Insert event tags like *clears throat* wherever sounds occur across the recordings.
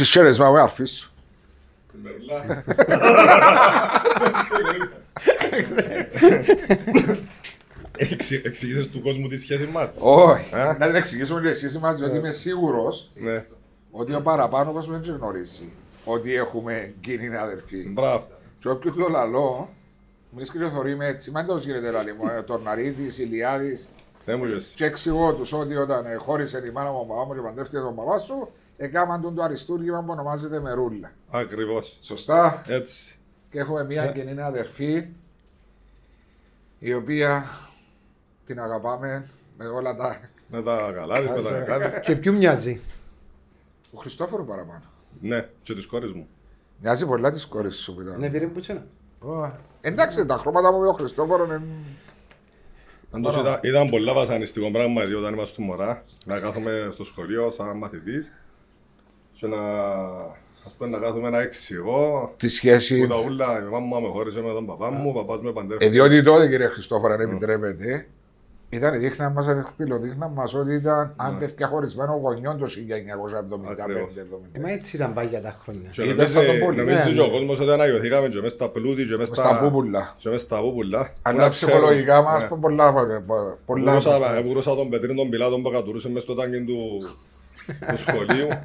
Έχεις χαίρεσμα με αρφή σου. Μερουλά. Εξι- Εξήγησες του κόσμου τη σχέση μας. Όχι. Α. Να την εξηγήσουμε τη σχέση μας, διότι είμαι σίγουρος Ναι. ότι ο παραπάνω κόσμος δεν γνωρίζει ότι έχουμε κοινή αδερφή. Μπράβο. Και όποιο του το λαλό, μην σκηνοθωρεί με έτσι, μα εντός γίνεται λαλή μου, ε, Τορναρίδης, Ηλιάδης, Δεν μου λες. και εξηγώ τους ότι όταν ε, χώρισε η μάνα μου, ο παπά μου και παντρεύτηκε τον παπά σου, έκαναν τον το αριστούργημα που ονομάζεται Μερούλα. Ακριβώς. Σωστά. Έτσι. Και έχουμε μια κοινή αδερφή, η οποία την αγαπάμε με όλα τα... Με τα καλά της, με τα κακά της. Και ποιου μοιάζει; Ο Χριστόφορο παραπάνω. Ναι, και της κόρης μου. Μοιάζει πολλά τη κόρη σου που ήταν. Ναι, πήρε που τσένα. Ω, Εντάξει, τα χρώματα μου με τον Χριστόφορο είναι. Αντός ήταν, ήταν πολλά βασανιστικό πράγμα γιατί όταν ήμασταν μωρά να κάθομαι στο σχολείο σαν μαθητής και να, ας πούμε, να κάθομαι να εξηγώ Τη σχέση. που τα ούλα, η μάμα με χώρισε με τον παπά μου, ο παπάς με Ε, παντρεύτηκε. διότι τότε, κύριε Χριστόφορο, αν επιτρέπετε, ήταν η δείχνα μας, δείχνα μας ότι ήταν αν παιδιά χωρισμένο γονιών το 1975. Ακριβώς. Ε, Μα έτσι ήταν πάγια τα χρόνια. Και Είδες νομίζει- σαν τον πόλη. νομίζεις Ναι, και ο ναι. κόσμος ότι αναγιωθήκαμε και μες στα πλούτη και μες Στα πούπουλα. και μες στα πούπουλα. Αλλά ψυχολογικά μας Ναι. πολλά. πολλά Μπορούσα- Μπορούσα τον Πετρίν τον Πιλάτον που κατουρούσε μες στο τάγκιν του, του σχολείου. *laughs*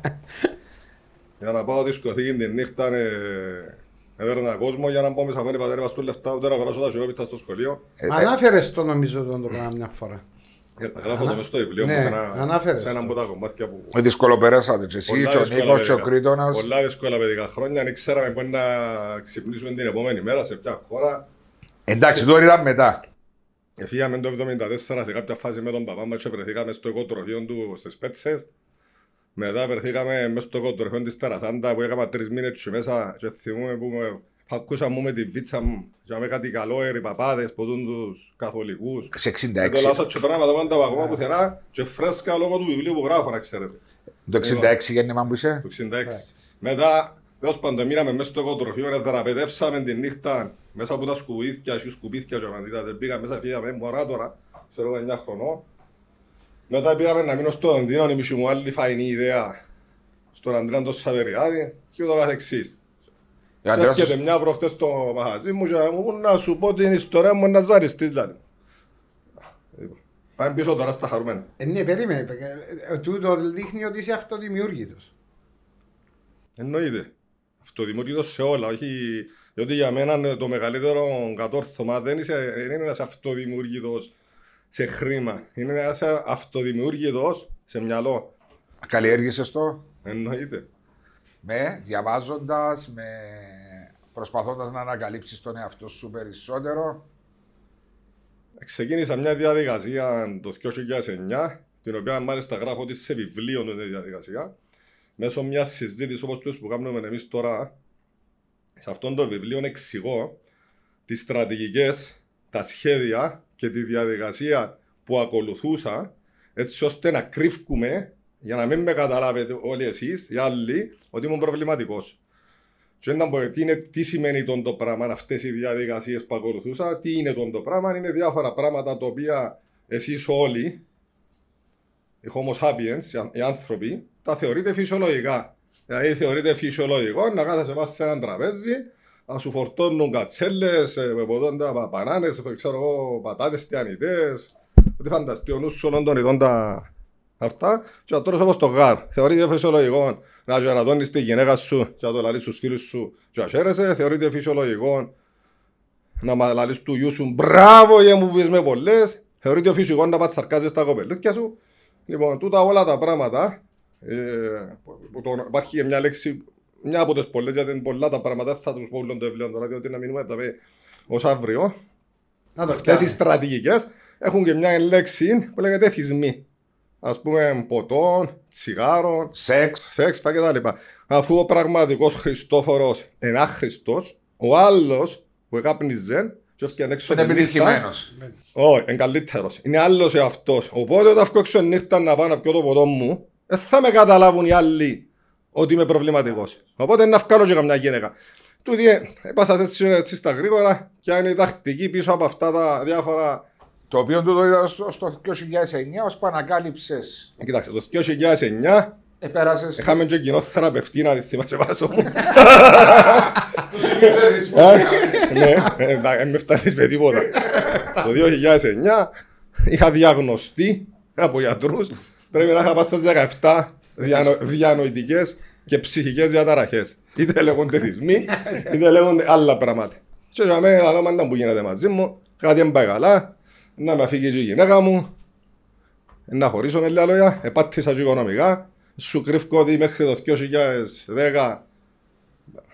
για να πάω δισκοθήκη την νύχτα ε, έδερνα κόσμο για να πάω μέσα φωνή πατέρα βαστούν λεφτά ούτε να αγοράσω τα σιωπήτα στο σχολείο. Ε, Μα ανάφερες το νομίζω τον το πράγμα μια φορά. Ε, Γράφω το μες στο βιβλίο μου Ναι, σε ένα, ανάφερες σε ένα το. από τα κομμάτια που... Με δυσκολοπεράσατε. Και εσύ, Πολλά και ο δύσκολα Νίκος, και ο παιδικά. Κρήτονας. Πολλά δύσκολα παιδικά χρόνια, αν ξέραμε πού να ξυπνήσουμε την επόμενη μέρα σε ποια χώρα. Εντάξει, τώρα ήταν μετά. Εφύγαμε το 1974 σε κάποια φάση με τον παπά μας και βρεθήκαμε στο οικοτροφείο του στις Πέτσες. Μετά βρεθήκαμε μέσα στο οικοτροφείο της Τερασάντα που έκανα τρεις μήνες και μέσα και θυμούμαι που με ακούσαμε μου με τη βίτσα μου και με κάτι καλόεροι παπάδες που δουν τους καθολικούς. Σε Και το 66. λάσο και πράγματα που τα παγώμα πουθενά και φρέσκα λόγω του βιβλίου που γράφω να ξέρετε. Το 66 γέννημα που είσαι; Το 66. Μετά, τέλος πάντων, μείναμε μέσα στο οικοτροφείο, να δραπετεύσαμε τη νύχτα μέσα από τα σκουπίδια, και σκουπίδια και μαντήτα, πήγαμε μέσα, φύγαμε μωρά τώρα, ξέρω εγώ 9 χρονών. Μετά πήγαμε να μείνω στο Λονδίνο, η μισή μου άλλη φαϊνή ιδέα στον Αντρέα τον Σαβεριάδη και ούτω καθεξής. Ο Αντρέας- Έρχεται μια προχτές στο μαγαζί μου και μου είπε να σου πω την ιστορία μου να ζαριστείς δηλαδή. Λοιπόν, Πάμε πίσω τώρα στα χαρούμενα. Ε, ναι, περίμενε. Ε, Τούτο δείχνει ότι είσαι αυτοδημιούργητος. Εννοείται. Αυτοδημιούργητος σε όλα. Όχι... Διότι για μένα το μεγαλύτερο κατόρθωμα δεν είσαι, δεν είναι ένας αυτοδημιούργητος σε χρήμα. Είναι ένας αυτοδημιούργητος σε μυαλό. Καλλιέργησες το; Εννοείται. με διαβάζοντας, με προσπαθώντας να ανακαλύψεις τον εαυτό σου περισσότερο; Ξεκίνησα μια διαδικασία το 2009, την οποία μάλιστα γράφω ότι σε βιβλίο είναι η διαδικασία, μέσω μιας συζήτησης όπως τους που κάνουμε εμείς τώρα. Σε αυτόν το βιβλίο εξηγώ τις στρατηγικές, τα σχέδια και τη διαδικασία που ακολουθούσα, έτσι ώστε να κρύφκουμε για να μην με καταλάβετε όλοι εσείς, οι άλλοι, ότι ήμουν προβληματικός. Και να πω τι, είναι, τι σημαίνει τον το πράγμα, αυτές οι διαδικασίες που ακολουθούσα, τι είναι τον το πράγμα, είναι διάφορα πράγματα τα οποία εσείς όλοι, οι Homo sapiens, οι αν- οι άνθρωποι, τα θεωρείτε φυσιολογικά. Δηλαδή θεωρείτε φυσιολογικό να κάθεσαι μέσα σε έναν τραπέζι, να σου φορτώνουν κατσέλες, ε, με ποτόντα μπανάνες, ε, ξέρω εγώ, πατάτες τιανιτές, ότι φανταστεί ο νους σου όλων των ειδών τα... αυτά και να τρως όπως το γάρ. Θεωρείται φυσιολογικό να γερατώνεις τη γυναίκα σου και να το λαλείς στους φίλους σου και να χαίρεσαι. Θεωρείται φυσιολογικό να μα λαλείς του γιού σου μπράβο για μου που είσαι με πολλές. Θεωρείται φυσικό να πατσαρκάζεις τα κοπελούκια σου. Λοιπόν, τούτα όλα τα πράγματα, ε, που το, υπάρχει και μια λέξη, μια από τις πολλές, γιατί είναι πολλά τα πράγματα, δεν θα τους πω όλων το βιβλίο τώρα, διότι να μείνουμε τα πει ως αύριο. Να το Αυτές οι φτιάχνει. στρατηγικές έχουν και μια λέξη που λέγεται εθισμοί. Ας πούμε ποτών, τσιγάρων, Σεξ. σεξ και τα λοιπά. Αφού ο πραγματικός Χριστόφορος είναι άχρηστος, ο άλλος που εκάπνιζε και έφυγε έξω Είναι τη νύχτα, επιτυχημένος. όχι, είναι καλύτερος. Είναι άλλος εαυτός. Οπότε όταν βγω έξω νύχτα να πάω να πιω το ποτό μου, δεν θα με καταλάβουν οι άλλοι ότι είμαι προβληματικός. Οπότε να βγάλω και καμιά γυναίκα. Τούτη, ε, έπασα έτσι, έτσι στα γρήγορα και είναι η τακτική πίσω από αυτά τα διάφορα Το οποίο του το είδα στο, στο 2009 ώσπου ανακάλυψες Ε, Κοιτάξτε, το 2009 Επέρασες Είχαμε και κοινό θεραπευτή να θυμάσαι *laughs* βάσο μου. τους συνηθισμούς. Ναι, ε, να- ε, με φτάνεις με τίποτα. Το 2009 είχα διαγνωστεί από γιατρούς πρέπει να είχα πάει στις 17 διανο, διανοητικές και ψυχικές διαταραχές. Είτε λέγονται θυσμοί, *laughs* είτε λέγονται άλλα πράγματα. Και για μένα, αλλά μάντα που γίνεται μαζί μου, κάτι δεν πάει καλά, να με φύγει και η γυναίκα μου, να χωρίσω με λίγα λόγια, επάτησα και οικονομικά, σου κρύφω ότι μέχρι το 2010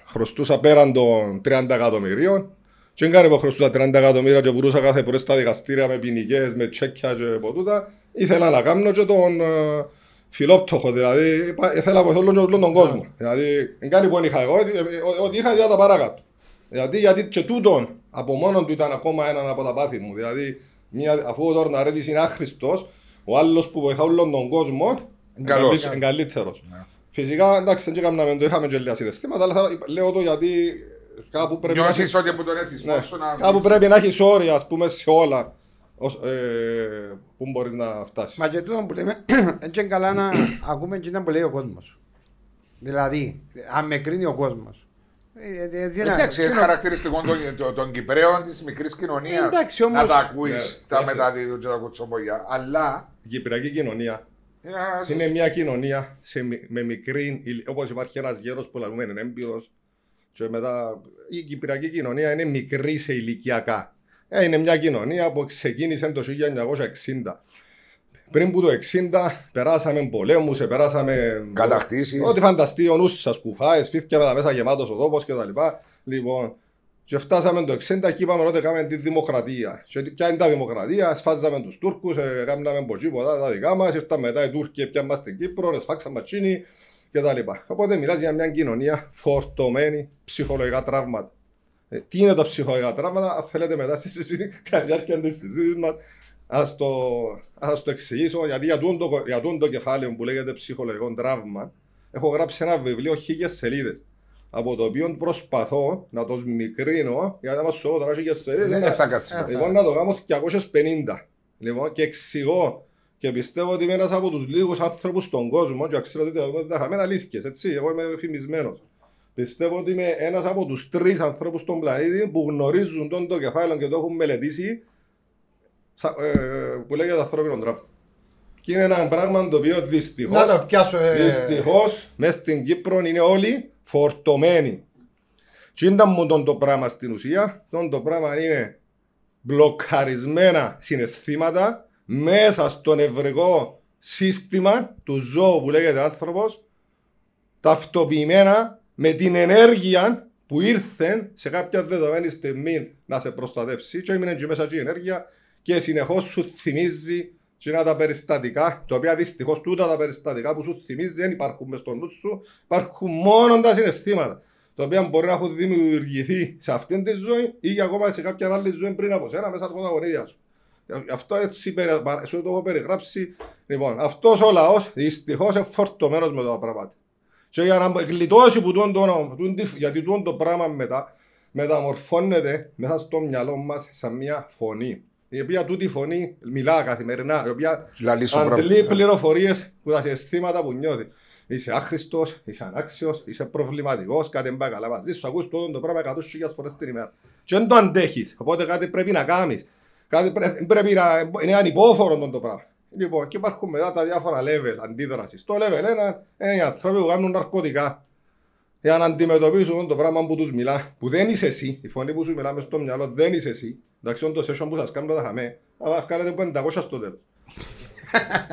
χρωστούσα πέραν των 30 εκατομμυρίων και δεν κάνει που χρωστούσα 30 εκατομμύρια και βρούσα κάθε πρωί στα δικαστήρια με ποινικές, με τσέκια και ποτούτα. Ήθελα να κάνω και τον ε, φιλόπτωχο, δηλαδή είπα, ήθελα να βοηθώ όλον, και όλον τον κόσμο. Δηλαδή, δεν κάνει που δεν είχα εγώ, ε, ε, ό,τι είχα είδα τα παράκατο. Δηλαδή, γιατί και τούτον από μόνο του ήταν ακόμα έναν από τα πάθη μου. Δηλαδή, μια, αφού ο Τόρναρέτης είναι άχρηστος, ο άλλος που βοηθά όλον τον κόσμο Είναι καλός. είναι καλύτερος. Ναι. Φυσικά, εντάξει, δεν έκαναμε το, είχαμε και λίγα συναισθήματα, αλλά θα, λέω το γιατί κάπου πρέπει να Νιώσεις έχεις, ότι από τον εθισμό ναι, σου να... κάπου πρέπει να έχεις όρια, ας πούμε, σε όλα ως, ε, που μπορείς να φτάσεις; Μα και τούτο που λέμε, *clears throat* έτσι είναι καλά να *clears throat* ακούμε και ήταν που λέει ο κόσμος. Δηλαδή, αν με κρίνει ο κόσμος. Ε, ε, ε, τι να- Εντάξει, τι είναι να- χαρακτηριστικό των, των, των Κυπρέων της μικρής κοινωνίας. Εντάξει, όμως- Να τα ακούεις Ναι, τα έτσι. μεταδίδουν και τα κουτσομπολιά. Αλλά. Η Κυπριακή κοινωνία είναι ένας- είναι μια κοινωνία σε, μι- με μικρή, ηλ- όπως υπάρχει ένας γέρος που λαλούμε είναι έμπειρος και μετά η Κυπριακή κοινωνία είναι μικρή σε ηλικιακά. Ε, είναι μια κοινωνία που ξεκίνησε το 1960. Πριν που το 60 περάσαμε πολέμους, ε, περάσαμε Κατακτήσεις. Ό,τι φανταστεί ο νους σας κουφάες, φύθηκε με τα μέσα γεμάτος ο τόπος και τα λοιπά. Λοιπόν, και φτάσαμε το 60 και είπαμε ότι κάναμε τη δημοκρατία. Και τι- ποια είναι τα δημοκρατία, σφάζαμε τους Τούρκους, ε, κάναμε ποτζίποτα τα δικά μας, ήρθαν μετά οι Τούρκοι, πια μας στην Κύπρο, σφάξαμε ματσίνοι και τα λοιπά. Οπότε μιλάς για μια κοινωνία φορτωμένη ψυχολογικά τραύματα. Ε, τι είναι τα ψυχολογικά τραύματα, αν θέλετε μετά στη συζήτηση, *laughs* κατά τη διάρκεια της συζήτησης μας, ας το, ας το εξηγήσω, γιατί για τούτο, το- για τούτο το κεφάλαιο που λέγεται ψυχολογικό τραύμα, έχω γράψει ένα βιβλίο χίλιες σελίδες, από το οποίο προσπαθώ να το σμικρύνω, γιατί να μας σου πω τώρα χίλιες σελίδες, Δεν να- θα κάτσεις. Ε, Λοιπόν, να το κάνω 250. Λοιπόν, και εξηγώ και πιστεύω ότι είμαι ένας από τους λίγους άνθρωπους στον κόσμο και ξέρω ότι δεν τα χαμένα αλήθειες, έτσι, εγώ είμαι φημισμένος. Πιστεύω ότι είμαι ένας από τους τρεις ανθρώπους στον πλανήτη που γνωρίζουν τον το κεφάλαιο και το έχουν μελετήσει σα- ε, που λέγεται ανθρώπινο τραύμα. Και είναι ένα πράγμα το οποίο δυστυχώς Να το πιάσω. ε, Δυστυχώς, μέσα στην Κύπρο είναι όλοι φορτωμένοι. Και ήταν μου τον το πράγμα στην ουσία, τον το πράγμα είναι μπλοκαρισμένα συναισθήματα μέσα στο νευρικό σύστημα του ζώου που λέγεται άνθρωπος, ταυτοποιημένα με την ενέργεια που ήρθε σε κάποια δεδομένη στιγμή να σε προστατεύσει και έμεινε και μέσα και η ενέργεια και συνεχώς σου θυμίζει και είναι τα περιστατικά, τα οποία δυστυχώς τούτα τα περιστατικά που σου θυμίζει δεν υπάρχουν μες στο νου σου, υπάρχουν μόνο τα συναισθήματα, τα οποία μπορεί να έχουν δημιουργηθεί σε αυτήν τη ζωή ή και ακόμα σε κάποια άλλη ζωή πριν από σένα μέσα από τα γονίδια σου. Αυτό έτσι περι- παρα- σου το έχω περιγράψει. Λοιπόν, αυτός ο λαός δυστυχώς είναι φορτωμένος με τα πράγματα. Και για να γλιτώσει που τούτο, το- τούτο- γιατί τούτο το πράγμα μετά μεταμορφώνεται μέσα στο μυαλό μας σαν μια φωνή. Η οποία τούτη φωνή μιλά καθημερινά, η οποία Λαλή σου αντλεί πράγμα. πληροφορίες που τα αισθήματα που νιώθει. Είσαι άχρηστος, είσαι ανάξιος, είσαι προβληματικός, κάτι δεν πάει καλά μαζί σου. Ακούς το, το πράγμα 100.000 φορές την ημέρα. Και δεν το αντέχεις. Οπότε κάτι πρέπει να κάνεις. Κάτι πρέ- πρέπει να είναι ανυπόφορο το, το πράγμα. Λοιπόν, και υπάρχουν μετά τα διάφορα level αντίδρασης. Το level 1 είναι οι άνθρωποι που κάνουν ναρκωτικά. Για να αντιμετωπίσουν το πράγμα που τους μιλά, που δεν είσαι εσύ. Η φωνή που σου μιλά μες στο μυαλό δεν είσαι εσύ. Εντάξει, όντως session που σας κάνουν τα χαμέ, αλλά βγάλετε 500 στο τέλος.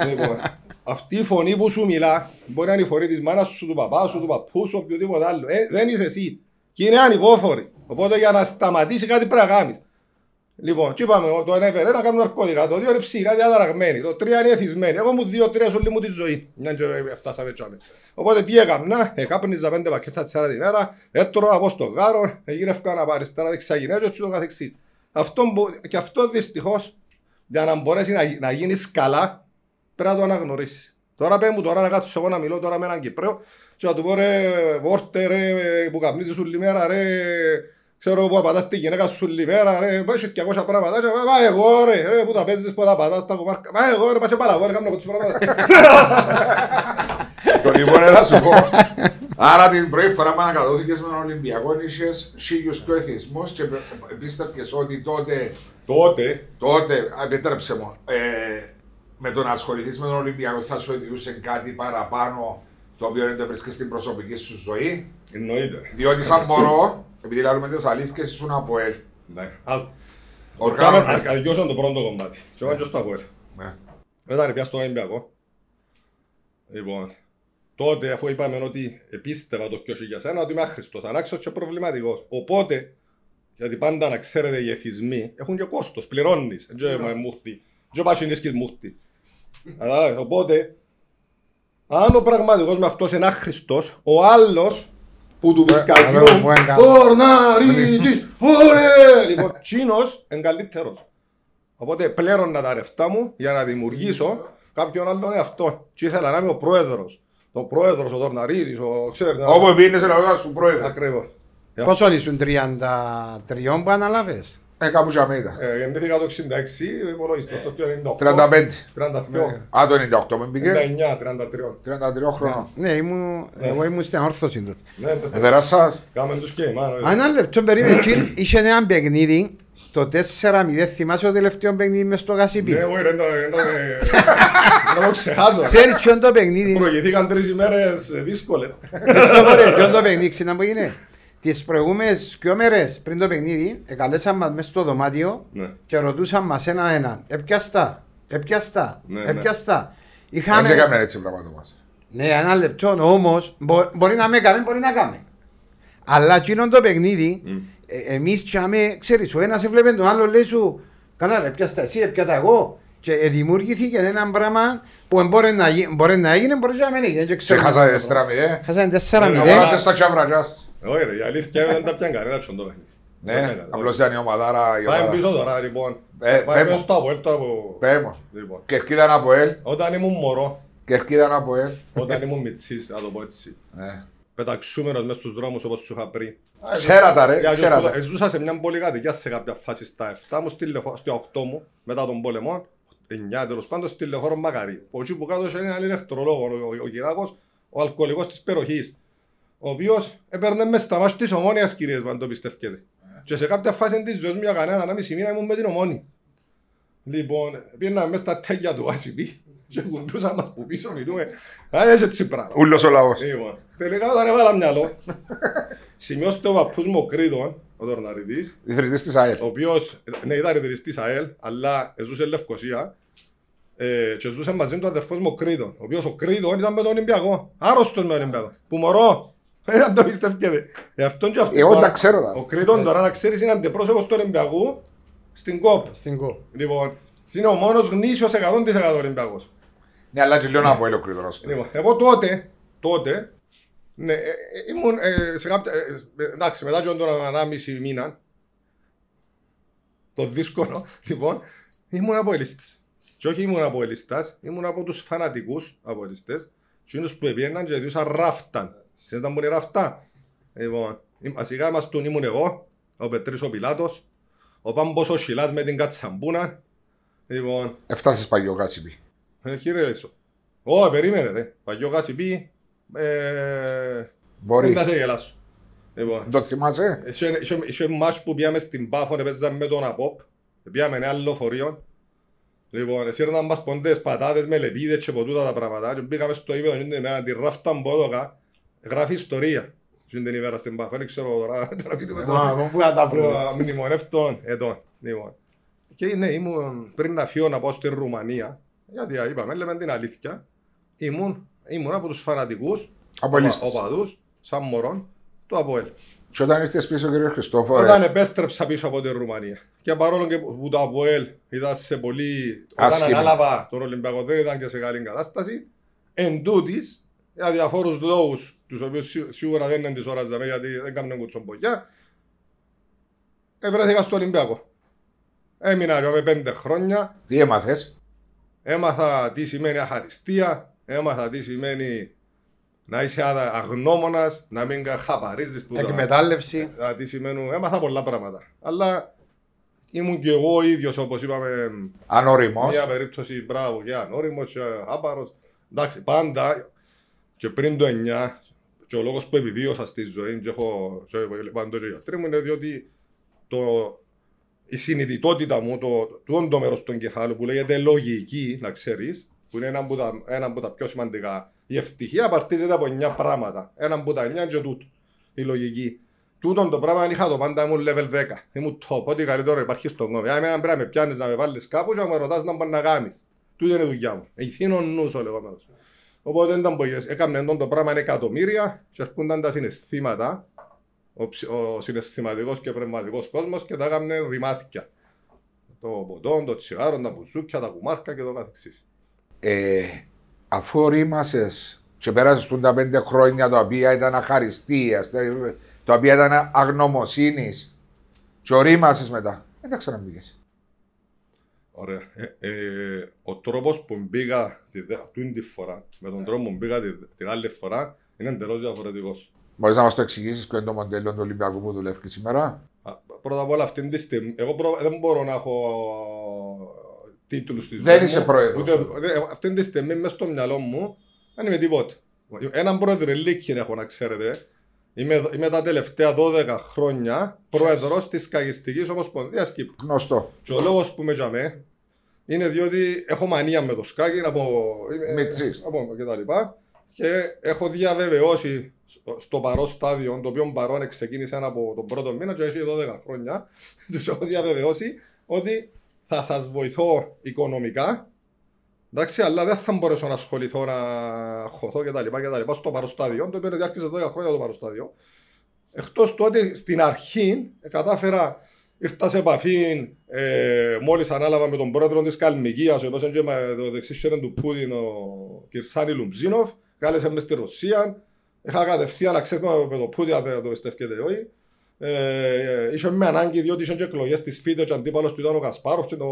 λοιπόν, αυτή η φωνή που σου μιλά μπορεί να είναι η φωνή της μάνας σου, του παπά σου, του παππού σου, οποιοδήποτε άλλο. Ε, δεν είσαι εσύ. Και είναι ανυπόφορη. Οπότε για να σταματήσει κάτι πρέπει να κάνεις. Λοιπόν, και είπαμε, το ένα έφερε να κάνουν ναρκωτικά, το δύο είναι ψυχικά διαταραγμένοι, το τρία είναι εθισμένοι. Εγώ μου δύο-τρία όλη μου τη ζωή. Μια και φτάσαμε έτσι. Οπότε τι έκανα, εκάπνιζα πέντε πακέτα της ώρα την μέρα, έτρωγα από στο γάρο, γύρευκα να πάρεις αριστερά δεξιά γυναίκες και το καθεξής. Αυτό, μπο- και αυτό δυστυχώς για να μπορέσει να, να γίνεις καλά πρέπει να το αναγνωρίσεις. Τώρα πέ μου τώρα να κάτσω εγώ να μιλώ τώρα με έναν Κυπρέο και να του πω ρε βόρτε ρε που καπνίζεις όλη μέρα ρε ξέρω που πατάς τη γυναίκα σου όλη μέρα ρε πώς έχεις 200 πράγματα και μα εγώ ρε ρε που τα παίζεις που τα πατάς τα κουμάρκα μα εγώ ρε πας σε παλαβό ρε κάνω κοτσου πράγματα *laughs* Το Το λοιπόν, έλα σου πω. Άρα την πρώτη φορά που ανακατώθηκες με τον Ολυμπιακό είχες χίλιους και εθισμούς και πίστευε ότι τότε, Τότε, τότε, α, επιτρέψε μου, ε, με το να ασχοληθείς με τον Ολυμπιακό θα σου οδηγούσε κάτι παραπάνω το οποίο δεν το βρίσκεις στην προσωπική σου ζωή; εννοείται. Διότι σαν μπορώ, επειδή λέμε τις αλήθειες, ήσουν από ελ. Ναι. Άκου. Οργάνωνες. Κάμε- ας αδικιώσω το πρώτο κομμάτι. Και εγώ και στο Αποέλ. Ναι. Όταν πια στον Ολυμπιακό. Λοιπόν, τότε αφού είπαμε ότι επίστευα το 2001 ότι είμαι άχρηστος, ανάξιος και προβληματικός. Οπότε, γιατί πάντα να ξέρετε οι εθισμοί έχουν και κόστος, πληρώνεις. Δεν ξέρω με μούχτη. Δεν πας νίσκεις μούχτη. Καταλάβες. Οπότε, αν ο πραγματικός με αυτός είναι άχρηστος, ο άλλος που του πισκαγιού, άλλο που έκανε. Τορναρίτης, ωραία! Λοιπόν, τσίνος είναι καλύτερος. Οπότε πλέρωνα τα ρεφτά μου για να δημιουργήσω κάποιον άλλον εαυτό. Και ήθελα να είμαι ο πρόεδρος. Ο πρόεδρος, ο Τορναρίτης, ο ξέρετε. Όπου πήγαινε να ρωτά σου πρόεδρε. Ακριβώς. Πόσο ήσουν 33 που αναλάβες. Ε, κάπου για μήτα. Ε, Γεννήθηκα το 66, υπολογίστε στο 98. 35. 32. Α, το 98 με πήγε. 99, 33. 33 χρονών. Ναι, ήμουν, εγώ ήμουν στην όρθωση τότε. Ναι, δεν θέλω. Εδερά σα. Κάμε τους και εμάς. Α, Ένα λεπτό περίμενε, εκεί είχε ένα παιχνίδι, το 4-0, θυμάσαι το τελευταίο παιχνίδι μες στο Γασιπί. Ναι, όχι, δεν το- δεν το- *laughs* δεν το ξεχάσω. Ξέρεις ποιο είναι το παιχνίδι. Προηγηθήκαν τρεις ημέρες δύσκολες. Χριστόφορε, ποιο είναι το παιχνίδι, ξέρεις που είναι. Τις προηγούμενες δυο μέρες πριν το παιχνίδι, εκαλέσαν μας μέσα στο δωμάτιο Ναι. και ρωτούσαν μας ένα ένα. Έπιαστα, έπιαστα, Ναι, ναι. έπιαστα. Δεν Είχαμε... έκαμε έτσι πράγματα μας. Ναι, ένα λεπτό όμως, μπο- μπορεί να με κάνει, μπορεί να κάνει. Αλλά εκείνο το παιχνίδι, Μμ. ε, εμείς τσάμε, ξέρεις, ο ένας έβλεπε τον άλλο, λέει σου, καλά ρε, πιάστα εσύ, πιάτα εγώ. Και ε, δημιουργήθηκε ένα πράγμα που μπορεί να, γι- μπορεί να έγινε, μπορεί και να μην έγινε. δεν Σε ξέρω. χάσα 4-0. Χάσανε 4-0. Ναι, Αγοράσε στα τσάβρα Όχι ρε, η αλήθεια είναι ότι δεν τα πιάνε κανένα τσον το παιχνίδι. Ναι, απλώς ήταν η ομαδάρα. η Πάμε ομάδα. πίσω τώρα, λοιπόν. Ε, Πάμε πες πίσω μου. στο Αποέλ τώρα που... Πέ μου. Λοιπόν. Κερκίδα από ελ. Όταν ήμουν μωρό, Κερκίδα από ελ. όταν ήμουν μητσής, να το πω έτσι, Ναι. πεταξούμενος μες στους δρόμους όπως σου είχα πριν. Ξέρα τα ρε, Για ξέρα σπουδα- τα. ε, Ζούσα σε μια πολυκατοικία σε κάποια φάση στα 7 μου, στη λεωφο- στο 8 μου, μετά τον πόλεμο, 9 τέλος πάντων, στη λεωφόρο Μακαρί. Από εκεί που κάτω είχε έναν ηλεκτρολόγο, ο, ο Κυράκος, ο αλκοολικός της περιοχής, ο οποίος έπαιρνε μες στα μάτια της ομόνιας κυρίες, αν το πιστεύετε. Και σε κάποια φάση της ζωής μου για κανένα, ένα μισή μήνα ήμουν με την ομόνη. Λοιπόν, πήγαινα μες στα τέγια του ICP και κουντούσαν μας που πίσω μιλούμε. Α, έτσι έτσι πράγμα. Ούλος ο λαός. Λοιπόν, τελικά όταν έβαλα μυαλό, σημειώστε ο παππούς μου ο Κρήτον, ο Τορναριτής, Ιδρυτής της ΑΕΛ. ο οποίος, ναι, ήταν ιδρυτής της ΑΕΛ, αλλά ζούσε Λευκοσία ε, και ζούσε μαζί του ο αδερφός μου ο Κρήτον, ο οποίος ο Κρήτον ήταν με τον Ολυμπιακό, άρρωστος με τον Ολυμπιακό, που μωρό, δεν αν το πιστεύετε. Ε, αυτόν και αυτό Εγώ τώρα- τα ξέρω τα. Ο Κρήτον τώρα να ξέρεις είναι αντιπρόσωπος του Ολυμπιακού στην ΚΟΠ. Στην κο. Λοιπόν, είναι ο μόνος γνήσιος 100% Ολυμπιακός. Ναι, αλλά και λέω από ελ ο Κρήτορας. Λοιπόν, εγώ τότε, τότε, ναι, ε, ε, ήμουν ε, σε κάποια, ε, ε, εντάξει, μετά και τον ανάμιση μήνα, το δύσκολο, *laughs* λοιπόν, ήμουν από ελίστες. Και όχι ήμουν από ελίστας, ήμουν από τους φανατικούς από ελίστες, εκείνους που πήγαιναν και διούσαν ράφταν. Ξέρετε τα μου είναι ράφτα. Λοιπόν, ε, βασικά μας τον ήμουν εγώ, ο Πετρής ο Πιλάτος, ο Πάμπος ο Σιλάς με την Κατσαμπούνα, λοιπόν, Έφτασες παγιό κάσιπι. ε, κύριε Λέσο. Ω, περίμενε ρε. Παγιό Κασιπί. Ε... Μπορεί. Να σε γελάσω. Λοιπόν, Το θυμάσαι; είχε- είχε- είχε μάτς που πήγαμε στην Πάφο, παίζαμε με τον Απόπ. Πήγαμε ένα άλλο φορείο. Λοιπόν, εσύρναν μας ποντές, πατάτες με λεπίδες και ποτούτα τα πράγματα. Και πήγαμε στο ύπεδο και την ημέρα, τη ράφτα μπόδοκα, γράφει ιστορία. Και την ημέρα στην Πάφο, δεν ξέρω τώρα, *laughs* τώρα πείτε το. Α, εγώ πού να τα βρω. Μνημονεύτων ετών. Λοιπόν. Και ναι, ήμουν πριν να φύγω να πάω στη Ρουμανία, γιατί είπαμε, λέμε την αλήθεια, ήμουν, ήμουν από τους φανατικούς Από ελίστες. οπαδούς, σαν μωρόν, του ΑΠΟΕΛ. Και όταν ήρθες πίσω κύριε Χριστόφορε. Όταν επέστρεψα πίσω από τη Ρουμανία. Και παρόλο και που το ΑΠΟΕΛ ήταν σε πολύ. Όταν Άσχημη. ανάλαβα τον Ολυμπιακό δεν ήταν και σε καλή κατάσταση. Εν τούτης, για διαφόρους λόγους, τους οποίους σί- σίγουρα δεν είναι της ώρας δαμέ, γιατί δεν κάνουν κουτσομπογιά, ευρέθηκα στο Ολυμπιακό. Έμεινα εδώ με πέντε χρόνια, Τι έμαθες; έμαθα τι σημαίνει αχαριστία, έμαθα τι σημαίνει να είσαι αγ- αγνώμονας, να μην χαπαρίζεις που τα- Εκμετάλλευση. Α, τι σημαίνουν, έμαθα πολλά πράγματα. Αλλά ήμουν και εγώ ίδιος όπως είπαμε Ανώριμος. μια περίπτωση μπράβο και ανώριμος και άπαρος. Εντάξει, πάντα και πριν το 9, και ο λόγος που επιβίωσα στη ζωή και έχω και πάντο και γιατροί μου είναι διότι το, η συνειδητότητα μου, το, το, το μέρος του εγκεφάλου που λέγεται λογική, να ξέρεις, που είναι ένα από τα, ένα από τα πιο σημαντικά. Η ευτυχία απαρτίζεται από 9 πράγματα. Ένα από τα 9 και τούτο. Η λογική. Τούτον το πράγμα είχα το πάντα, ήμουν level 10. Ήμουν top, ό,τι καλύτερο υπάρχει στον κόσμο. Εμένα πρέπει να με πιάνεις να με βάλεις κάπου και να με ρωτάς να πάνε να κάνεις. Τούτο είναι η δουλειά μου. Ηθήνω νους ο λεγόμενος. Οπότε ήταν που έκαμε το πράγμα εκατομμύρια και έρχονταν τα συναισθήματα, ο, ψ- ο συναισθηματικός και πνευματικός κόσμος και τα έκαμε ρημάθηκια. Το ποτό, το τσιγάρο, τα μπουζούκια, τα κουμάρκα και το καθεξής. Ε, αφού ορίμασες και πέρασες τα πέντε χρόνια τα οποία ήταν αχαριστίας, τα- τα οποία ήταν αγνωμοσύνης και ορίμασες μετά, δεν τα ξαναμπήκες. Ωραία. Ε, ε, ο τρόπος που μπήκα τη, δε- αυτή τη φορά, με τον τρόπο που μπήκα τη, την άλλη φορά, είναι εντελώς διαφορετικός. Μπορείς να μας το εξηγήσεις ποιο είναι το μοντέλο του Ολυμπιακού που δουλεύεις σήμερα; Πρώτα απ' όλα, αυτή τη στιγμή, εγώ προ- δεν μπορώ να έχω τίτλους στη ζωής. Δεν μου, είσαι πρόεδρος. ούτε- δε- αυτή τη στιγμή, μέσα στο μυαλό μου, δεν είμαι τίποτα. Έναν πρόεδρο Λίκη έχω να ξέρετε. Είμαι, είμαι τα τελευταία 12 χρόνια πρόεδρος της Καγιστικής Ομοσπονδίας Κύπρου. Γνωστό. Και ο λόγος που με τζαμέ είναι διότι έχω μανία με το σκάκι από. είμαι- Μητσής. από και τα λοιπά. Και έχω διαβεβαιώσει στο- στο παρό στάδιο, το οποίο παρόν ξεκίνησε από τον πρώτο μήνα και έχει 12 χρόνια. *laughs* Τους έχω διαβεβαιώσει ότι θα σας βοηθώ οικονομικά. Εντάξει, αλλά δεν θα μπορέσω να ασχοληθώ, να χωθώ και τα λοιπά, και τα λοιπά στο παροστάδιο, το οποίο διάρκεισε 12 χρόνια το παροστάδιο. Εκτός του ότι στην αρχή ε, κατάφερα, ήρθα σε επαφή ε, μόλις ανάλαβα με τον πρόεδρο της Καλμικία, ο οποίο είναι και το δεξί χέρι του Πούτιν, ο Κυρσάνη Λουμψίνοφ, κάλεσε μες στη Ρωσία. Είχα κατευθείαν να ξέρουμε με τον Πούτιν, αν δεν το πιστεύετε ή όχι. Ε, ε, είχε με ανάγκη διότι είχε και εκλογές της ΦΙΤΕ και αντίπαλος του ήταν ο Κασπάροφ και το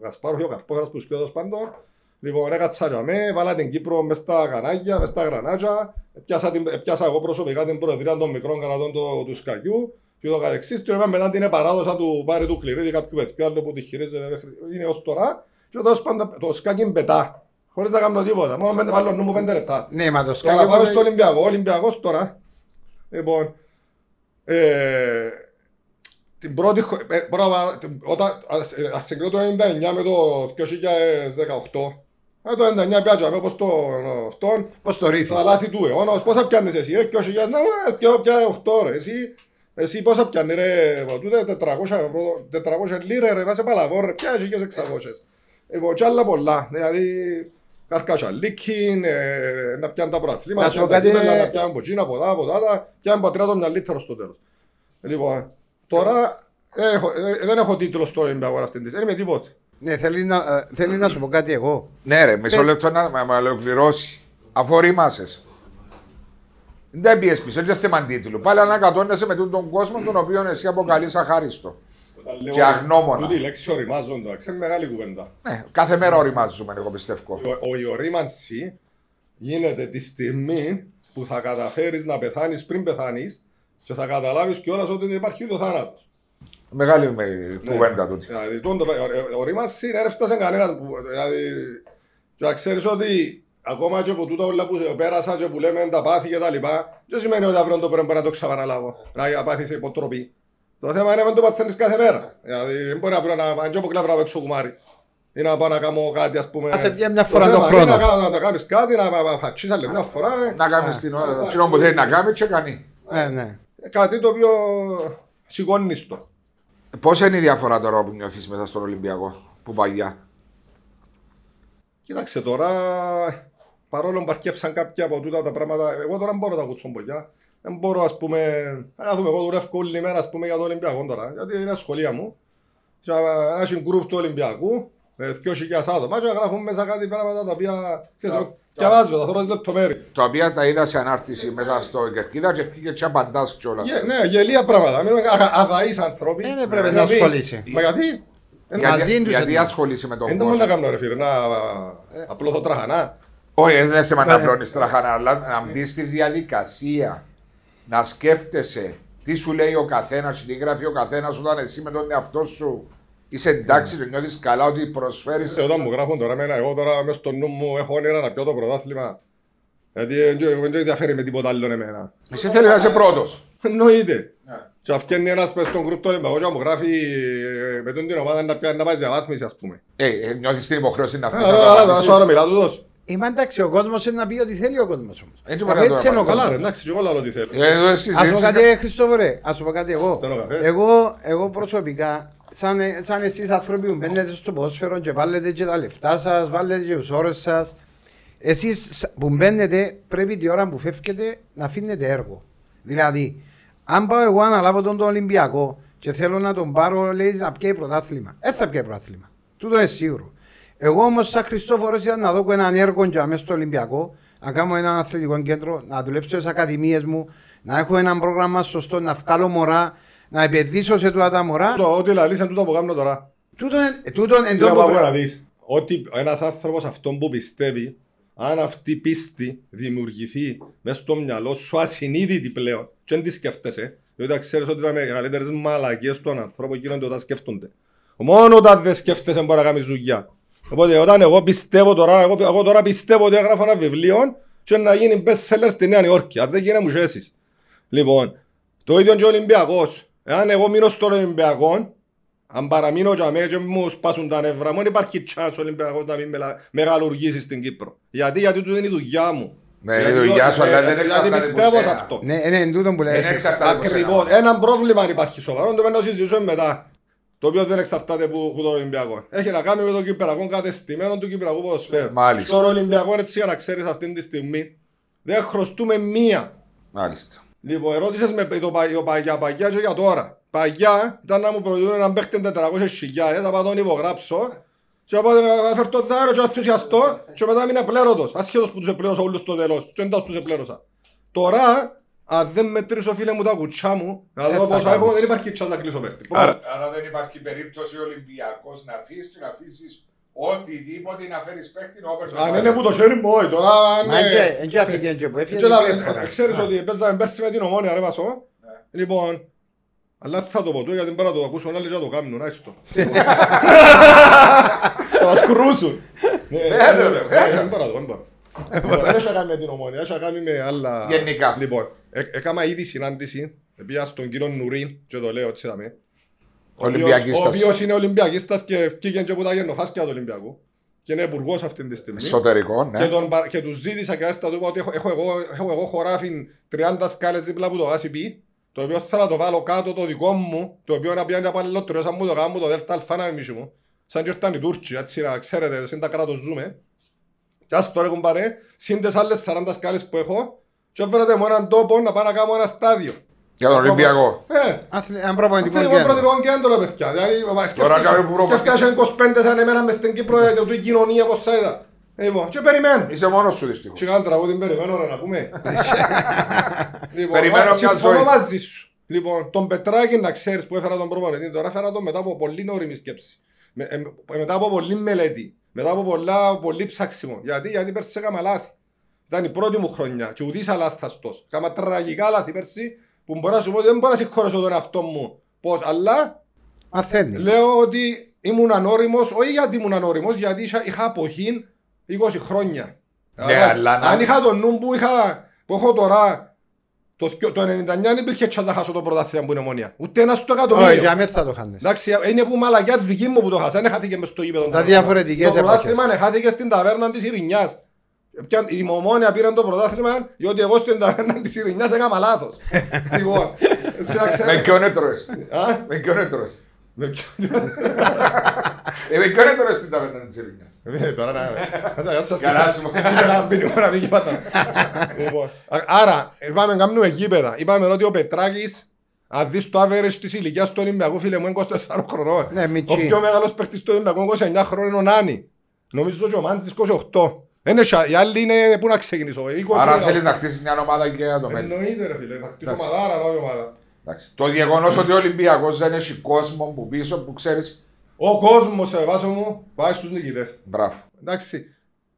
Κασπάροφ και ο Καρπόχερας που σπίτι πάντων. Λοιπόν, έκατσα για με, βάλα την Κύπρο μες στα κανάγια, μες στα γρανάτια, πιάσα, την, πιάσα εγώ προσωπικά την προεδρία των μικρών κρατών του, του Σκαγιού και το καθεξής. Και μετά την παράδοσα του πάρει του κληρίδι κάποιου παιδιού άλλο που τη χειρίζεται, μέχρι- είναι ως τώρα. Και τέλος πάντων το Σκάκι μπετά, χωρίς να κάνω τίποτα, μόνος πέντε, βάλω νου μου πέντε λεπτά. Ναι, μα το Τώρα σκάκι. πάμε στο Ολυμπιακό. Ο Ολυμπιακός τώρα. Λοιπόν, ε, την πρώτη, χω- ε, πρώτα, την- όταν ας- ε, ας συγκρίνω το 99 με το 2018, ε, το 99 πιάτσα με όπως το αυτόν, Πώς το ρίφει. τα λάθη του αιώνας, πόσα πιάνεις εσύ, ρε, 2000, να μου, και εγώ πια 8 ρε, εσύ, εσύ πόσα πιάνει ρε, μα, τούτε 400 ευρώ, 400 λίρε ρε, βάσε παλαβό ρε, πια έχει και 600. Λοιπόν, και άλλα πολλά, δηλαδή, καρκατσαλίκιν, ε, να πιάνουν τα προαθλήματα, Να σου πω να πιάνουν τα κάτι, κύπελλα, ε, να πιάνουν από εκείνα, από εδώ, από τάτα, πιάνουν πατριά μια λίτρο στο τέλος. Λοιπόν, τώρα, ε, έχω, ε, δεν έχω τίτλο στο Ολυμπιακό αυτή τη στιγμή, δεν είμαι τίποτα. Ναι, θέλει να, ε, θέλει να σου πω κάτι εγώ. Ναι, ρε, μισό λεπτό να με- με ολοκληρώσει. Αφού ορίμασες. Δεν πιες πίσω, δεν θέμα τίτλου. Πάλι ανακατώνεσαι με τον κόσμο τον οποίο εσύ αποκαλείς αχάριστο. Όταν λέω- Και αγνώμονα. Τούτη η λέξη οριμάζοντα, ξέρει μεγάλη κουβέντα. Ναι, κάθε μέρα οριμάζουμε, εγώ πιστεύω. Ο- ο- Η ορίμανση γίνεται τη στιγμή που θα καταφέρεις να πεθάνεις πριν πεθάνεις και θα καταλάβεις κιόλας ότι δεν υπάρχει ούτε θάνατος. Μεγάλη με η κουβέντα τούτη. Δηλαδή, τούτο το- ο- ο- ορίμανση δεν έφτασε κανένας. που- Δηλαδή, και να ξέρεις ότι ακόμα και από τούτα όλα που πέρασα και που λέμε τα πάθη και τα λοιπά, δεν σημαίνει ότι αύριο το πρωί μπορεί να το ξαναλάβω. Να πάθεις υποτροπή. Το θέμα είναι να το παθαίνεις κάθε μέρα. Δηλαδή, δεν μπορεί αύριο να πάνε και από κλάβρα έξω κουμάρι. Ή να πάω να κάνω κάτι, ας πούμε. Να σε πιάνει μια Το φορά το θέμα είναι χρόνο. Να, να, να κάνεις κάτι, να, να, να φαξίσεις άλλη μια φορά. ε. Να κάνεις την ώρα, εκείνο που θέλει να κάνει και κάνει. Ναι, ναι. Κάτι το οποίο σηκώνεις το. Πώς είναι η διαφορά τώρα που νιώθεις μέσα στον Ολυμπιακό, που παγιά; Κοίταξε τώρα, παρόλο που αρκέψαν κάποια από τούτα τα πράγματα, εγώ τώρα δεν μπορώ να τα ακούσω μπογιά. Δεν μπορώ, ας πούμε, να δούμε, εγώ δουλεύω όλη μέρα, ας πούμε, για το Ολυμπιακό τώρα, γιατί είναι σχολεία μου. Και να έχει γκρουπ του Ολυμπιακού, με 2.000 άτομα και να γράφουν μέσα κάτι πράγματα τα οποία, ξέρεις, Τα- διαβάζω, θα θέλω τις λεπτομέρειες. Τα οποία τα είδα σε ανάρτηση μέσα στο Κερκίδα και φύγε και απαντάς κιόλας. Γε- Ναι, γελία πράγματα, μην αδαείς άνθρωποι. Ε, Δεν πρέπει να Δηλαδή, ασχολείσαι. Μα γιατί, Γιατί, μαζί τους γιατί είναι. ασχολείσαι με τον δεν μπορώ να κόσμο. κάνω ρε φίλε, να απλώ το τραχανά. Όχι, δεν είναι θέμα να Ναι. πλώνεις τραχάνα, αλλά να μπεις στη διαδικασία να σκέφτεσαι τι σου λέει ο καθένας, τι γράφει ο καθένας όταν εσύ με τον εαυτό σου είσαι εντάξει και νιώθεις καλά ότι προσφέρεις. Ε, Όταν μου γράφουν τώρα εμένα, εγώ τώρα μέσα στο νου μου έχω όνειρα να πιω το πρωτάθλημα. Γιατί δεν δεν- δεν ενδιαφέρει με τίποτα άλλο εμένα. Εσύ θέλεις να είσαι πρώτος. Εννοείται. Ναι. Και αυκένει ένας μες στον γκρουπ των Ολυμπιακών και μου γράφει ε, με τον την ομάδα να πιάνει να πάει σε διαβάθμιση ας πούμε. Ε, ε, νιώθεις την υποχρέωση να φύγεις. Άρα, άρα, τώρα σου άλλο μιλά τούτος. Είμαι εντάξει, ο κόσμος είναι να πει ότι θέλει ο κόσμος όμως. Έτσι μπορεί να το Έτσι είναι ο απαντήσει. Καλά ρε, κόσμος. εντάξει, και εγώ λέω τι θέλω. Ε, εδώ εσύ Α σου πω ζήσεις- κάτι, Χριστόφορε, ας σου πω κάτι εγώ. Θέλω καφέ. Εγώ, εγώ προσωπικά, σαν, σαν εσείς άνθρωποι που μπαίνετε στο ποδόσφαιρο και βάλετε και τα λεφτά σας, βάλετε και του όρου σας, εσείς που μπαίνετε πρέπει τη ώρα που φεύγετε να αφήνετε έργο. Δηλαδή, αν πάω εγώ να αναλάβω τον, τον Ολυμπιακό και θέλω να τον πάρω, λέει να πιέει πρωτάθλημα. Δεν θα πιέει πρωτάθλημα. Τούτο είναι σίγουρο. Εγώ όμως, σαν Χριστόφορος, ήταν να δω έναν έργο για μέσα στο Ολυμπιακό, να κάνω ένα αθλητικό κέντρο, να δουλέψω στις ακαδημίες μου, να έχω ένα πρόγραμμα σωστό, να βγάλω μωρά, να επενδύσω σε τούτα τα μωρά. Το Ό,τι λαλείς είναι τούτο που κάνω τώρα. Τούτον εν- τούτον εν Τι να τούτο πάω πράγμα. να δεις. Ότι ένας άνθρωπος αυτόν που πιστεύει, αν αυτή η πίστη δημιουργηθεί μέσα στο μυαλό σου ασυνείδητη πλέον, και δεν τη σκέφτεσαι, διότι ξέρεις ότι τα μεγαλύτερες μαλακίες των ανθρώπων γίνονται όταν σκέφτονται. Μόνο όταν δεν σκέφτεσαι μπορεί να κάνεις δουλειά. Οπότε όταν εγώ πιστεύω τώρα, εγώ, εγώ τώρα πιστεύω ότι έγραφα ένα βιβλίο και να γίνει best seller στη Νέα Υόρκη. Αν δεν γίνει μου ζήσεις. Λοιπόν, το ίδιο και ο Ολυμπιακός. Εάν εγώ μείνω στον Ολυμπιακό, αν παραμείνω για μένα και μου σπάσουν τα νεύρα μου, δεν υπάρχει chance ο Ολυμπιακός να μην μελα- μεγαλουργήσει στην Κύπρο. Γιατί, γιατί του είναι η δουλειά μου. Ναι, Γιατί η δουλειά το- σου, αλλά ε, δεν Γιατί εξαρτάται πιστεύω από σε σένα. αυτό. Ναι, ναι, εν τούτον που Δεν λες. εξαρτάται από Ακριβώς. σένα. Ένα πρόβλημα αν υπάρχει σοβαρό, το πρέπει να συζητήσουμε μετά. Το οποίο δεν εξαρτάται από από τον Ολυμπιακό. Έχει να κάνει με το Κυπριακό κατεστημένο του Κυπριακού ποδοσφαίρου. Μάλιστα. Στον Ολυμπιακό, έτσι για να ξέρεις αυτή τη στιγμή, δεν χρωστούμε μία. Μάλιστα. Λοιπόν, ερώτησες με το, πα- το παγιά, παγιά και για τώρα. Παγιά ήταν να μου προτείνουν έναν παίχτη 400 χιλιάδες, να πάω τον υπογράψω και να πάω να φέρω το δάρο και να ενθουσιαστώ και μετά μείνε πλέρωτος, ασχέτως που τους επλέρωσα όλους στο τέλος και εντός τους επλέρωσα. Τώρα, αν δεν μετρήσω φίλε μου τα κουτσά μου, να Δεν δω θα πόσα έχω, κάνεις. δεν υπάρχει chance να κλείσω παίχτη. Άρα, άρα δεν υπάρχει περίπτωση ο Ολυμπιακός να αφήσεις και να αφήσεις οτιδήποτε να φέρεις παίχτη over το Αν παρελθόν. είναι που το χέρι μου, όχι, τώρα Μα είναι... και- εν και αφήκε και που έφυγε, Και να- δεν έφερα. ε, Ξέρεις ότι παίζαμε πέρσι με την ομόνια ρε Βασό. Ναι. Λοιπόν, αλλά θα το πω του γιατί μπορεί να το ακούσουν άλλοι και να το κάνουν, να το. Θα μας κρούσουν. Ναι, Ναι, ναι, ναι, ναι, ναι. Δεν μπορώ, δεν μπορώ. Δεν έχει να κάνει με την ομόνια, έχει να κάνει με άλλα... Γενικά. Λοιπόν, ε- έκανα ήδη συνάντηση, πήγα στον κύριο Νουρίν και το λέω έτσι δαμε. Ο οποίος- Ολυμπιακίστας. Ο οποίος είναι Ολυμπιακίστας και βγήκε και από τα γεννοφάσκια του Ολυμπιακού. Και είναι υπουργός αυτή τη στιγμή. Εσωτερικό, Και, ναι. τον, παρα- και τους ζήτησα και άστα του είπα ότι έχω, έχω, εγώ, έχω εγώ χωράφιν 30 σκάλες δίπλα από το γάσι το οποίο θέλω να το βάλω κάτω το δικό μου, το οποίο να πιάνει από αλληλότερο, σαν μου το κάνω το δέλτα αλφά να μισή μου. Σαν και ήρθαν οι Τούρκοι, έτσι να ξέρετε, σαν τα κράτος ζούμε. Και ας τώρα κουμπάρε, συν τις άλλες 40 σκάλες που έχω, και έφερατε μου έναν τόπο να πάω να κάνω ένα στάδιο. Για τον Ολυμπιακό. Ε, Αθλη- Ένα προπονητικό Θέλει εγώ κέντρο. πρώτη κέντρο ρε παιδιά. Δηλαδή, Τώρα κάνουμε που σκέφτεσαι 25 σαν εμένα μες στην Κύπρο, ε, του η κοινωνία πως θα είδα. Λοιπόν, και περιμένω. Είσαι μόνος σου δυστυχώς. Και κάνω τραγούδι, περιμένω ρε να πούμε. *laughs* λοιπόν, Περιμένω α, μια συμφωνώ ζωή. μαζί σου. Λοιπόν, τον Πετράκη να ξέρεις που έφερα τον προπονητή, τώρα έφερα τον μετά από πολύ όρημη σκέψη. Με, ε, ε, μετά από πολλή μελέτη. Μετά από πολλά, πολύ ψάξιμο. Γιατί, γιατί πέρσι έκανα λάθη. Ήταν η πρώτη μου χρονιά και ουδής αλάθαστος. Κάμα τραγικά λάθη πέρσι που μπορώ να σου πω ότι δεν μπορώ να συγχωρέσω τον εαυτό μου. Πώς, αλλά Μαθαίνεις. Λέω ότι ήμουν ανώριμος, όχι γιατί ήμουν ανώριμος, γιατί είχα, είχα αποχή 20 χρόνια. Ναι, αλλά να- αν είχα τον νου που, είχα, που έχω τώρα, το, θκιο- το 99 δεν υπήρχε τσάς να χάσω το πρωτάθλημα που είναι μόνια. Ούτε ένας στο Όχι, εκατομμύριο. για μένα θα το χάνεις. Εντάξει, είναι που μαλακιά δική μου που το χάσα, δεν χάθηκε μες στο γήπεδο. Τα διαφορετικές Το πρωτάθλημα εποχές. ναι, χάθηκε στην ταβέρνα της Ειρηνιάς. Πια- Η Μομόνια πήραν το πρωτάθλημα, διότι εγώ στην ταβέρνα της Ειρηνιάς έκανα λάθος. *laughs* λοιπόν, έτσι να Με ξέρετε. ποιον έτρωες; Α, Με ποιον έτρωες; με ποιον- Ε, Με ποιον έτρωες στην ταβέρνα της Ειρήνιας. Ε, Τώρα να... Κάτσε, κάτσε, Καλά σου. κάτσε να μπει να μην πάτα. Λοιπόν, α- Άρα, είπαμε να κάνουμε γήπεδα. Είπαμε ότι ο Πετράκης, αν δεις το average της ηλικίας του Ολυμπιακού, φίλε μου, είναι 24 χρονών. Ναι, Ο μητσί. πιο μεγάλος παίχτης του Ολυμπιακού, 29 χρόνων, είναι ο Νάνι. Νομίζω ότι ο Μάντης 28. Είναι σα- Οι άλλοι είναι πού να ξεκινήσω, 20. Άρα είναι- θέλεις να χτίσεις μια ομάδα και για το μέλλον. Εννοείται ρε φίλε, θα χτίσω Εντάξει. ομαδάρα, όχι ομάδα. Εντάξει. Το γεγονός ότι ο Ολυμπιακός δεν έχει κόσμο που πίσω που ξέρεις. Ο κόσμος, ε, βάσο μου, πάει στους νικητές. Μπράβο. Εντάξει.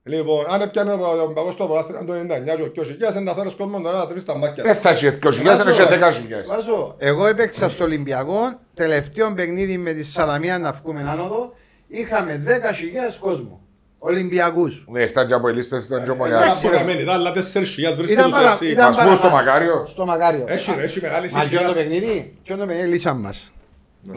Λοιπόν, αν έπιανε ο Ολυμπιακός στο πρωτάθλημα το 99 και ο Κιώσικιας, να φέρεις κόσμο τώρα να τρεις τα μάτια. Δεν θα έχει 2.000, δεν έχει 10.000. Βάζω, εγώ έπαιξα στο Ολυμπιακό, τελευταίο παιχνίδι με τη Σαλαμία να βγούμε άνοδο, είχαμε 10.000 κόσμο. Ολυμπιακούς. Ναι, ήταν και από οι λίστες, ήταν και ο Εντάξει, Μονιάς. μπορεί να μένει, ήταν άλλα 4.000 βρίσκεται Ήταν τους παρα- έτσι. ήταν Μας πούν στο παραπάνω. Μακάριο. Στο Μακάριο. Έχει ρε, έχει μεγάλη Μα και το ηλικία. παιχνίδι, και το παιχνίδι; Λύσαν μας.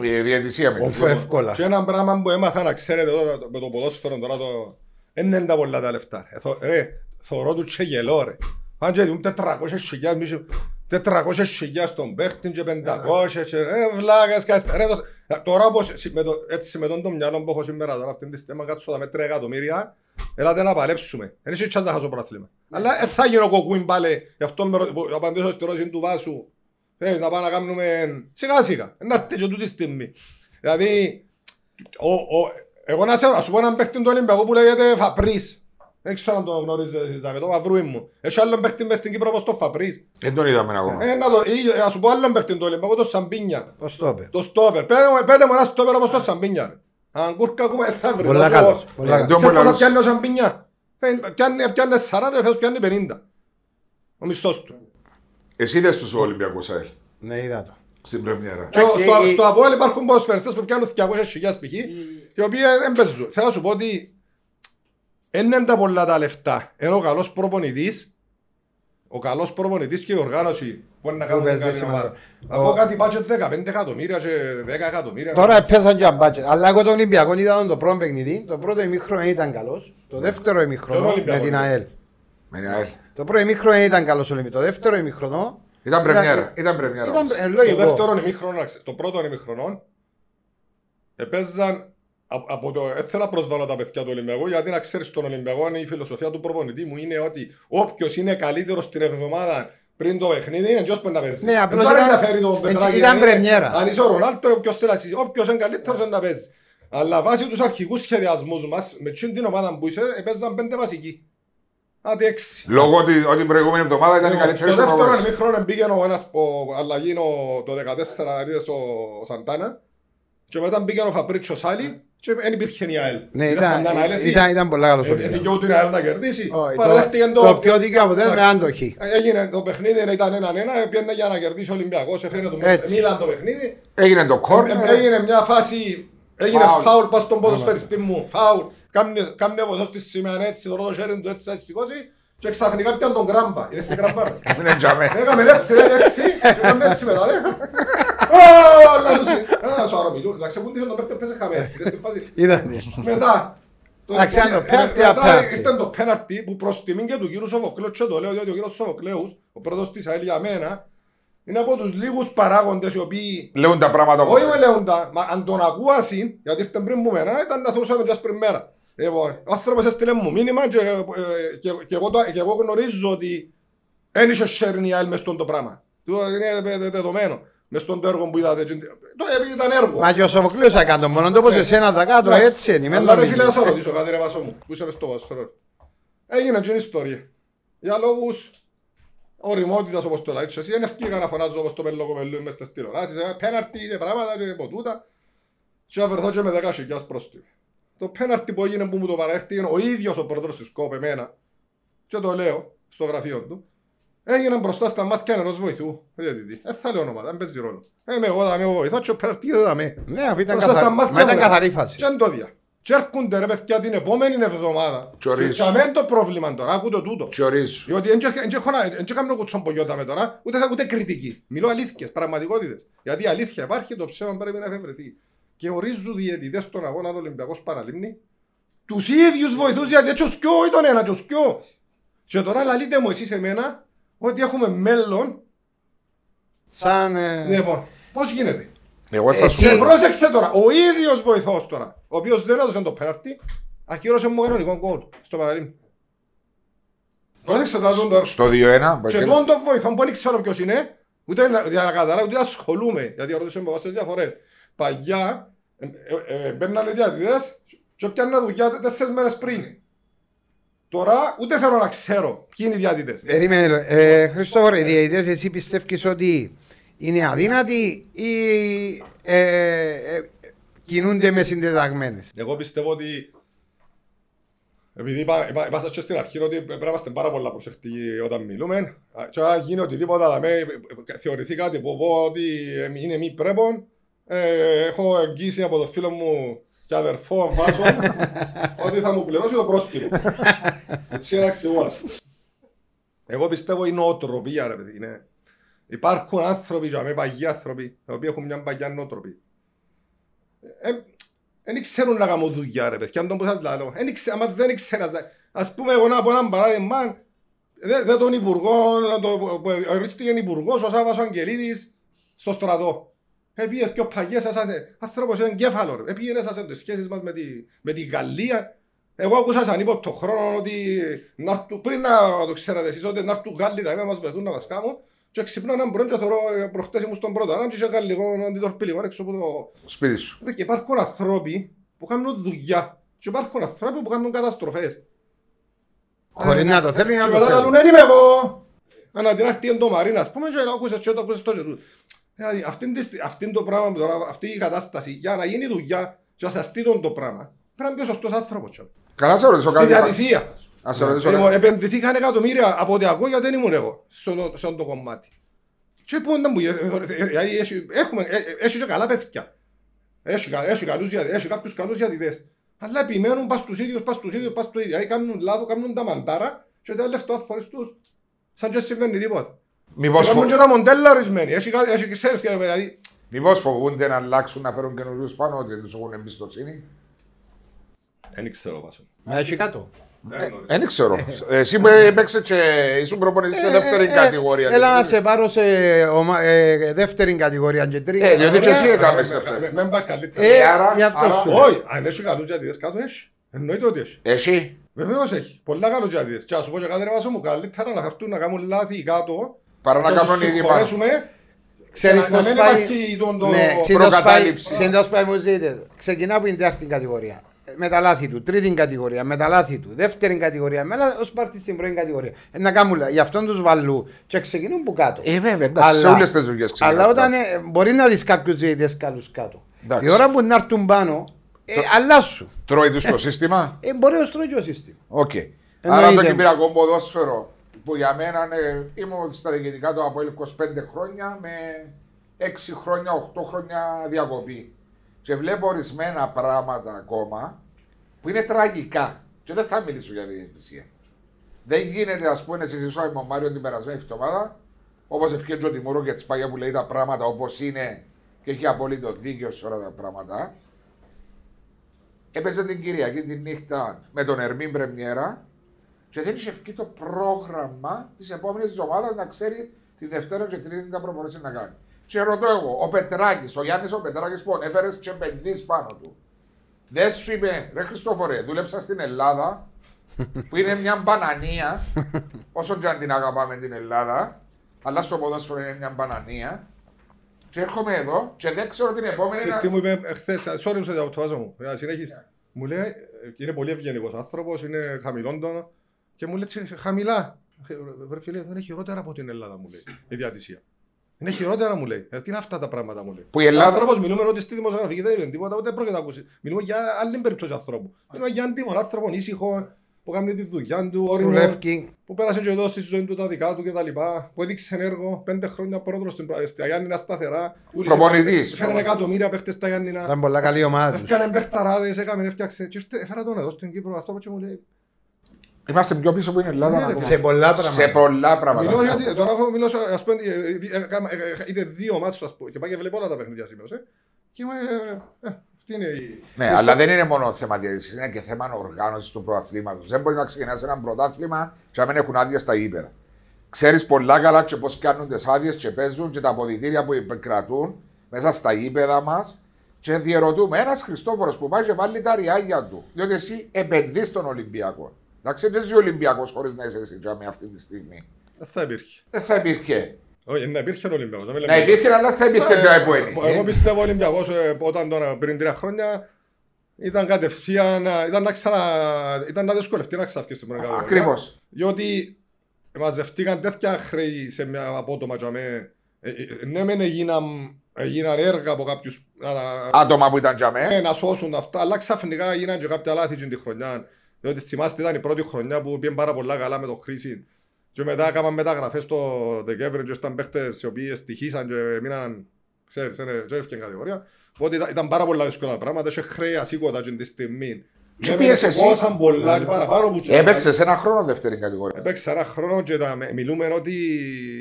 Η διαιτησία με Οφ, εύκολα. Και ένα πράγμα που έμαθα να ξέρετε εδώ το- με το ποδόσφαιρο τώρα το... Δεν είναι τα πολλά τα λεφτά. ρε. Θω- Ρε, θωρώ του και γελώ ρε. Πάνε και δουν 400 χιλιάδες, μισή- 400 χιλιάδες στον παίχτη και 500 και ρε βλάκας κάστα. Ρε, το- Τώρα όπως σι- με το- έτσι με τον το μυαλό που έχω σήμερα τώρα αυτή τη στιγμή κάτσω τα με 3 εκατομμύρια Ελάτε να παλέψουμε. Δεν έχει τσάζα χάσω πρωτάθλημα. Αλλά δεν θα γίνω κοκκούιν πάλι. Γι' αυτό με ρω- που- απαντήσω στη ερώτηση του Βάσου. Ε, να πάμε να κάνουμε σιγά σιγά. Να έρθει και τούτη στιγμή. Δηλαδή, ο, ο, εγώ να, σε, να σου πω έναν παίχτη του Ολυμπιακού που λέγεται Φαπρίς. Δεν ξέρω αν το γνωρίζετε εσείς, με το μαυρούι μου. Έχει άλλον παίχτη μες στην Κύπρο όπως το Φαπρίς. Δεν τον είδαμε ακόμα. Ε, να, το, ή, να σου πω άλλον παίχτη του Ολυμπιακού, το Σαμπίνια. Πώς το είπε. Το στόπερ. Πέτε μου, πέτε μου ένα στόπερ όπως το Σαμπίνια. ρε. Αν κούρκα ακόμα, ε, θα βρεις. Πολλά να σου καλός, πω. πολλά Ε, καλός. το- Ξέρεις πόσα καλός. πιάνει ο Σαμπίνια. Ε, Πιάνει, πιάνει 40, φέτος πιάνει 50. Ο μισθός του. Εσύ είδες τους Ολυμπιακούς, Άιλ, Ναι, είδα το. στην πρεμιέρα. Και Εντάξει, στο, η- στο Απόελ υπάρχουν ποδοσφαιριστές που πιάνουν 200.000 π.χ. οι οποίοι δεν παίζουν. Θέλω να σου πω ότι δεν είναι τα πολλά τα λεφτά. Είναι ο καλός προπονητής, ο καλός προπονητής και η οργάνωση μπορεί να κάνουν παίζει την καλή σημαντικό. ομάδα. Από κάτι budget 15 εκατομμύρια και 10 εκατομμύρια. Τώρα πέσαν και αμπάτσε. Αλλά εγώ τον Ολυμπιακό είδα το πρώτο παιχνίδι. Το πρώτο ημίχρονο ήταν καλός. Το δεύτερο Ποιον ημίχρονο με Ολυμπιακό την είδες; ΑΕΛ. Με την Άιλ. Το πρώτο ημίχρονο ήταν καλός ο Ολυμπιακός. Το δεύτερο ημίχρονο Ήταν πρεμιέρα. Ήταν πρεμιέρα. ήταν όμως. ε, Το λογικό. δεύτερο ημίχρονο, το πρώτο ημίχρονο, επέζαν από, από το, δεν θέλω να προσβάλλω τα παιδιά του Ολυμπιακού, γιατί να ξέρεις τον Ολυμπιακό, η φιλοσοφία του προπονητή μου είναι ότι όποιος είναι καλύτερος την εβδομάδα πριν το παιχνίδι είναι ποιος μπορεί να παίζει. Ναι, Δεν απλώς τώρα ήταν- ενδιαφέρει τον ε, Πετράκη. ήταν αν είναι- πρεμιέρα. Αν είσαι ο Ρονάλτο, όποιος θέλει να συζητήσει, όποιος είναι καλύτερος είναι να παίζει. Αλλά βάσει τους αρχικούς σχεδιασμούς μας, με εκείνη την ομάδα που είσαι, έπαιζαν πέντε βασικοί. Άντε έξι. Λόγω ότι, ότι την προηγούμενη εβδομάδα ήταν η καλύτερη Στο στο δεύτερο πρόγραμμα. ημίχρονο πήγε ο ένας ο αλλαγή ο- το 14 είδες ο Σαντάνα και μετά πήγε ο Φαπρίτσο Σάλι και δεν υπήρχε η ΑΕΛ. Ναι, Είδες ήταν, καμιά ΑΕΛ εσύ; ήταν, ήταν πολλά καλός ο Ε, ε, Ολυμπιακός. δικαιούται η ΑΕΛ να κερδίσει. Όχι, Παραδέχτηκε το, το πιο δίκαιο αποτέλεσμα Εντάξει. ήταν το χ. Ε, Έγινε το παιχνίδι, ήταν έναν ένα, πήγαινε για να κερδίσει ο Ολυμπιακός, έφερε το Έτσι. Μίλαν το παιχνίδι. Έγινε το Ε, κόρνερ. Έγινε μια φάση, έγινε Φάουλ. φάουλ πας στον ποδοσφαιριστή μου, φάουλ. Κάμνε- Κάμνε βοηθός στη σημαία έτσι, τώρα το χέρι του έτσι θα σηκώσει και ξαφνικά πιάνε τον κράμπα. Είδες την κράμπα ρε. Είναι τζαμέ. Έκαμε έτσι, έτσι, έκαμε έτσι μετά, ρε. Ω, λάθος. Α, σου αρρομιλούν. Εντάξει, που τον παίχτη πέσε χαμένη. Είδες τη φάση. Είδατε. Μετά. το- Εντάξει, αν το ε, πέφτει, μετά απέφτει. Ήταν το πέναρτι που προς τιμήν και του κύριου Σοφοκλέου και το λέω διότι ο κύριος Σοφοκλέους, ο πρόεδρος της ΑΕΛ για μένα, είναι από τους λίγους παράγοντες οι οποίοι Λέουν τα πράγματα όπως όχι με λέοντα, μα αν τον ακούασαι, γιατί ήρθε πριν που μένα, ήταν να θεωρούσαμε just πριν μέρα. Λοιπόν, ο άνθρωπος έστειλε μου μήνυμα και, ε, και, και, εγώ, το- και εγώ γνωρίζω ότι δεν είχε sharing η ΑΕΛ μες στον το πράγμα. Το είναι δε- δε- δεδομένο. Μες στον το έργο που είδατε. Το επειδή ήταν έργο. Μα και ο Σοφοκλής έκανε το μόνο του όπως εσένα θα κάτω Εντάξει. έτσι είναι. μην Αλλά ρε νομίζεις. φίλε, να σε ρωτήσω κάτι ρε Βάσο μου, που είσαι μες στο ποδόσφαιρο. Έγινε και η ιστορία. Για λόγους οριμότητας όπως το λέει και εσύ, δεν ευκήγα να φωνάζω όπως το πέλο κοπελού μες στις τηλεοράσεις, ε, πέναρτι και πράγματα και ποτούτα. Και να βρεθώ και με 10.000 πρόστιμο. Το πέναρτι που έγινε που μου το παρέχτηκε ο ίδιος ο πρόεδρος της ΚΟΠ εμένα και το λέω στο γραφείο του. Έγινε μπροστά στα μάτια ενός βοηθού. Δεν θα λέω ονόματα, δεν παίζει ρόλο. Ε, Είμαι εγώ, θα είμαι ο βοηθός και ο πέναρτι δεν θα είμαι. Ναι, αφού ήταν Μπροστά στα καθαρή- μάτια μα ήταν μου, ρε. καθαρή φάση. Και αν το δια. Και έρχονται ρε παιδιά την επόμενη εβδομάδα. Και ορίζουν. Και αμέν το πρόβλημα τώρα, ακούτε τούτο. Και ορίζουν. Διότι δεν κάνω κουτσόν πογιώτα με τώρα, ούτε θα ούτε κριτική. Μιλώ αλήθειες, πραγματικότητες. Γιατί η αλήθεια υπάρχει, το ψέμα πρέπει να εφευρεθεί. Και ορίζουν διαιτητές στον αγώνα του Ολυμπιακός Παραλίμνη τους ίδιους βοηθούς γιατί έτσι ο σκιό ήταν ένα και ο σκιό. Και τώρα λαλείτε μου εσείς εμένα ότι έχουμε μέλλον. Σαν... ε, Λοιπόν, πώς γίνεται; Εγώ θα σου Εσύ- Και πρόσεξε τώρα, ο ίδιος βοηθός τώρα, ο οποίος δεν έδωσε το πέναρτι, ακύρωσε μου κανονικό γκολ στο Παραλίμνη. Πρόσεξε τώρα τον τώρα. Στο 2-1. Και τον τον βοηθό που δεν ξέρω ποιος είναι, ούτε να- για να καταλάβω, ούτε ασχολούμαι, γιατί ρωτήσω με βάστες διαφορές. Παγιά, ε, ε, ε, μπαίνανε διατητές και πιάνε δουλειά τέσσερις μέρες πριν. Τώρα ούτε θέλω να ξέρω ποιοι είναι οι διατητές. Περίμενε, ε, Χριστόφορ, οι διαιτητές εσύ πιστεύεις ότι είναι αδύνατοι ή ε, ε, κινούνται με συντεταγμένες; Εγώ πιστεύω ότι επειδή είπα, είπα, είπα σας και στην αρχή ότι πρέπει να είμαστε πάρα πολλά προσεκτικοί όταν μιλούμε Α, και αν γίνει οτιδήποτε αλλά με θεωρηθεί κάτι που πω ότι ε, είναι μη πρέπον ε, έχω εγγύηση από τον φίλο μου και αδερφό βάζω ότι θα μου πληρώσει το πρόστιμο. Έτσι είναι αξιόμαστε. Εγώ πιστεύω η νοοτροπία ρε παιδί. Είναι... Υπάρχουν άνθρωποι και με παγιοί άνθρωποι οι οποίοι έχουν μια παγιά νοοτροπία. Δεν ξέρουν να κάνουν δουλειά ρε παιδιά, αν τον που σας λέω. Άμα δεν ξέρεις, ας πούμε εγώ να πω έναν παράδειγμα, δεν τον υπουργό, ορίστηκε υπουργός ο Σάββας Αγγελίδης στο στρατό. Επίε και ο παγιές σας, άνθρωπος είναι εγκέφαλος. Επίε σας τις σχέσεις μας με τη, με τη Γαλλία. Εγώ ακούσα σαν είπα το χρόνο ότι πριν να το ξέρατε εσείς ότι να έρθουν Γάλλοι θα μας βεθούν να μας κάνουν και ξυπνώ έναν πρωί και θεωρώ προχτές ήμουν στον πρώτο αν και είχε γαλλικό αντιτορπίλικο έξω από το σπίτι σου. Και υπάρχουν ανθρώποι που κάνουν δουλειά και υπάρχουν ανθρώποι που κάνουν καταστροφές. Χωρίς να το θέλει να Και το μετά θέλει. λαλούν, «Δεν είμαι εγώ. Αν την άκτη είναι το Μαρίνα, ας πούμε, και να ακούσες και το ακούσες το και τούτο. Δηλαδή, αυτήν τη στι- αυτήν το πράγμα που τώρα, αυτή η κατάσταση, για να γίνει δουλειά και να σας στείλουν το πράγμα, πρέπει να μπει ο σωστός άνθρωπος. τσάμε. Καλά σε ρωτήσω Στη κάτι. διατησία. Να σε ρωτήσω Λοιπόν, κάτι. επενδυθήκαν εκατομμύρια από ό,τι ακούω γιατί δεν ήμουν εγώ σε αυτό- σε αυτό το κομμάτι. Και πού ήταν που δηλαδή, έχει- έχουμε- ε, ε, έχει και καλά παιδιά. Έχει, κα- έχει, καλούς, διατη- έχει κάποιους καλούς διατητές. Αλλά επιμένουν πας στους ίδιους, πας στους ίδιους, πας στους ίδιους. Δηλαδή κάνουν λάθος, κάνουν τα μαντάρα και τα λεφτό αθφορές τους. Σαν και συμβαίνει τίποτα. Μήπως Και κάνουν φο- και τα μοντέλα ορισμένοι. Έχει, κα- έχει ξέρεις και δηλαδή. Μήπως φοβούνται να αλλάξουν, να φέρουν καινούριους πάνω, ότι τους έχουν εμπιστοσύνη. Δεν ξέρω πάσο. Μα έχει κάτω. Δεν ξέρω. Εσύ που έπαιξε και ήσουν προπονητής σε δεύτερη Ε, ε, κατηγορία. Έλα να σε πάρω σε ομα- ε, δεύτερη κατηγορία και τρίτη. Ε, διότι και εσύ Ωραία. έκαμες Με- δεύτερη. με- Μην πας καλύτερα. Ε, άρα- γι' αυτό άρα- σου. Όχι, αν έχει καλούς διατητές κάτω έχει. Εννοείται ότι έχει. Εσύ. Βεβαίως έχει. Πολλά καλούς διατητές. Και ας σου πω και κάτι ρε Βάσο μου, καλύτερα να χαρτούν να κάνουν λάθη κάτω Παρά να και κάνουν τους ήδη πάνω. συγχωρέσουμε Ξέρεις και να πώς μην πάει... υπάρχει τον το... Ναι, ξέρεις πώς πάει- προκατάληψη. ξέρεις πώς πάει μου ζείτε. Ξεκινά από την δεύτερη κατηγορία. Με τα λάθη του. Τρίτη κατηγορία. Με τα λάθη του. Δεύτερη κατηγορία. Με τα ως πάρτι στην πρώτη κατηγορία. Ε, να κάνουν λα- γι' αυτόν τους βαλού. Και ξεκινούν που κάτω. Ε, βέβαια, εντάξει, σε όλες τις δουλειές ξεκινάς Αλλά όταν κάτω. ε, μπορεί να δεις κάποιους διαιτητές καλούς κάτω. Εντάξει. Η ώρα που να έρθουν πάνω, ε, αλλάσου. Τρώει τους το σύστημα; Ε, μπορεί να στρώει και ο σύστημα. Οκ. Εννοείται. Άρα το κυπριακό ποδόσφαιρο που για μένα είναι, ήμουν στα διοικητικά του από 25 χρόνια με 6 χρόνια, 8 χρόνια διακοπή. Και βλέπω ορισμένα πράγματα ακόμα που είναι τραγικά. Και δεν θα μιλήσω για διαιτησία. Δεν γίνεται, ας πούμε, συζητούσα με τον Μάριο την περασμένη εβδομάδα, όπως ευκαιρία ο Τιμούρο και Τσπάγια που λέει τα πράγματα όπως είναι και έχει απόλυτο δίκιο σε όλα τα πράγματα. Έπαιζε την Κυριακή τη νύχτα με τον Ερμήν Πρεμιέρα και δεν είχε βγει το πρόγραμμα της επόμενης εβδομάδα να ξέρει τη Δευτέρα και Τρίτη τι θα προπονήσει να κάνει. Και ρωτώ εγώ, ο Πετράκης, ο Γιάννης ο Πετράκης που ανέφερες και επενδύσει πάνω του. Δεν σου είπε, ρε Χριστόφορε, δούλεψα στην Ελλάδα, που είναι μια μπανανία, όσο και αν την αγαπάμε την Ελλάδα, αλλά στο ποδόσφαιρο είναι μια μπανανία. Και έρχομαι εδώ και δεν ξέρω την επόμενη. Ξέρεις τι μου είπε εχθές, sorry που σε διακοπτωβάζω μου, να συνέχισεις. Μου λέει, ε, είναι πολύ ευγενικός άνθρωπος, είναι χαμηλόντονο και μου λέει «Τσι, χαμηλά. Ε, Βρε φίλε, δεν είναι χειρότερα από την Ελλάδα μου λέει, η διατησία. Είναι χειρότερα μου λέει. Ε, τι είναι αυτά τα πράγματα μου λέει. Που η Ελλάδα- Ο άνθρωπος μιλούμε ότι στη δημοσιογραφική δεν είναι τίποτα, ούτε πρόκειται να ακούσει. Μιλούμε για άλλη περίπτωση ανθρώπου. Μιλούμε για άντιμον άνθρωπο, ήσυχο, που κάνει τη δουλειά του, όριμο, Δουλεύει. που πέρασε και εδώ στη ζωή του τα δικά του κτλ. Που έδειξε έργο, πέντε χρόνια πρόεδρος στην Πρα- στη Γιάννηνα σταθερά. Προπονητής. Φέρνει εκατομμύρια παίχτες στα Γιάννηνα. Ήταν πολλά καλή ομάδα τους. Έφκανε παιχταράδες, έκαμε, έφτιαξε. Και ήρθε, έφερα τον εδώ στην Κύπρο αυτό και μου λέει. Είμαστε πιο πίσω από την Ελλάδα. Ναι, ρε, ακόμα. Σε πολλά Σε πράγματα. πολλά πράγματα. Μιλώ γιατί τώρα έχω μιλώσει, ας πούμε, ε, ε, ε, έκαμα- ε, ε, είδε δύο μάτσο ας πούμε, και πάει και βλέπω όλα τα παιχνίδια σήμερα. ε. Και μου ε, ε, αυτή είναι η... Ναι, η αλλά στο- δεν είναι μόνο θέμα διαιτησίας, είναι και θέμα οργάνωσης του πρωταθλήματο. Δεν μπορεί να ξεκινάς ένα πρωτάθλημα και να μην έχουν άδειε στα ύπερα. Ξέρεις πολλά καλά και πώς κάνουν τις άδειες και παίζουν και τα αποδητήρια που επικρατούν μέσα στα ύπεδα μας. Και διερωτούμε ένας Χριστόφορος που πάει και βάλει τα ριάγια του. Διότι εσύ επενδύεις στον Ολυμπιακό. Να ξέρεις, δεν ζει Ολυμπιακός χωρίς να είσαι εσύ τζάμι αυτή τη στιγμή. Δεν θα υπήρχε. Δεν θα υπήρχε. Όχι, να υπήρχε ο Ολυμπιακός. να μην Να λέμε- υπήρχε, αλλά θα υπήρχε Ε, το που είναι. Εγώ πιστεύω ο Ολυμπιακός ε, όταν τώρα πριν τρία χρόνια ήταν κατευθείαν, ε, ήταν να, ξανα, ήταν να δυσκολευτεί να ξαφκεί στην πρώτη κατηγορία. Ακριβώς. Διότι μαζευτήκαν τέτοια χρέη σε μια απότομα για με. Ε, ε, ναι, μεν έγιναν, έγιναν έργα από κάποιους Άτομα που ήταν τζαμέ. ε, να σώσουν αυτά, αλλά ξαφνικά έγιναν και κάποια λάθη την τη χρονιά. Διότι θυμάστε ήταν η πρώτη χρονιά που πήγαν πάρα πολλά καλά με το Χρήση. Και μετά έκαναν μεταγραφές το Δεκέμβριο και ήταν παίχτες οι οποίοι στοιχήσαν και μείναν Ξέρεις, δεν δεν έφυγε κατηγορία. Οπότε ήταν- ήταν πάρα πολλά δύσκολα τα πράγματα, είχε χρέη ασήκωτα και τη στιγμή. Και Έμενε πήγες εσύ. Πόσαν πολλά και παραπάνω που Έπαιξες ένα χρόνο δεύτερη κατηγορία. Έπαιξε ένα χρόνο και τα, μιλούμε ότι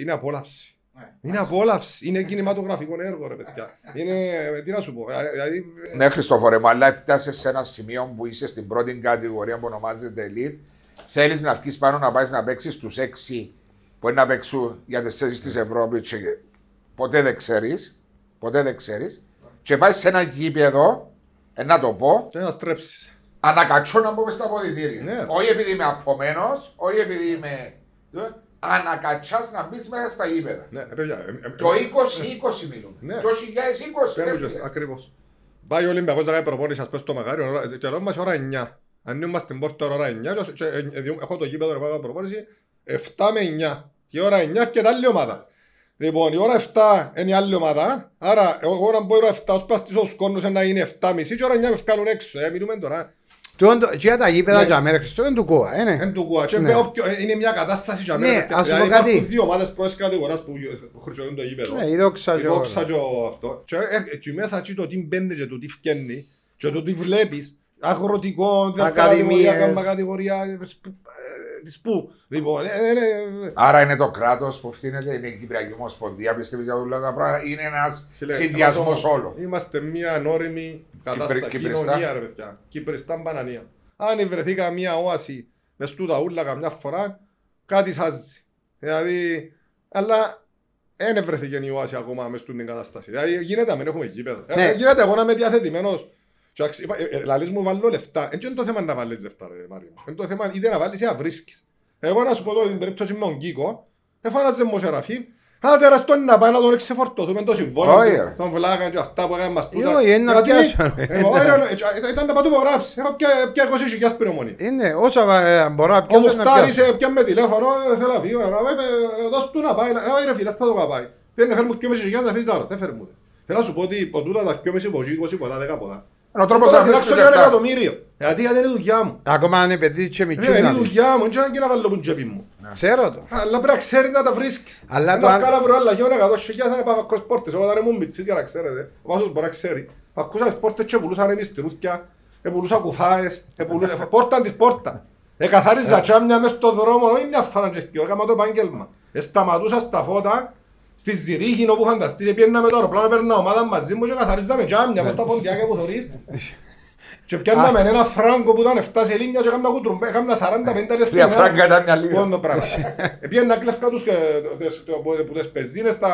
είναι απόλαυση. Είναι απόλαυση, είναι κινηματογραφικό έργο ρε παιδιά. Είναι, τι να σου πω, δηλαδή, Ναι, Χριστόφορε μου, αλλά έφτασες σε ένα σημείο που είσαι στην πρώτη κατηγορία που ονομάζεται Elite. Θέλεις να βγεις πάνω να πάεις να παίξεις στου 6 που είναι να παίξουν για τις θέσεις της Ευρώπης. Και ποτέ δεν ξέρεις. Ποτέ δεν ξέρεις. Και πάεις σε ένα γήπεδο, ε, να το πω, και να στρέψεις. ανακατσώ να μπω στα αποδητήρια. Ναι. Όχι επειδή είμαι απομένος, όχι επειδή είμαι. Ανακατσάς να μπεις μέσα στα γήπεδα. Ναι, ρε παιδιά, ε, ε, Το 20-20 μιλούμε. Ναι. Το 2020 ρε Πέμπτος, φίλε. ακριβώς. Πάει ο Ολυμπιακός να κάνει προπόνηση, ας πούμε, στο Μακάριο, ώρα- και λέω μας ώρα 9. Αν είμαστε στην πόρτα ώρα 9, και- και- ε, ε, έχω το γήπεδο να πάω να κάνω προπόνηση, 7 με 9. Και η ώρα 9 και τα άλλη ομάδα. Λοιπόν, η ώρα 7 είναι η άλλη ομάδα, άρα εγώ να μπω η ώρα 7 ως πας στους κόρνους να είναι 7.30 και η ώρα 9 με βγάλουν έξω. Ε, μιλούμε τώρα. Τούτο το- Και τα γήπεδα Ναι. για μέρα Χριστό είναι του κόα, ε, ναι. Εν του κουά. Και Ναι. όποιο- ε, Είναι μια κατάσταση για Ναι, μένα. ας σου πω Δηλαδή, κάτι. υπάρχουν δύο ομάδες πρώτης κατηγορίας που που χρησιμοποιούν το γήπεδο. Ναι, η δόξα Η και δόξα όλα. και ο αυτό. Και ε, και μέσα εκεί το τι μπαίνει και το τι φκένει και το τι βλέπεις. Αγροτικό, δεύτερη Ακαδημίες. κατηγορία, κάμπα κατηγορία, ε, σπου- ε, της πού. Λοιπόν, ε, ε, ε, Άρα είναι το κράτος που ευθύνεται, είναι η Κυπριακή Ομοσπονδία, πιστεύεις για όλα τα πράγματα. Είναι ένας φίλε, συνδυασμός είμαστε- όλων. Είμαστε μια ανώριμη κατάσταση. Κυπρι- Κυπριστά. Κοινωνία, ρε παιδιά. Κυπριστά μπανανία. Αν βρεθεί καμία όαση με στούτα ούλα καμιά φορά, κάτι σάζει. Δηλαδή, αλλά δεν βρέθηκε η όαση ακόμα μες στην κατάσταση. Δηλαδή, γίνεται να μην έχουμε γήπεδο. Ναι. Ε, γίνεται εγώ να είμαι διαθετημένος. Και αξι- είπα, ε, ε, Λαλείς μου βάλω λεφτά. Έτσι είναι το θέμα να βάλεις λεφτά, ρε Μάριο. Είναι το θέμα είτε να βάλεις ή να βρίσκεις. Εγώ να σου πω τώρα την περίπτωση με τον Κίκο, εφάναζε μου Σεραφείμ, Άντε ρε στον να πάει να τον εξεφορτωθούμε το συμβόλαιο Όχι, του, ρε. τον βλάγαν και αυτά που έκανε μας τούτα. Όχι, είναι να Γιατί- πιάσω, ρε. Ε, όχι, ρε, ε, ήταν- Ήταν να πάω του υπογράψει. Έχω πια- πια 20 χιλιάς πυρομονή. Είναι όσα ε, μπορώ να Ο πιάσω να Μουχτάρης πιάσω. ε, πια με τηλέφωνο, ε, θέλω να φύγω, να πάω, ε, ε, δώσ' του να πάει. Ε, όχι ρε φίλε, θα το πάει. Πήγαινε φέρ μου 2,5 χιλιάς να αφήσεις τα άλλα. Δεν φέρ μου. τες. Θέλω να σου πω ότι από τούτα τα 2,5 από εκεί, 20 ποτά, 10 ποτά. Είναι ο τρόπος Τώρα να συνάξω βρίσκει και ένα λεφτά. εκατομμύριο. Γιατί γιατί είναι η δουλειά μου. Ακόμα αν είναι παιδί και Ε, μητσού Είναι να η δεις. δουλειά μου, δεν ξέρω και να βάλω που τσέπη μου. Ξέρω το. Αλλά πρέπει να ξέρεις να τα βρίσκεις. Αλλά Αν το τα αν- βγάλα βρω άλλα χιόνια 100 χιλιάς να πάω ακόμα σπόρτες. Εγώ όταν ήμουν μητσής για να ξέρετε. Ο Βάσος μπορεί να ξέρει. Ακούσα σπόρτες και πουλούσαν εμείς τυρούθκια. Επουλούσα κουφάες. επουλούσα- *laughs* Πόρτα της πόρτα. Εκαθάριζα τσάμια μες στο δρόμο. Όχι μια φορά και πιο. Έκαμα το επάγγελμα. Εσταματούσα στα φώτα. Στη Ζηρίχη όπου φανταστείς. Πήγαινα με το αεροπλάνο. Παίρνα ομάδα μαζί μου και καθαρίζαμε τσάμια. Μες στα ποντιάκια που θωρείς. *laughs* Και πιάνναμε ένα φράγκο που ήταν 7 σελίνια και έκανα κουτρουμπέ, έκανα 40-50 λες Τρία την μέρα. φράγκα ήταν μια λίγα. Πόνο το πράγμα. *laughs* Επήγαινα να κλέφκα τους ε, τες- το- που- που τις πεζίνες τα...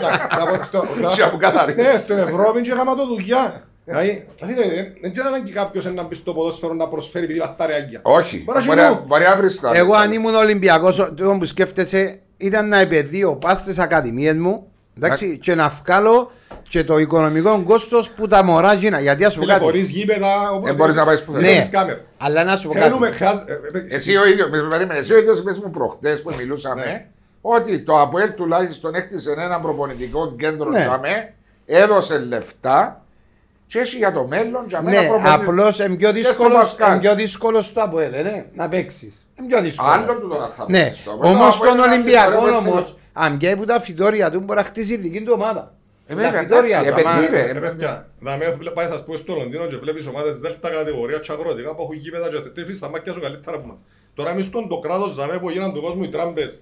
τα- τα- στο- *laughs* Και από καθαρίζεις. Ναι, στην Ευρώπη και είχαμε το δουλειά. Δηλαδή, φίλε, ε, δεν ξέρω αν και κάποιος να μπει στο ποδόσφαιρο να προσφέρει επειδή βάζει τα ρεάγια. Όχι. Μπορεί να Μπορεί γίνει. να- Μπορεί να βρει τα. Εγώ αν ήμουν Ολυμπιακός, το που σκέφτεσαι ήταν να επαιδείω πας στις ακαδημίες μου εντάξει, και να βγάλω και το οικονομικό κόστος που τα μωρά γίνα. Γιατί ας σου πω Φίλε, κάτι. χωρίς γήπεδα... οπότε- Δεν μπορείς να πάεις πουθενά. δεν Ναι. έχεις κάμερα. Αλλά να σου πω Θέλουμε, κάτι. χρειάζεται... ε, ε, Εσύ ο ίδιος, περίμενε, εσύ ο ίδιος πες μου προχτές που μιλούσαμε Ναι. ότι το ΑΠΟΕΛ τουλάχιστον έκτισε ένα προπονητικό κέντρο Ναι. για με, έδωσε λεφτά και έχει για το μέλλον για μένα Ναι, προπονητικό. απλώς είναι πιο στο δύσκολο Πασκάλ. είναι πιο δύσκολος στο ΑΠΟΕΛ, ναι, να παίξεις. Είναι πιο δύσκολο. Άλλο του τώρα θα Ναι, παίξεις το. Μετά όμως από ένα στον άλλη Ολυμπιακό ιστορία όμως, αν βγαίνει που τα φυτόρια του μπορεί να χτίσει δική του ομάδα. Ε, Τα βέβαια, φυτόρια εντάξει, του, άμα- επενδύει, ρε. Ρε παιδιά, να με πάει σας πω στο Λονδίνο και βλέπεις ομάδες δέλτα κατηγορία και αγροτικά που έχουν γήπεδα και τρέφεις στα μάτια σου καλύτερα από μας. Τώρα εμείς στον το κράτος ζαμε που γίναν του κόσμου οι τράμπες.